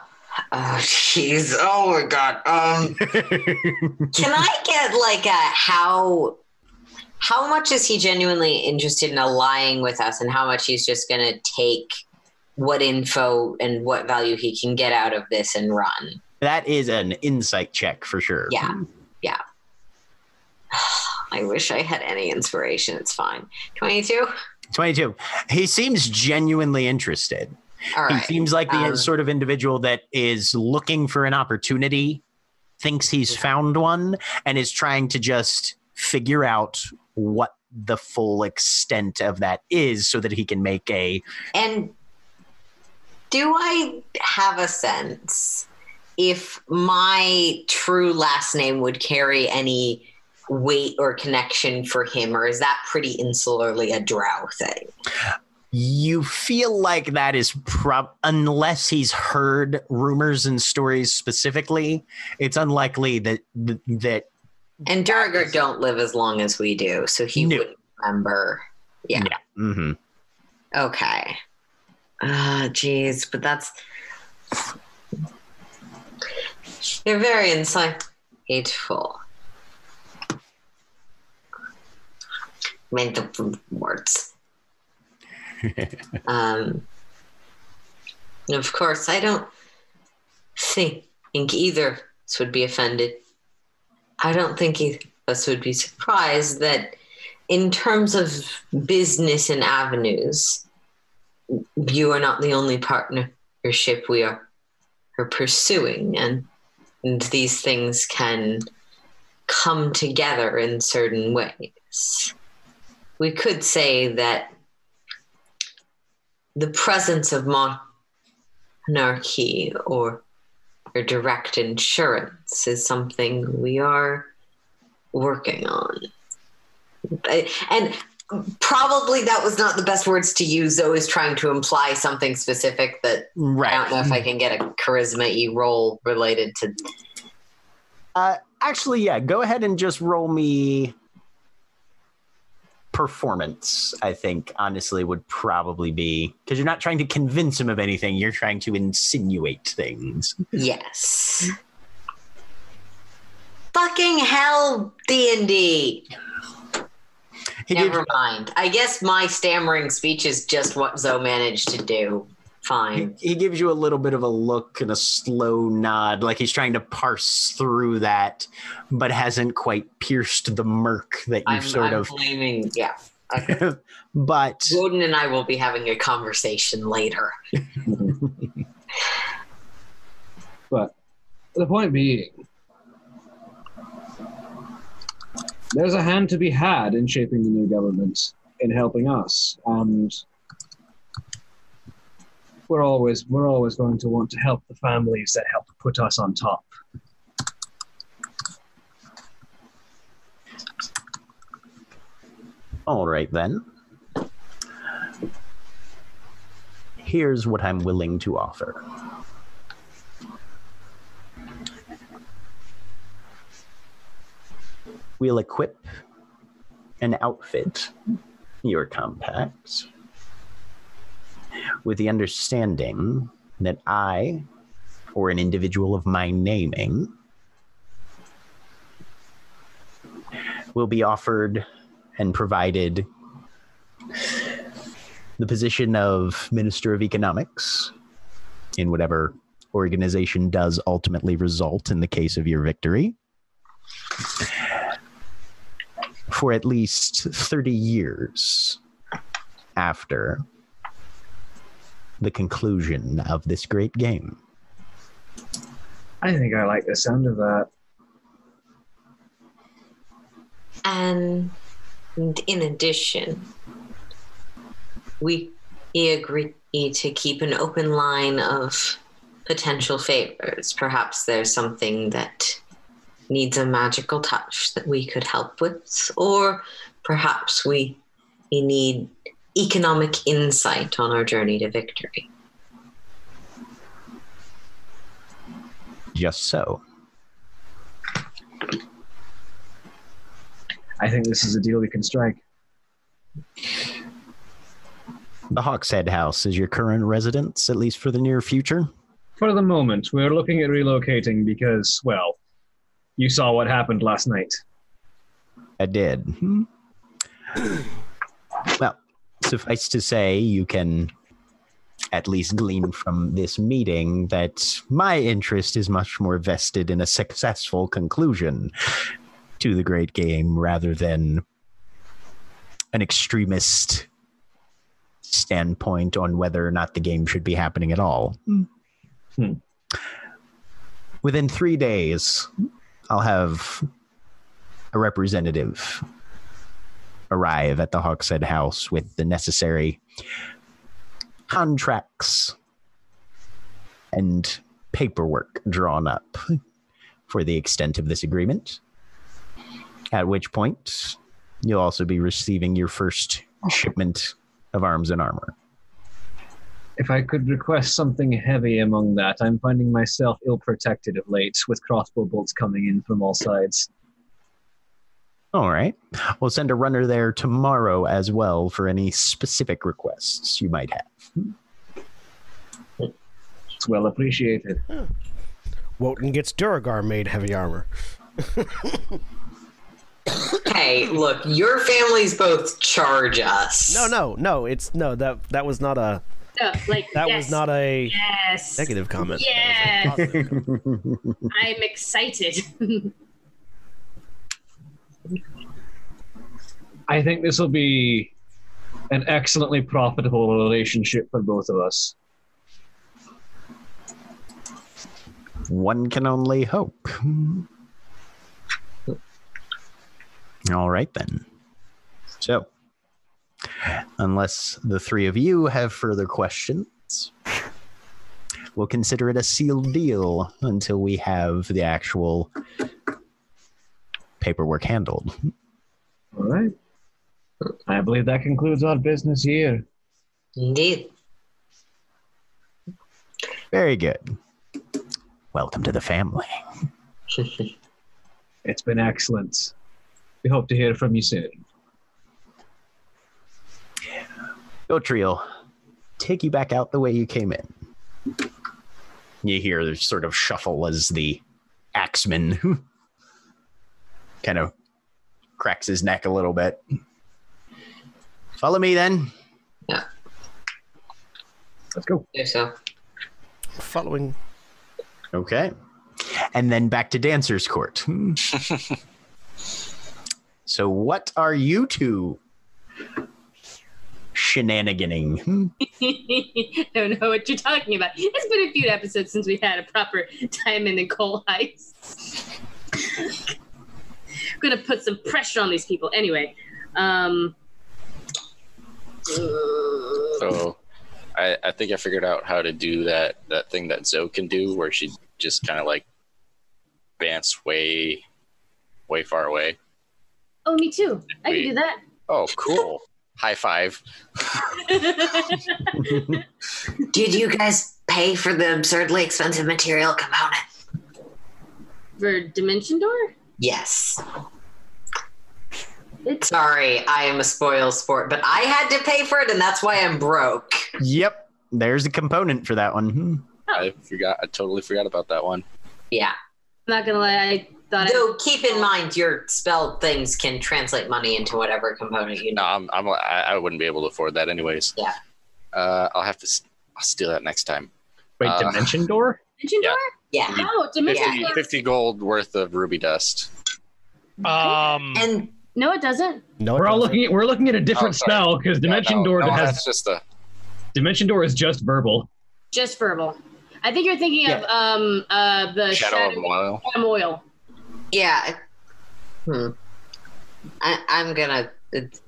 oh jeez. Oh my god. Um Can I get like a how how much is he genuinely interested in allying with us and how much he's just gonna take what info and what value he can get out of this and run? that is an insight check for sure. Yeah. Yeah. I wish I had any inspiration. It's fine. 22? 22. He seems genuinely interested. All He seems like the Um, sort of individual that is looking for an opportunity, thinks he's found one, and is trying to just figure out what the full extent of that is so that he can make a And do I have a sense if my true last name would carry any weight or connection for him, or is that pretty insularly a drow thing? you feel like that is prob unless he's heard rumors and stories specifically it's unlikely that that And Duergar don't live as long as we do, so he No. wouldn't remember. Yeah. mm-hmm Okay. Ah, jeez, but that's you're very insightful. Made the words. um, and of course, I don't think either of us would be offended. I don't think either of us would be surprised that, in terms of business and avenues, you are not the only partnership we are, are pursuing, and, and these things can come together in certain ways. We could say that the presence of monarchy or or direct insurance is something we are working on. And probably that was not the best words to use, though, is trying to imply something specific that I don't know if I can get a charisma e roll related to. Uh, actually, yeah. Go ahead and just roll me performance. I think honestly would probably be because you're not trying to convince him of anything. You're trying to insinuate things. Yes. Fucking hell, D and D. He gives, Never mind. I guess my stammering speech is just what Zoe managed to do. he, Fine. he gives you a little bit of a look and a slow nod, like he's trying to parse through that, but hasn't quite pierced the murk that you I'm, sort I'm of. blaming. Yeah. Okay. but Wotan and I will be having a conversation later. But the point being, there's a hand to be had in shaping the new government, in helping us, and we're always we're always going to want to help the families that help put us on top. All right, then. Here's what I'm willing to offer. We'll equip and outfit your compacts with the understanding that I, or an individual of my naming, will be offered and provided the position of Minister of Economics in whatever organization does ultimately result in the case of your victory for at least 30 years after the conclusion of this great game. I think I like the sound of that. And in addition, we agree to keep an open line of potential favors. Perhaps there's something that needs a magical touch that we could help with, or perhaps we, we need economic insight on our journey to victory. Just so. I think this is a deal we can strike. The Hawkshead House is your current residence, at least for the near future. For the moment, we're looking at relocating because, well, you saw what happened last night. I did. Hmm. well, suffice to say, you can at least glean from this meeting that my interest is much more vested in a successful conclusion to the great game rather than an extremist standpoint on whether or not the game should be happening at all. Hmm. Within three days, I'll have a representative arrive at the Hawkshead House with the necessary contracts and paperwork drawn up for the extent of this agreement. At which point, you'll also be receiving your first shipment of arms and armor. If I could request something heavy among that, I'm finding myself ill protected of late with crossbow bolts coming in from all sides. All right. We'll send a runner there tomorrow as well for any specific requests you might have. It's well appreciated. Wotan gets Duergar made heavy armor. Hey, look, your families both charge us. No, no, no. It's no that that was not a No, like that yes, was not a yes. negative comment. Yes, I'm excited. I think this will be an excellently profitable relationship for both of us. One can only hope. All right, then. So, unless the three of you have further questions, we'll consider it a sealed deal until we have the actual paperwork handled. All right. I believe that concludes our business here. Indeed. Very good. Welcome to the family. It's been excellent. We hope to hear from you soon. Gotriel, take you back out the way you came in. You hear the sort of shuffle as the axeman kind of cracks his neck a little bit. Follow me then. Yeah. Let's go. Think so. Following. Okay. And then back to Dancer's Court. so, what are you two shenaniganing? I Don't know what you're talking about. It's been a few episodes since we had a proper time in the coal heist. I'm gonna put some pressure on these people. Anyway, um, So I, I think I figured out how to do that that thing that Zoe can do where she just kind of like advance way way far away. oh, me too. I can do that. Oh, cool. High five. Did you guys pay for the absurdly expensive material component? For Dimension Door? Yes. It's Sorry, I am a spoil sport, but I had to pay for it, and that's why I'm broke. yep. There's a component for that one. Hmm. I forgot. I totally forgot about that one. Yeah. I'm not gonna lie. I thought I, Though keep in mind, your spell things can translate money into whatever component you No, know. I'm, I'm I, I wouldn't be able to afford that anyways. Yeah. Uh, I'll have to. s- I'll steal that next time. Wait, Uh, Dimension Door? Dimension Yeah. Door? Yeah. No, Dimension 50, Door. 50 gold worth of ruby dust. Um, And No, it doesn't. No, it We're all doesn't. looking. At, we're looking at a different Oh, spell because Dimension Yeah, no, Door no, has that's just a. Dimension Door is just verbal. Just verbal. I think you're thinking of um uh the Shadow of Moil. Shadow Oil. Yeah. Hmm. I, I'm gonna. It,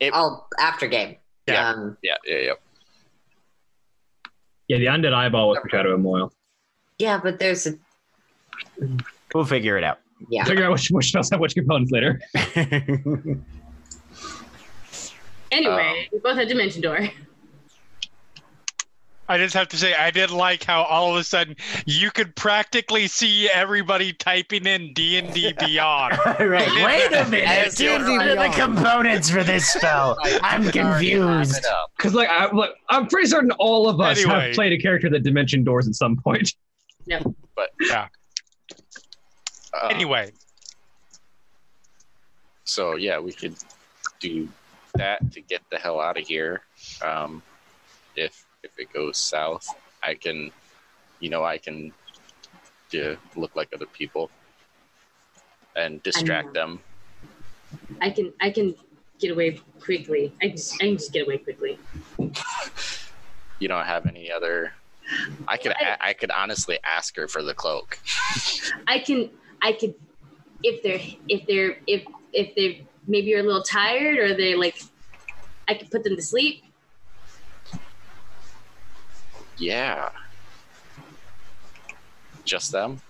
It- I'll after game. Yeah. Um, Yeah, yeah, yeah. Yeah, the undead eyeball was for Shadow of Moil. yeah, but there's a We'll figure it out. yeah. Figure out which, which spells have which components later. Anyway, we both had Dimension Door. I just have to say, I did like how all of a sudden you could practically see everybody typing in D and D Beyond. right. Wait a minute. As you're What are the components for this spell? I'm confused. Because like, I, like, I'm pretty certain all of us Anyway. have played a character that Dimension Doors at some point. Yeah. But yeah. Uh, Anyway, so yeah, we could do that to get the hell out of here. Um, if if it goes south, I can, you know, I can uh, look like other people and distract them. I can I can get away quickly. I just I can just get away quickly. You don't have any other. I could I- I, I could honestly ask her for the cloak. I can I could if they're if they're if if they're maybe you're a little tired or they like I could put them to sleep. Yeah. Just them.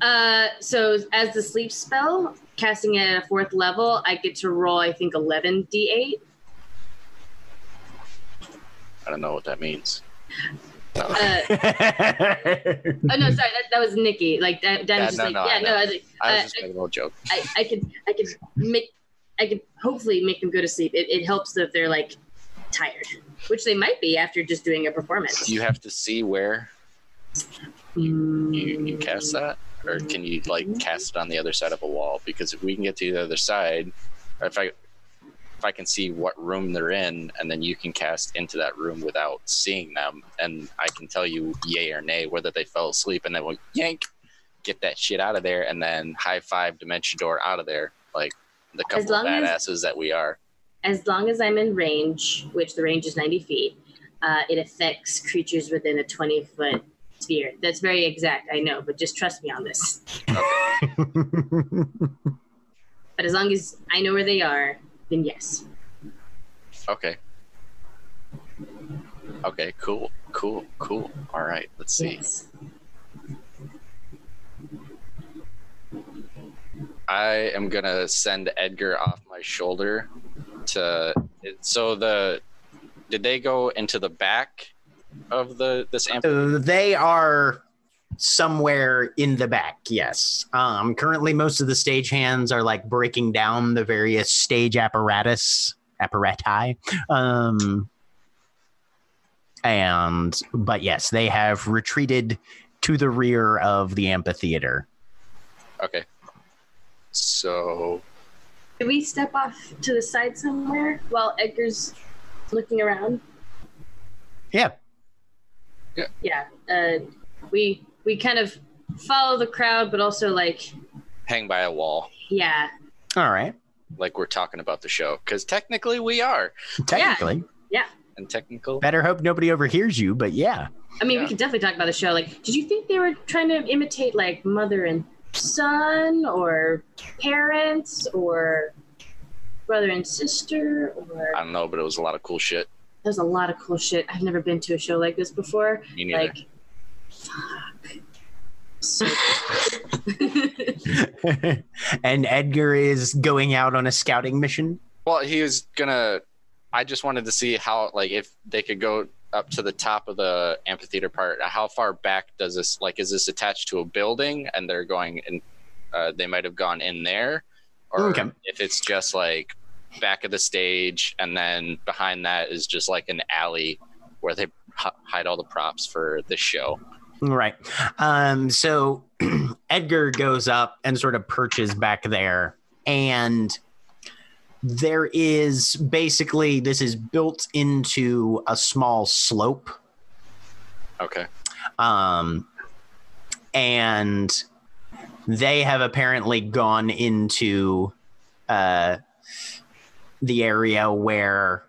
Uh, so as the sleep spell, casting it at a fourth level, I get to roll I think eleven d8. I don't know what that means. Uh, oh no, sorry, that, that was Nikki. Like that, that Yeah, was just no, like no, yeah, I no. I was like, I was uh, just making a little joke. I, I could I could make I could hopefully make them go to sleep. It, it helps if they're like tired, which they might be after just doing a performance. You have to see where you, you mm. cast that? Or can you like mm-hmm. cast it on the other side of a wall? Because if we can get to the other side, or if I if I can see what room they're in, and then you can cast into that room without seeing them, and I can tell you yay or nay whether they fell asleep, and then we'll yank, get that shit out of there, and then high five Dimension Door out of there, like the couple of long as- badasses that we are. As long as I'm in range, which the range is 90 feet, uh, it affects creatures within a 20 foot sphere. That's very exact, I know, but just trust me on this. But as long as I know where they are, then yes. Okay. Okay, cool, cool, cool. All right, let's see. Yes. I am gonna send Edgar off my shoulder to. So the did they go into the back of the this amp? Uh, they are somewhere in the back yes um currently most of the stage hands are like breaking down the various stage apparatus apparati um and but yes they have retreated to the rear of the amphitheater Okay. So Can we step off to the side somewhere while Edgar's looking around? yeah Yeah. Uh, we we kind of follow the crowd, but also like, hang by a wall, yeah, all right like we're talking about the show, because technically we are, technically Yeah. and technical. better hope nobody overhears you but yeah I mean, Yeah. we could definitely talk about the show. Like, did you think they were trying to imitate like mother and son, or parents, or brother and sister, or I don't know, but it was a lot of cool shit. there's a lot of cool shit. I've never been to a show like this before. Me neither. Like, fuck. So and edgar is going out on a scouting mission Well, he was gonna. I just wanted to see how, like, if they could go up to the top of the amphitheater part. How far back does this? Like, is this attached to a building, and they're going and uh, they might have gone in there, or Okay. if it's just like back of the stage, and then behind that is just like an alley where they hide all the props for the show. Right. Um, so Edgar goes up and sort of perches back there, and there is basically this is built into a small slope. Okay. Um, and they have apparently gone into uh, the area where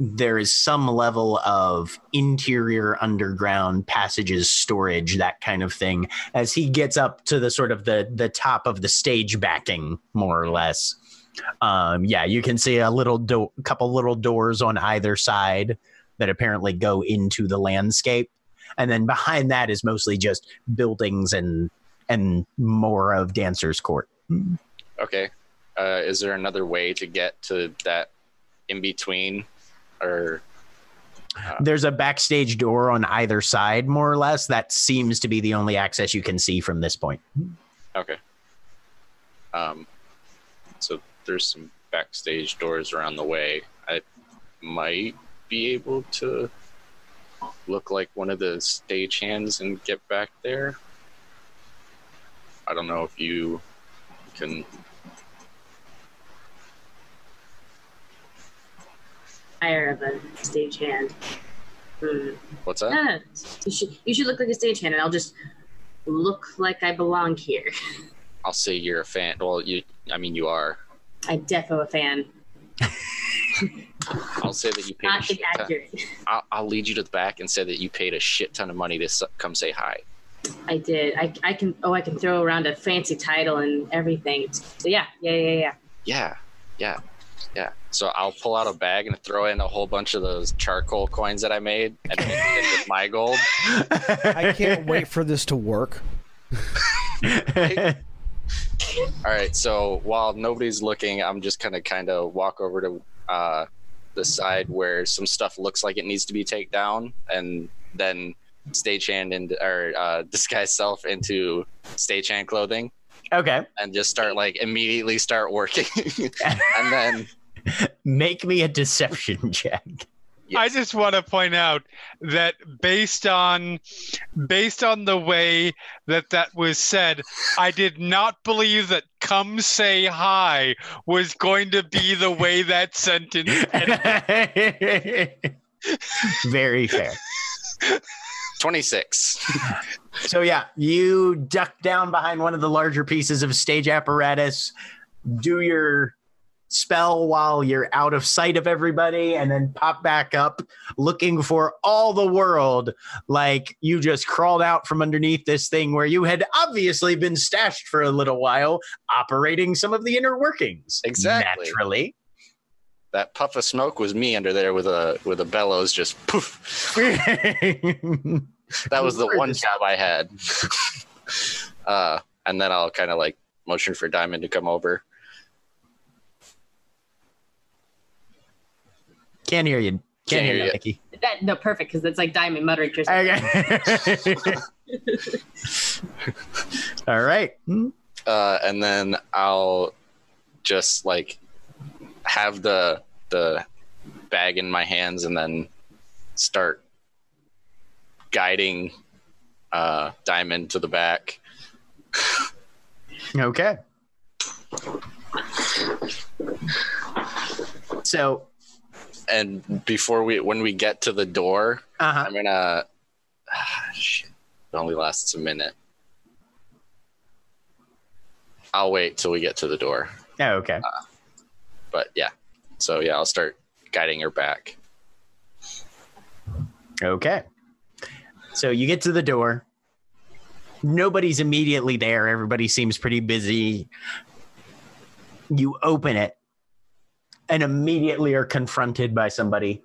there is some level of interior underground passages storage that kind of thing as he gets up to the sort of the the top of the stage backing more or less um yeah you can see a little do- couple little doors on either side that apparently go into the landscape and then behind that is mostly just buildings and and more of dancers court Okay. Uh, is there another way to get to that in between, or there's a backstage door on either side more or less that seems to be the only access you can see from this point Okay. Um, there's some backstage doors around the way. I might be able to look like one of the stage hands and get back there. I don't know if you can. higher of a stagehand. Hmm. What's that? You should you should look like a stagehand, and I'll just look like I belong here. I'll say you're a fan. Well, you. I mean, you are. I'm defo a fan, I'll say that you paid. A not shit ton. I'll, I'll lead you to the back and say that you paid a shit ton of money to s- come say hi. I did. I, I can. Oh, I can throw around a fancy title and everything. So yeah, yeah, yeah, yeah. Yeah, yeah, yeah. So I'll pull out a bag and throw in a whole bunch of those charcoal coins that I made and mix it with my gold. I can't wait for this to work. All right. So while nobody's looking, I'm just gonna kind of walk over to uh, the side where some stuff looks like it needs to be taken down, and then stagehand and or uh, disguise self into stagehand clothing, okay. And just start like immediately start working, and then make me a deception check I just want to point out that based on based on the way that that was said, I did not believe that "come say hi" was going to be the way that sentence ended. very fair 26. So yeah, you duck down behind one of the larger pieces of stage apparatus, do your spell while you're out of sight of everybody, and then pop back up looking for all the world like you just crawled out from underneath this thing where you had obviously been stashed for a little while, operating some of the inner workings. Exactly. Naturally. that puff of smoke was me under there with a with a bellows just poof. That was the one job I had. uh, and then I'll kind of like motion for Diamond to come over. Can't hear you. Can't, Can't hear hear you, you. Nikki. That, no, perfect, because it's like diamond muttering to herself. Okay. All right. uh, and then I'll just like have the the bag in my hands and then start guiding uh, Diamond to the back. Okay. So, And before we, when we get to the door, uh-huh. I'm gonna. Ah, shit, it only lasts a minute. I'll wait till we get to the door. Oh, okay. But yeah, so yeah, I'll start guiding her back. Okay. So you get to the door. Nobody's immediately there. Everybody seems pretty busy. You open it and immediately are confronted by somebody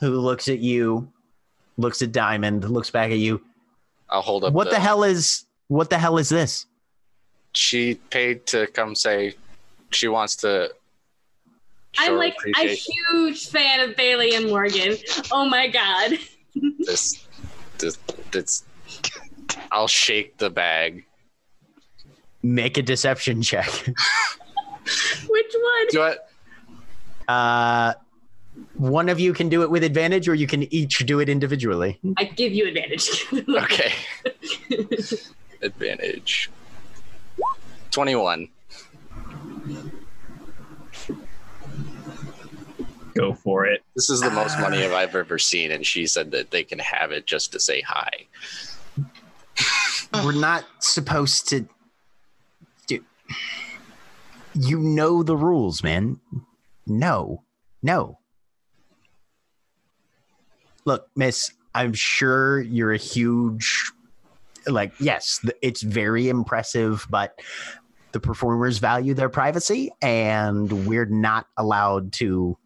who looks at you, looks at Diamond, looks back at you. I'll hold up. What the hell is what the hell is this? She paid to come say she wants to. I'm like a appreciation. huge fan of Bailey and Morgan. Oh my god. this, this, this. I'll shake the bag. Make a deception check. Which one? Do it. Uh one of you can do it with advantage or you can each do it individually. I give you advantage. Okay. Advantage. Twenty-one. Go for it. This is the most money I've ever seen, and she said that they can have it just to say hi. we're not supposed to do you know the rules man no. No. Look miss i'm sure you're a huge like yes it's very impressive but the performers value their privacy and we're not allowed to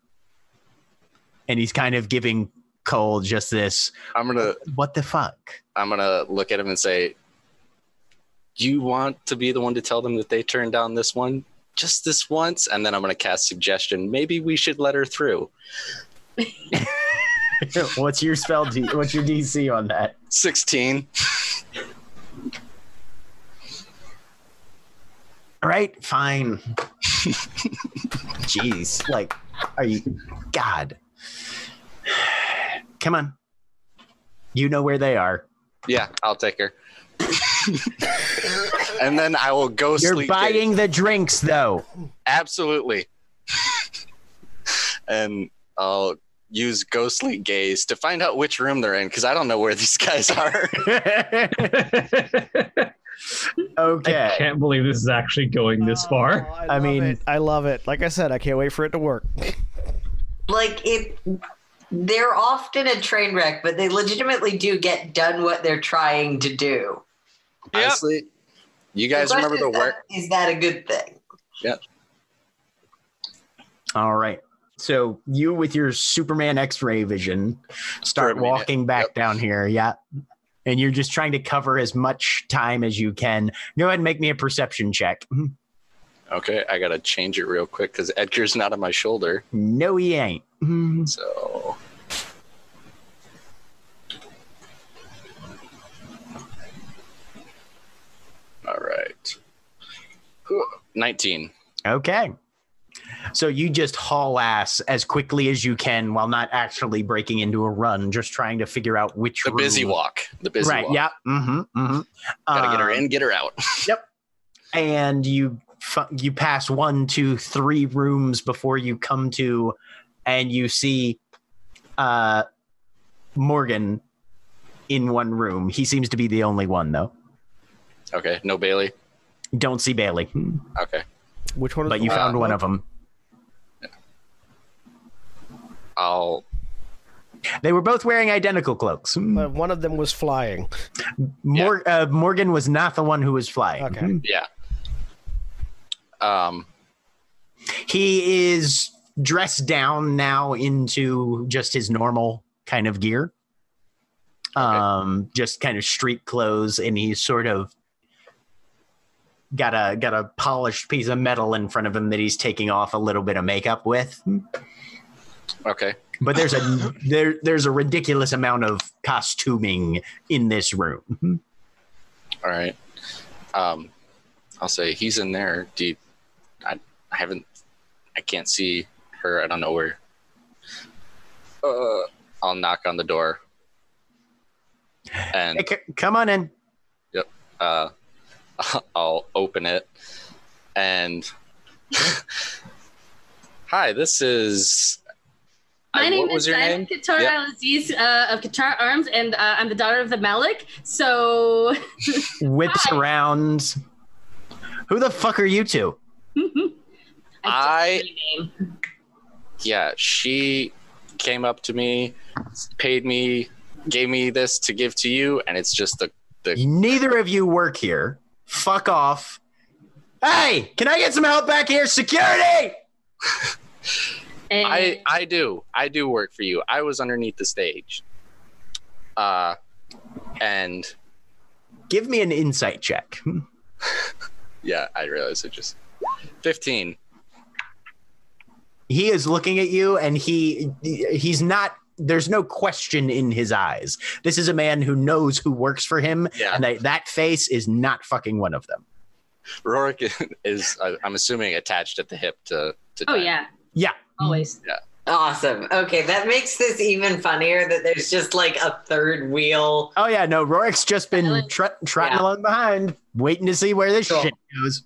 and he's kind of giving Coal just this I'm gonna, what the fuck? I'm gonna look at him and say, "You want to be the one to tell them that they turned down this one, just this once?" And then I'm gonna cast suggestion. Maybe we should let her through. what's your spell D- what's your dc on that Sixteen. All right, fine. Jeez, like, are you? God, come on. You know where they are. Yeah, I'll take her. and then I will go You're sleep. buying the drinks, though. Absolutely. and I'll use ghostly gaze to find out which room they're in because I don't know where these guys are. okay. I can't believe this is actually going this oh, far. Oh, I, I mean- it. I love it. Like I said, I can't wait for it to work. Like it, they're often a train wreck, but they legitimately do get done what they're trying to do. Yep. Honestly, you guys The remember the question is work? that- Is that a good thing? Yeah. All right. So you, with your Superman X-ray vision, start walking back Yep. down here. Yeah. And you're just trying to cover as much time as you can. Go ahead and make me a perception check. Mm-hmm. Okay, I gotta change it real quick because Edgar's not on my shoulder. No, he ain't. Mm-hmm. So. All right. 19. Okay. So you just haul ass as quickly as you can while not actually breaking into a run, just trying to figure out which The busy walk. The busy right. walk. Yeah. Mm-hmm. Mm-hmm. Gotta get her Um, in, get her out. Yep. And you you pass one, two, three rooms before you come to, and you see, uh, Morgan in one room. He seems to be the only one though. Okay, no Bailey. Don't see Bailey, Okay. Which one? Is but the you Uh, found one of them. I'll. They were both wearing identical cloaks. Uh, one of them was flying. Mor- uh, Morgan was not the one who was flying. Okay. Yeah. Um, He is dressed down now into just his normal kind of gear. Um, just kind of street clothes, and he's sort of got a got a polished piece of metal in front of him that he's taking off a little bit of makeup with. Okay. But there's a there there's a ridiculous amount of costuming in this room. All right. Um, I'll say he's in there. Do you, I, I haven't, I can't see her. I don't know where. Uh, I'll knock on the door. And Hey, c- come on in. Yep. Uh, I'll open it. And hi, this is. My I- name what is was your Diamond name? Qatar Yep. Al Aziz uh, of Qatar Arms, and uh, I'm the daughter of the Malik. So Whips Hi. around. Who the fuck are you two? I- took your name. Yeah, she came up to me, paid me, gave me this to give to you, and it's just the. the Neither of you work here. Fuck off. Hey, can I get some help back here? Security! And I I do. I do work for you. I was underneath the stage. Uh and Give me an insight check. yeah, I realized it just 15. He is looking at you and he he's not there's no question in his eyes. This is a man who knows who works for him Yeah. and that, that face is not fucking one of them. Rorik is uh, I'm assuming attached at the hip to to oh Diamond. yeah, Yeah. always. Yeah. Awesome. Okay, that makes this even funnier that there's just like a third wheel. Oh yeah, no, Rorik's just been Silent. tr- trotting Yeah. along behind, waiting to see where this Cool. shit goes.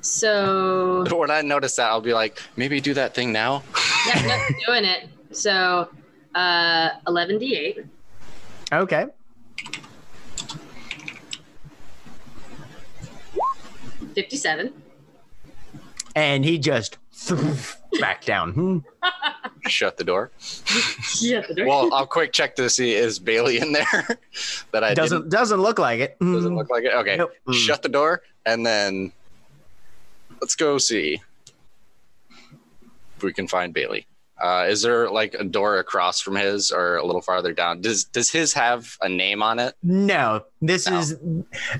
So When I notice that, I'll be like, maybe do that thing now. yeah, no, doing it. So uh, 11 d8. Okay. Fifty-seven. And he just back down. Hmm. Shut the door. Shut the door. Well, I'll quick check to see is Bailey in there. that I Doesn't doesn't look like it. doesn't Hmm. look like it. Okay, Nope. Mm. shut the door and then let's go see if we can find Bailey. Uh, is there like a door across from his or a little farther down? Does does his have a name on it? No, this No. is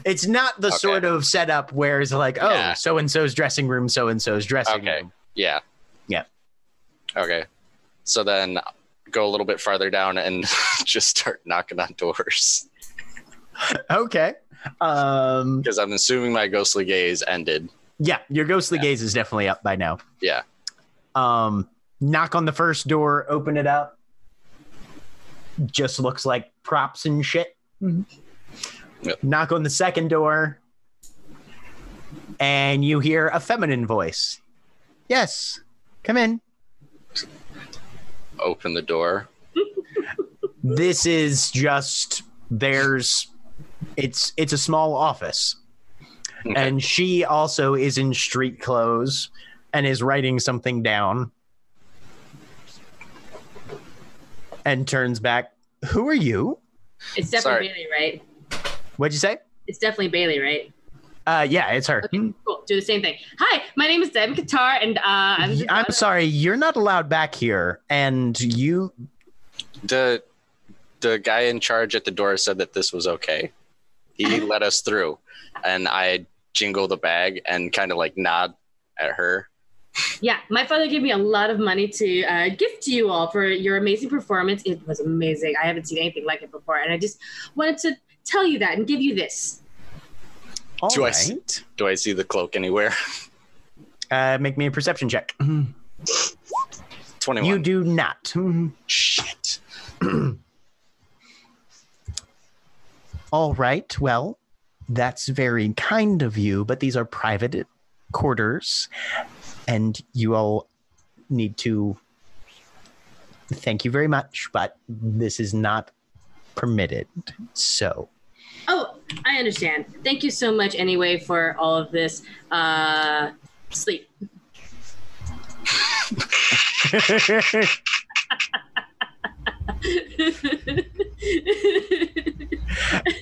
it's not the Okay. sort of setup where it's like, oh, Yeah. so and so's dressing room, so and so's dressing Okay. room. Yeah. Yeah. Okay. So then go a little bit farther down and just start knocking on doors Okay. Um because I'm assuming my ghostly gaze ended. yeah, your ghostly gaze is definitely up by now. Yeah. Um knock on the first door, open it up. Just looks like props and shit. Mm-hmm. Yep. Knock on the second door. And you hear a feminine voice. Yes. Come in. Open the door. this is just there's it's it's a small office Okay. and she also is in street clothes and is writing something down and turns back who are you it's definitely Sorry. Bailey, right? what'd you say It's definitely Bailey, right? uh yeah it's her Okay, cool. Do the same thing. Hi, my name is Diamond Qatar, and uh, I'm. the i'm daughter- sorry you're not allowed back here and you the the guy in charge at the door said that this was okay. He let us through, and I jingle the bag and kind of like nod at her. Yeah, my father gave me a lot of money to uh, gift to you all for your amazing performance. It was amazing. I haven't seen anything like it before, and I just wanted to tell you that and give you this. all Do I see- Do I see the cloak anywhere? uh make me a perception check Twenty-one. you do not Shit. All right. Well, that's very kind of you, but these are private quarters, and you all need to. Thank you very much, but this is not permitted. So, Oh, I understand. Thank you so much, anyway, for all of this. Uh, sleep.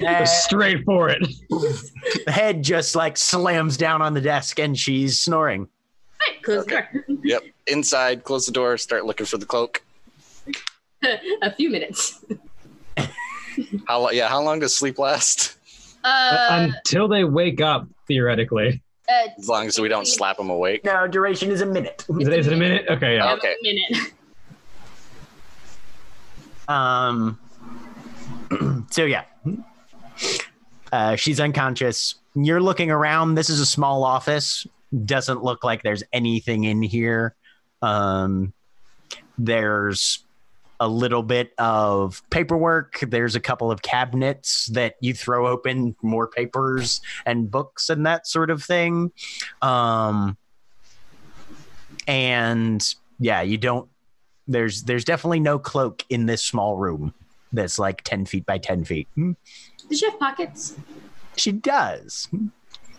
uh, Straight for it. the head just like slams down on the desk, and she's snoring. Right, Close Okay. the door. Yep. Inside, close the door, start looking for the cloak. a few minutes. How lo- yeah, how long does sleep last? Uh, Until they wake up, theoretically. uh, As long as we don't slap them awake. No, duration is a minute. Is it, is it a minute? Okay, yeah. Okay. a minute. Um. so yeah, uh, she's unconscious. You're looking around. This is a small office. Doesn't look like there's anything in here. Um, there's a little bit of paperwork. There's a couple of cabinets that you throw open, more papers and books and that sort of thing. Um, and yeah, you don't there's there's definitely no cloak in this small room that's like 10 feet by 10 feet. Does she have pockets? she does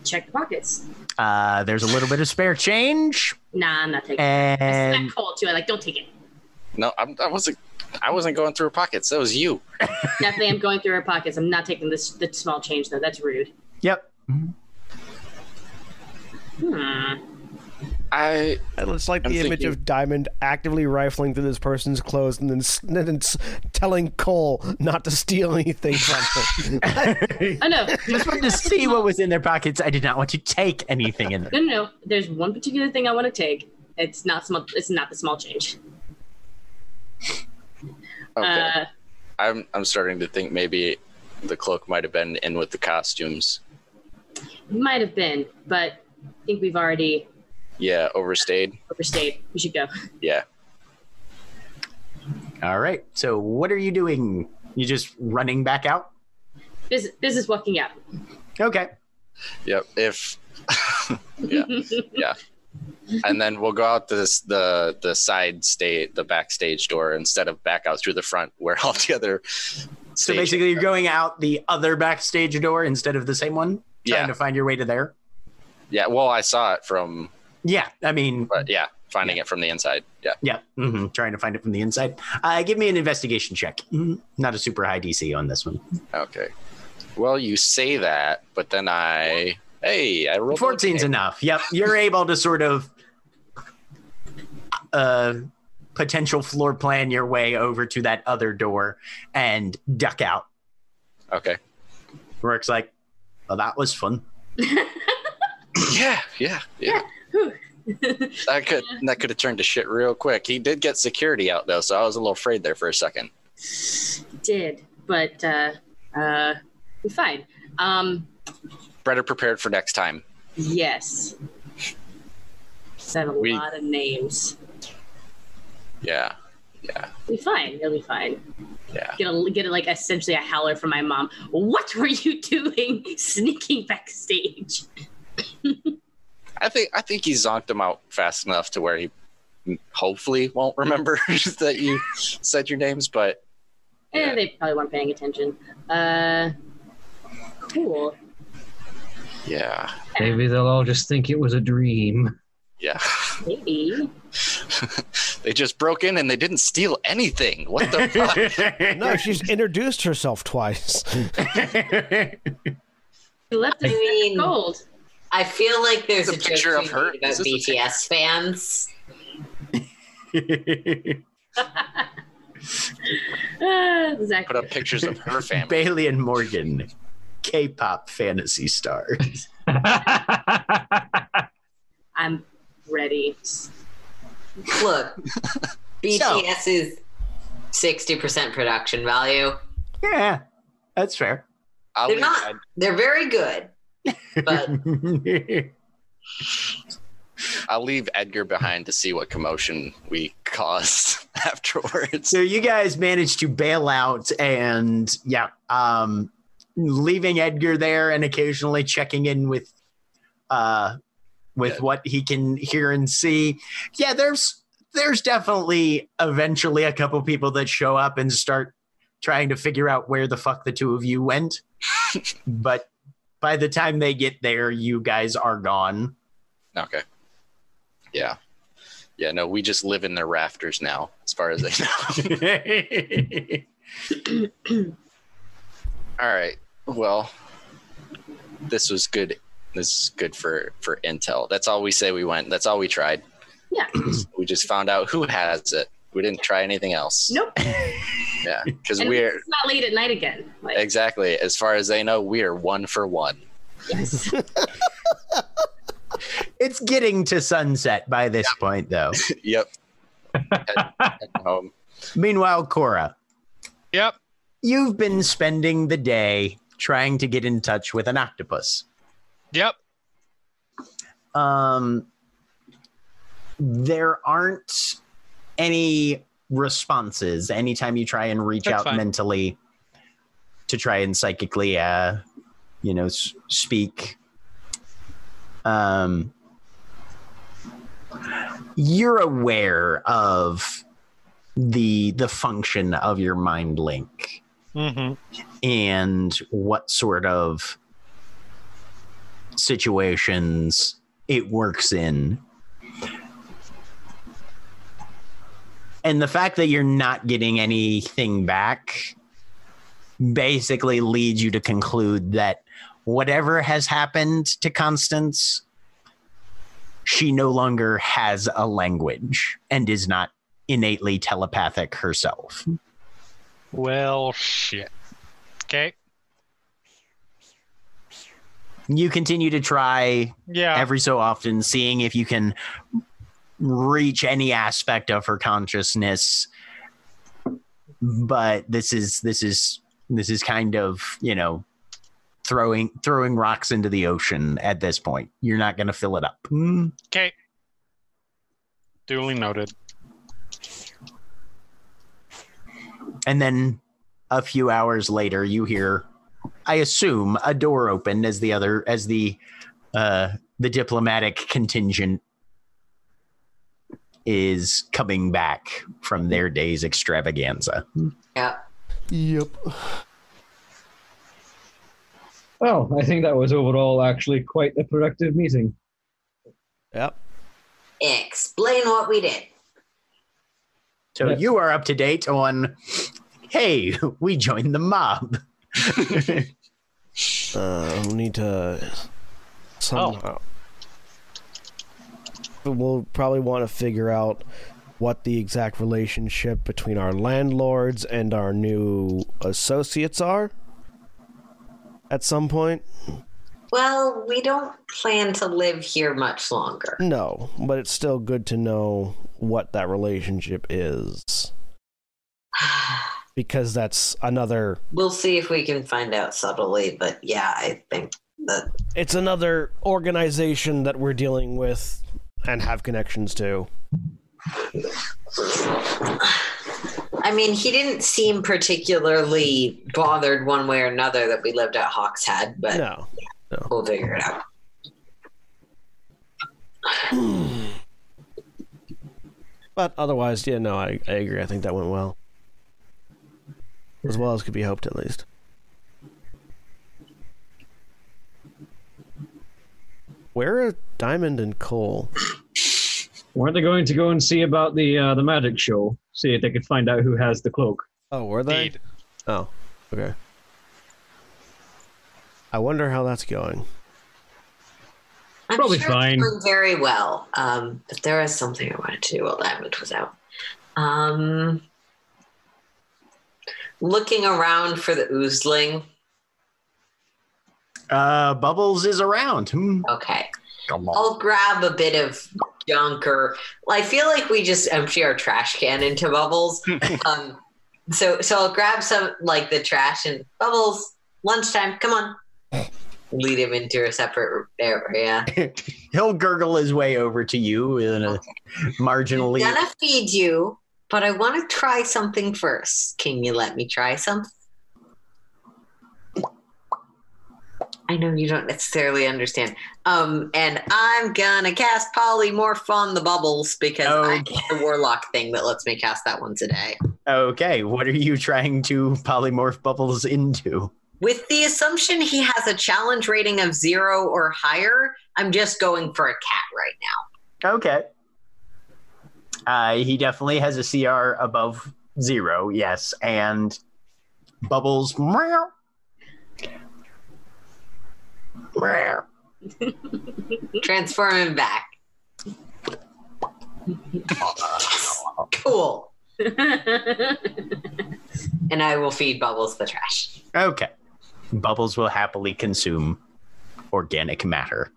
Check the pockets. uh there's a little bit of spare change Nah, I'm not taking it. and It's cold too. I like, don't take it. No, I'm, I wasn't. I wasn't going through her pockets. That was you. Definitely, I'm going through her pockets. I'm not taking this the small change though. That's rude. yep Hmm. I It's like I'm the image thinking- of Diamond actively rifling through this person's clothes and then, and then telling Coal not to steal anything from him. Oh no, just wanted to see what was in their pockets i did not want to take anything in there no, no, no. There's one particular thing I want to take. It's not small. It's not the small change. okay. Uh, I'm I'm starting to think maybe the cloak might have been in with the costumes. might have been, but I think we've already Yeah, overstayed. overstayed. We should go. Yeah. all right so what are you doing you just running back out Business, business walking out. okay Yep. If yeah, yeah. And then we'll go out this the the side state the backstage door instead of back out through the front where all the other so basically you're going out the other backstage door instead of the same one trying Yeah. to find your way to there Yeah, well I saw it from yeah i mean but yeah, finding it from the inside. Yeah. Yeah, hmm trying to find it from the inside. Uh, give me an investigation check. Mhm. Not a super high DC on this one. Okay. Well, you say that, but then I hey, I rolled 14's enough. Yep, you're able to sort of uh, potential floor plan your way over to that other door and duck out. Okay. Rourke's like, well, that was fun. Yeah, yeah, yeah. Whew. That could that could have turned to shit real quick. He did get security out though, so I was a little afraid there for a second. Did, but uh, uh, we're fine. Um, Better prepared for next time. yes. Said a We- lot of names. Yeah, yeah, be fine. It'll be fine. yeah. Get a get a, like essentially a howler from my mom. What were you doing, sneaking backstage? I think I think he zonked him out fast enough to where he hopefully won't remember that you said your names, but Eh, Yeah. they probably weren't paying attention. Uh, cool. yeah, Maybe they'll all just think it was a dream. yeah. Maybe. they just broke in and they didn't steal anything. What the fuck? no, she's introduced herself twice. He left I us mean- gold. I feel like there's a, a picture joke of her. be made Is about BTS fans. Zach. Put up pictures of her family. Bailey and Morgan, K-pop fantasy stars. I'm ready. Look, BTS is sixty percent production value. Yeah, that's fair. I'll They're leave, not. They're very good, but I'll leave Edgar behind to see what commotion we caused afterwards. so you guys managed to bail out and yeah um leaving edgar there and occasionally checking in with uh with Yeah. what he can hear and see yeah there's there's definitely eventually a couple people that show up and start trying to figure out where the fuck the two of you went but by the time they get there you guys are gone Okay. Yeah. Yeah, no, we just live in their rafters now, as far as they know. All right. Well, this was good. This is good for for intel. That's all we say we went. That's all we tried. Yeah. we just found out who has it. We didn't try anything else. Nope. Yeah, because we're it's not late at night again. Like, exactly as far as they know, we are one for one. yes. It's getting to sunset by this point, though. yep. Head- head home. Meanwhile, Cora, Yep. you've been spending the day trying to get in touch with an octopus. Yep. Um, there aren't any responses anytime you try and reach That's out fine. mentally to try and psychically, uh, you know, s- speak. Um, you're aware of the the function of your mind link Mm-hmm. and what sort of situations it works in. And the fact that you're not getting anything back basically leads you to conclude that whatever has happened to Constance, she no longer has a language and is not innately telepathic herself. Well, shit. Okay. You continue to try Yeah. every so often, seeing if you can reach any aspect of her consciousness. But this is this is this is kind of you know throwing throwing rocks into the ocean at this point. You're not going to fill it up. Hmm. okay. Duly noted. And then a few hours later, you hear, I assume, a door open as the other as the uh, the diplomatic contingent is coming back from their day's extravaganza. Yeah. Yep. Well, I think that was overall actually quite a productive meeting. Yep. Explain what we did. So Yes. you are up to date on. Hey, we joined the mob. Uh, we need to somehow. We'll probably want to figure out what the exact relationship between our landlords and our new associates are. At some point, Well, we don't plan to live here much longer. no, but it's still good to know what that relationship is because that's another. We'll see if we can find out subtly, but yeah, I think that It's another organization that we're dealing with and have connections to. I mean, he didn't seem particularly bothered one way or another that we lived at Hawkshead, but No, we'll figure it out. Hmm. But otherwise, yeah, no, I, I agree. I think that went well. As well as could be hoped, at least. Where are Diamond and Coal? Weren't they going to go and see about the uh, the magic show? See if they could find out who has the cloak. Oh, were they? Indeed. Oh, okay. I wonder how that's going. I'm Probably sure fine. It's going very well. Um, but there is something I wanted to do while Diamond was out. Um, looking around for the oozling. Uh, Bubbles is around. Hmm. Okay. I'll grab a bit of junk or I feel like we just empty our trash can into bubbles. um, so so I'll grab some like the trash and bubbles. Lunchtime, come on. Lead him into a separate area. He'll gurgle his way over to you in a marginally. I'm gonna feed you, but I want to try something first. Can you let me try something? I know you don't necessarily understand. Um, and I'm gonna cast polymorph on the bubbles because I Okay. have the warlock thing that lets me cast that once a day. Okay, what are you trying to polymorph Bubbles into? With the assumption he has a challenge rating of zero or higher, I'm just going for a cat right now. Okay. Uh, he definitely has a CR above zero, yes, and Bubbles. Meow. Transform him back. Cool. and I will feed Bubbles the trash. Okay. Bubbles will happily consume organic matter.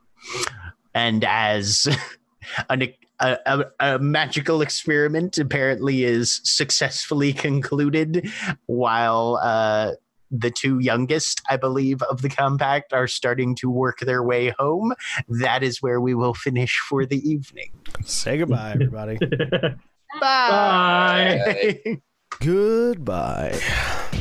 And as an, a, a, a magical experiment apparently is successfully concluded, while uh, the two youngest, I believe, of the compact are starting to work their way home, that is where we will finish for the evening. Say goodbye, everybody. Bye. Bye. goodbye.